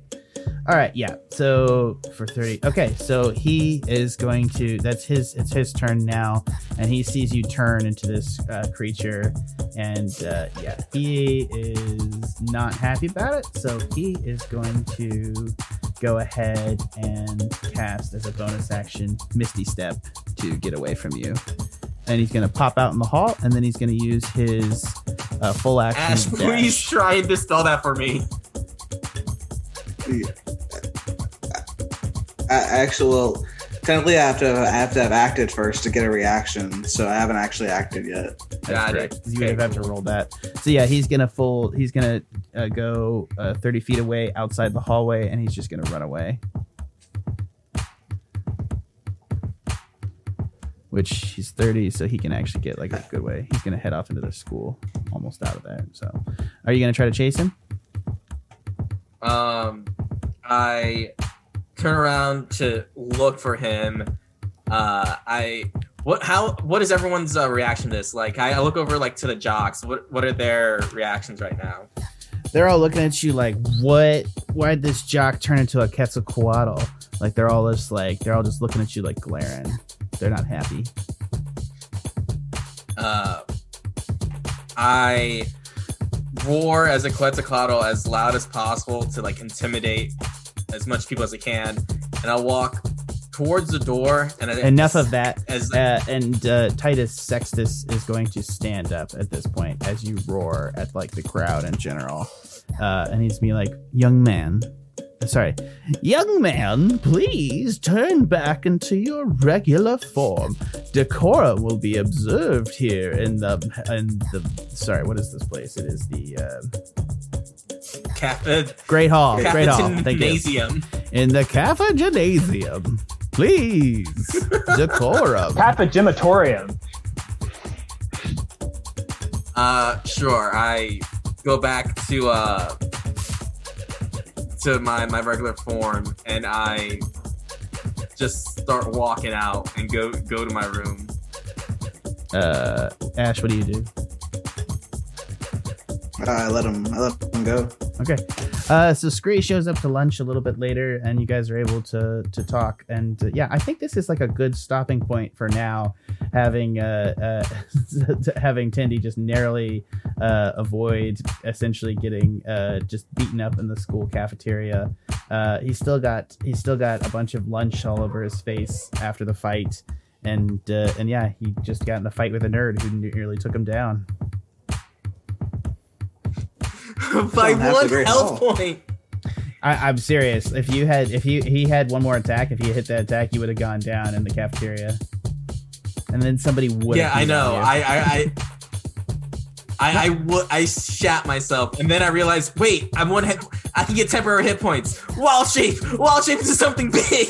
All right. Yeah. So for 30. Okay. So he is going to, that's his, it's his turn now. And he sees you turn into this uh, creature. And uh, yeah, he is not happy about it. So he is going to go ahead and cast as a bonus action Misty Step to get away from you. And he's going to pop out in the hall, and then he's going to use his uh, full action. Ashe, dash. please try and dispel that for me. I, actually, technically, I have to I have to have acted first to get a reaction, so I haven't actually acted yet. That's Got correct. it. You Okay, have to roll that. So yeah, he's gonna full. He's gonna uh, go uh, thirty feet away outside the hallway, and he's just gonna run away. Which he's thirty, so he can actually get like a good way. He's gonna head off into the school, almost out of there. So, are you gonna try to chase him? Um, I turn around to look for him. Uh, I what? How? What is everyone's uh, reaction to this? Like, I, I look over like to the jocks. What? What are their reactions right now? They're all looking at you like, "What? Why did this jock turn into a Quetzalcoatl?" Like they're all just like they're all just looking at you like glaring. They're not happy. Uh, I roar as a Quetzalcoatl as loud as possible to like intimidate as much people as I can, and I'll walk towards the door. And I, Enough of that. As Uh, and uh, Titus Sextus is going to stand up at this point as you roar at like the crowd in general, uh, and he's be like, "Young man, sorry, young man, please turn back into your regular form. Decorum will be observed here in the in the. Sorry, what is this place? It is the uh, Kappa, Great Hall. Great Hall. Thank you. Gymnasium. In the Kappa Gymnasium, please. Decorum. Papagematorium. Uh, sure. I go back to uh to my my regular form, and I just start walking out and go go to my room. Uh, Ashe, what do you do? I let him. I let him go. Okay. Uh, so Scree shows up to lunch a little bit later, and you guys are able to to talk. And uh, yeah, I think this is like a good stopping point for now, having uh, uh having Tendy just narrowly uh, avoid essentially getting uh, just beaten up in the school cafeteria. Uh, he's still got he's still got a bunch of lunch all over his face after the fight, and uh, and yeah, he just got in a fight with a nerd who nearly took him down. By Don't one health haul. point. I, I'm serious. If you had, if you he had one more attack, if you hit that attack, you would have gone down in the cafeteria, and then somebody would. Yeah, I know. I I I. I, I would I shat myself and then I realized wait I'm one hit I can get temporary hit points wild shape wild shape into something big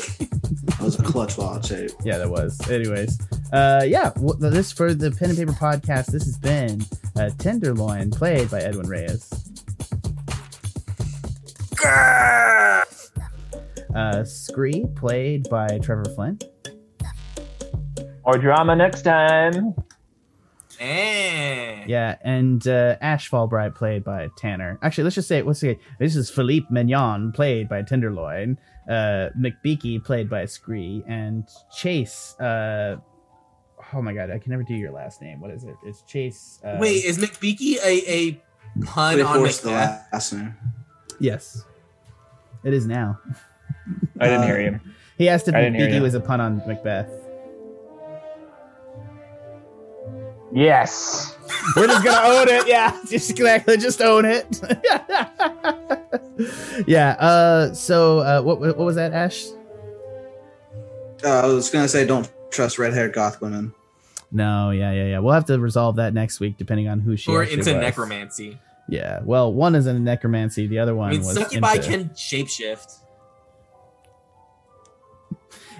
That was a clutch wild shape. yeah, that was. Anyways, uh, yeah. w- this for the pen and paper podcast. This has been uh, Tenderloin, played by Edwin Reyes. Uh, Scree, played by Trevor Flynn. More drama next time. Eh. Yeah, and uh, Ashe Fallbright, played by Tanner. Actually, let's just say, let's say this is Philippe Mignon, played by Tenderloin. Uh, McBeaky, played by Scree, and Chase. Uh, oh my god, I can never do your last name. What is it? It's Chase. Uh, Wait, is McBeaky a, a pun on forced the last name. Yes, it is now. I didn't Uh, hear you. He asked if I didn't hear McBeaky you. was a pun on Macbeth. Yes. We're just gonna own it. Yeah, just exactly, just own it. yeah. Uh. So, uh, what what was that, Ashe? Uh, I was gonna say, don't trust red-haired goth women. No. Yeah. Yeah. Yeah. We'll have to resolve that next week, depending on who she. Is. Or actually into was. necromancy. Yeah. Well, one is in necromancy. The other one I mean, was. Succubi into- can shapeshift.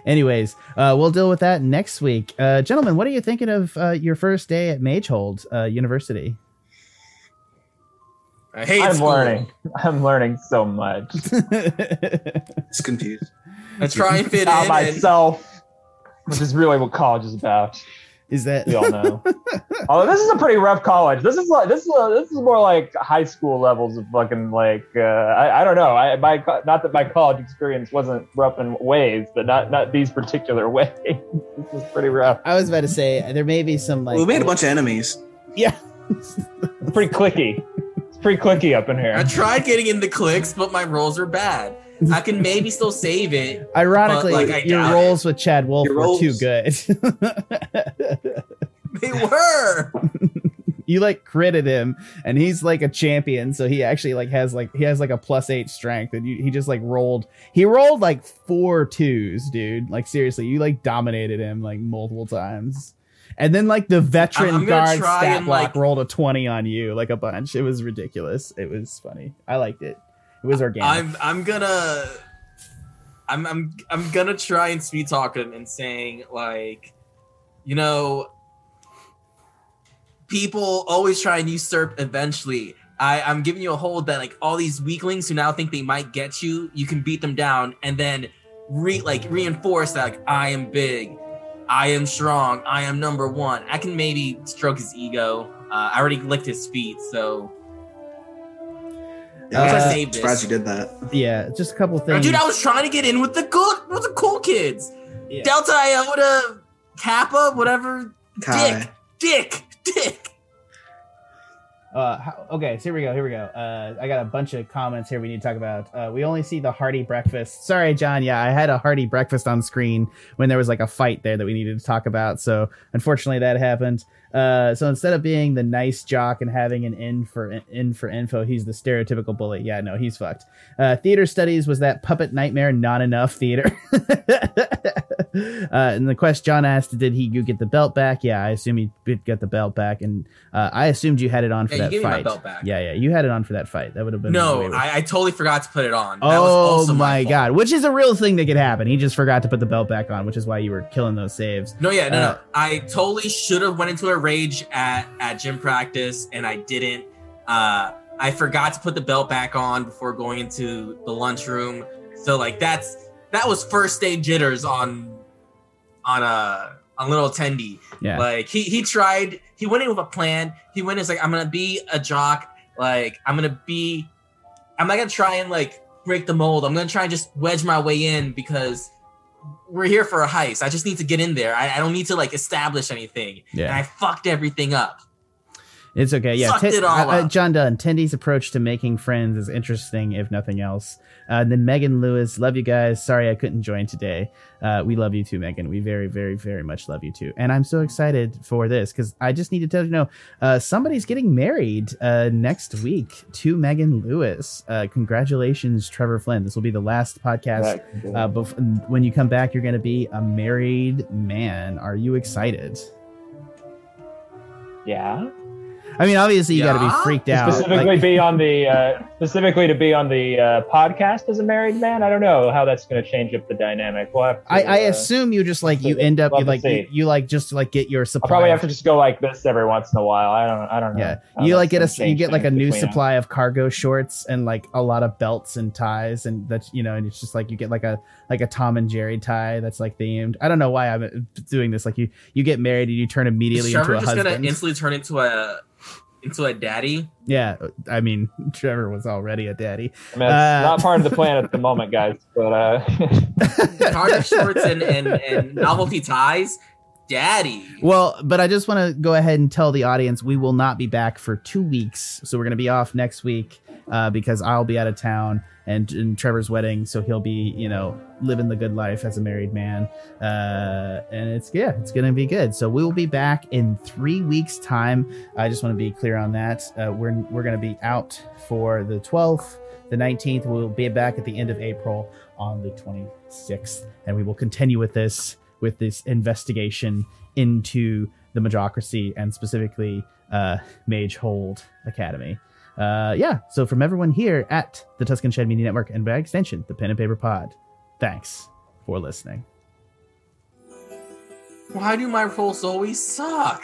Anyways, uh, we'll deal with that next week. Uh, gentlemen, what are you thinking of uh, your first day at Magehold uh, University? I hate I'm school. learning. I'm learning so much It's confused. I try and fit about in. And, myself, which is really what college is about. Is that We all know. oh, this is a pretty rough college. This is like this is this is more like high school levels of fucking like uh, I, I don't know. I my not that my college experience wasn't rough in ways, but not not these particular ways. this is pretty rough. I was about to say there may be some like we made a bunch of enemies. yeah. Pretty clicky. It's pretty clicky up in here. I tried getting into clicks, but my rolls are bad. I can maybe still save it. Ironically, But, like, your doubt rolls with Chad Wolf Your were too good. They were. you like critted him, and he's like a champion, so he actually like has like he has like a plus eight strength, and you, he just like rolled. He rolled like four twos, dude. Like seriously, you like dominated him like multiple times. And then like the veteran I'm guard try stat and, block like- rolled a twenty on you, like a bunch. It was ridiculous. It was funny. I liked it. It was organic. I'm I'm gonna I'm I'm I'm gonna try and sweet talk him and saying like, you know, people always try and usurp eventually. I, I'm giving you a hold that like all these weaklings who now think they might get you, you can beat them down and then re like reinforce that like I am big, I am strong, I am number one. I can maybe stroke his ego. Uh, I already licked his feet, so Yeah, Uh, I'm save this. surprised you did that. yeah, just a couple Oh, things. dude, I was trying to get in with the good, with the cool kids. Yeah. Delta Iota, Kappa, whatever. Chi. Dick, Dick, Dick. Uh, how, okay, so here we go. Here we go. Uh, I got a bunch of comments here we need to talk about. Uh, we only see the hearty breakfast. Sorry, John. Yeah, I had a hearty breakfast on screen when there was like a fight there that we needed to talk about. So unfortunately, that happened. Uh, so instead of being the nice jock and having an in for in for info, he's the stereotypical bully. Yeah, no, he's fucked. Uh, theater studies was that puppet nightmare not enough theater? uh, and the quest John asked, did he you get the belt back? Yeah, I assume he did get the belt back, and uh, I assumed you had it on for Yeah, that gave me my fight. Yeah, yeah, you had it on for that fight. That would have been No. I, I totally forgot to put it on. That was Oh my god, which is a real thing that could happen. He just forgot to put the belt back on, which is why you were killing those saves. No, yeah, no, Uh, no. I totally should have went into a rage at at gym practice, and I didn't. Uh, I forgot to put the belt back on before going into the lunchroom. So like that's that was first day jitters on on a on little Tendy. Yeah. Like he he tried. He went in with a plan. He went in like I'm gonna be a jock. Like I'm gonna be. I'm not gonna try and like break the mold. I'm gonna try and just wedge my way in because we're here for a heist. I just need to get in there. I, I don't need to like establish anything. Yeah. And I fucked everything up. It's okay. Yeah, Sucked it all uh. John Dunn. Tendy's approach to making friends is interesting, if nothing else. Uh, and then Megan Lewis, love you guys. Sorry I couldn't join today. Uh, we love you too, Megan. We very, very, very much love you too. And I'm so excited for this because I just need to tell you, know, uh, somebody's getting married uh, next week to Megan Lewis. Uh, congratulations, Trevor Flynn. This will be the last podcast. Uh, bef- when you come back, you're going to be a married man. Are you excited? yeah. I mean, obviously you got to be freaked out. specifically Like- be on the uh, specifically to be on the uh, podcast as a married man. I don't know how that's going to change up the dynamic. We'll have to, I, I uh, assume you just like you end up you like you, you like just like get your supply. I'll probably have to just go like this every once in a while. I don't. I don't know. yeah, how you that's like get a you get like a new between us. supply of cargo shorts and like a lot of belts and ties and that's you know and it's just like you get like a like a Tom and Jerry tie that's like themed. I don't know why I'm doing this. Like you you get married and you turn Is immediately into Trevor a just gonna instantly turn into a into a daddy? yeah, I mean Trevor was already a daddy. I mean, it's Uh, not part of the plan at the moment, guys. But uh, Cargo shorts and, and, and novelty ties? Daddy. Well, but I just want to go ahead and tell the audience we will not be back for two weeks. So we're going to be off next week uh, because I'll be out of town and, and Trevor's wedding. So he'll be, you know, living the good life as a married man. Uh, and it's, yeah, it's to be good. So we will be back in three weeks' time. I just want to be clear on that. Uh, we're we're to be out for the 12th, the 19th. We'll be back at the end of April on the 26th. And we will continue with this with this investigation into the Magocracy and specifically uh, Magehold Academy. Uh, yeah, so from everyone here at the Tuscan Shed Media Network and by extension, the Pen and Paper Pod, thanks for listening. Why do my rolls always suck?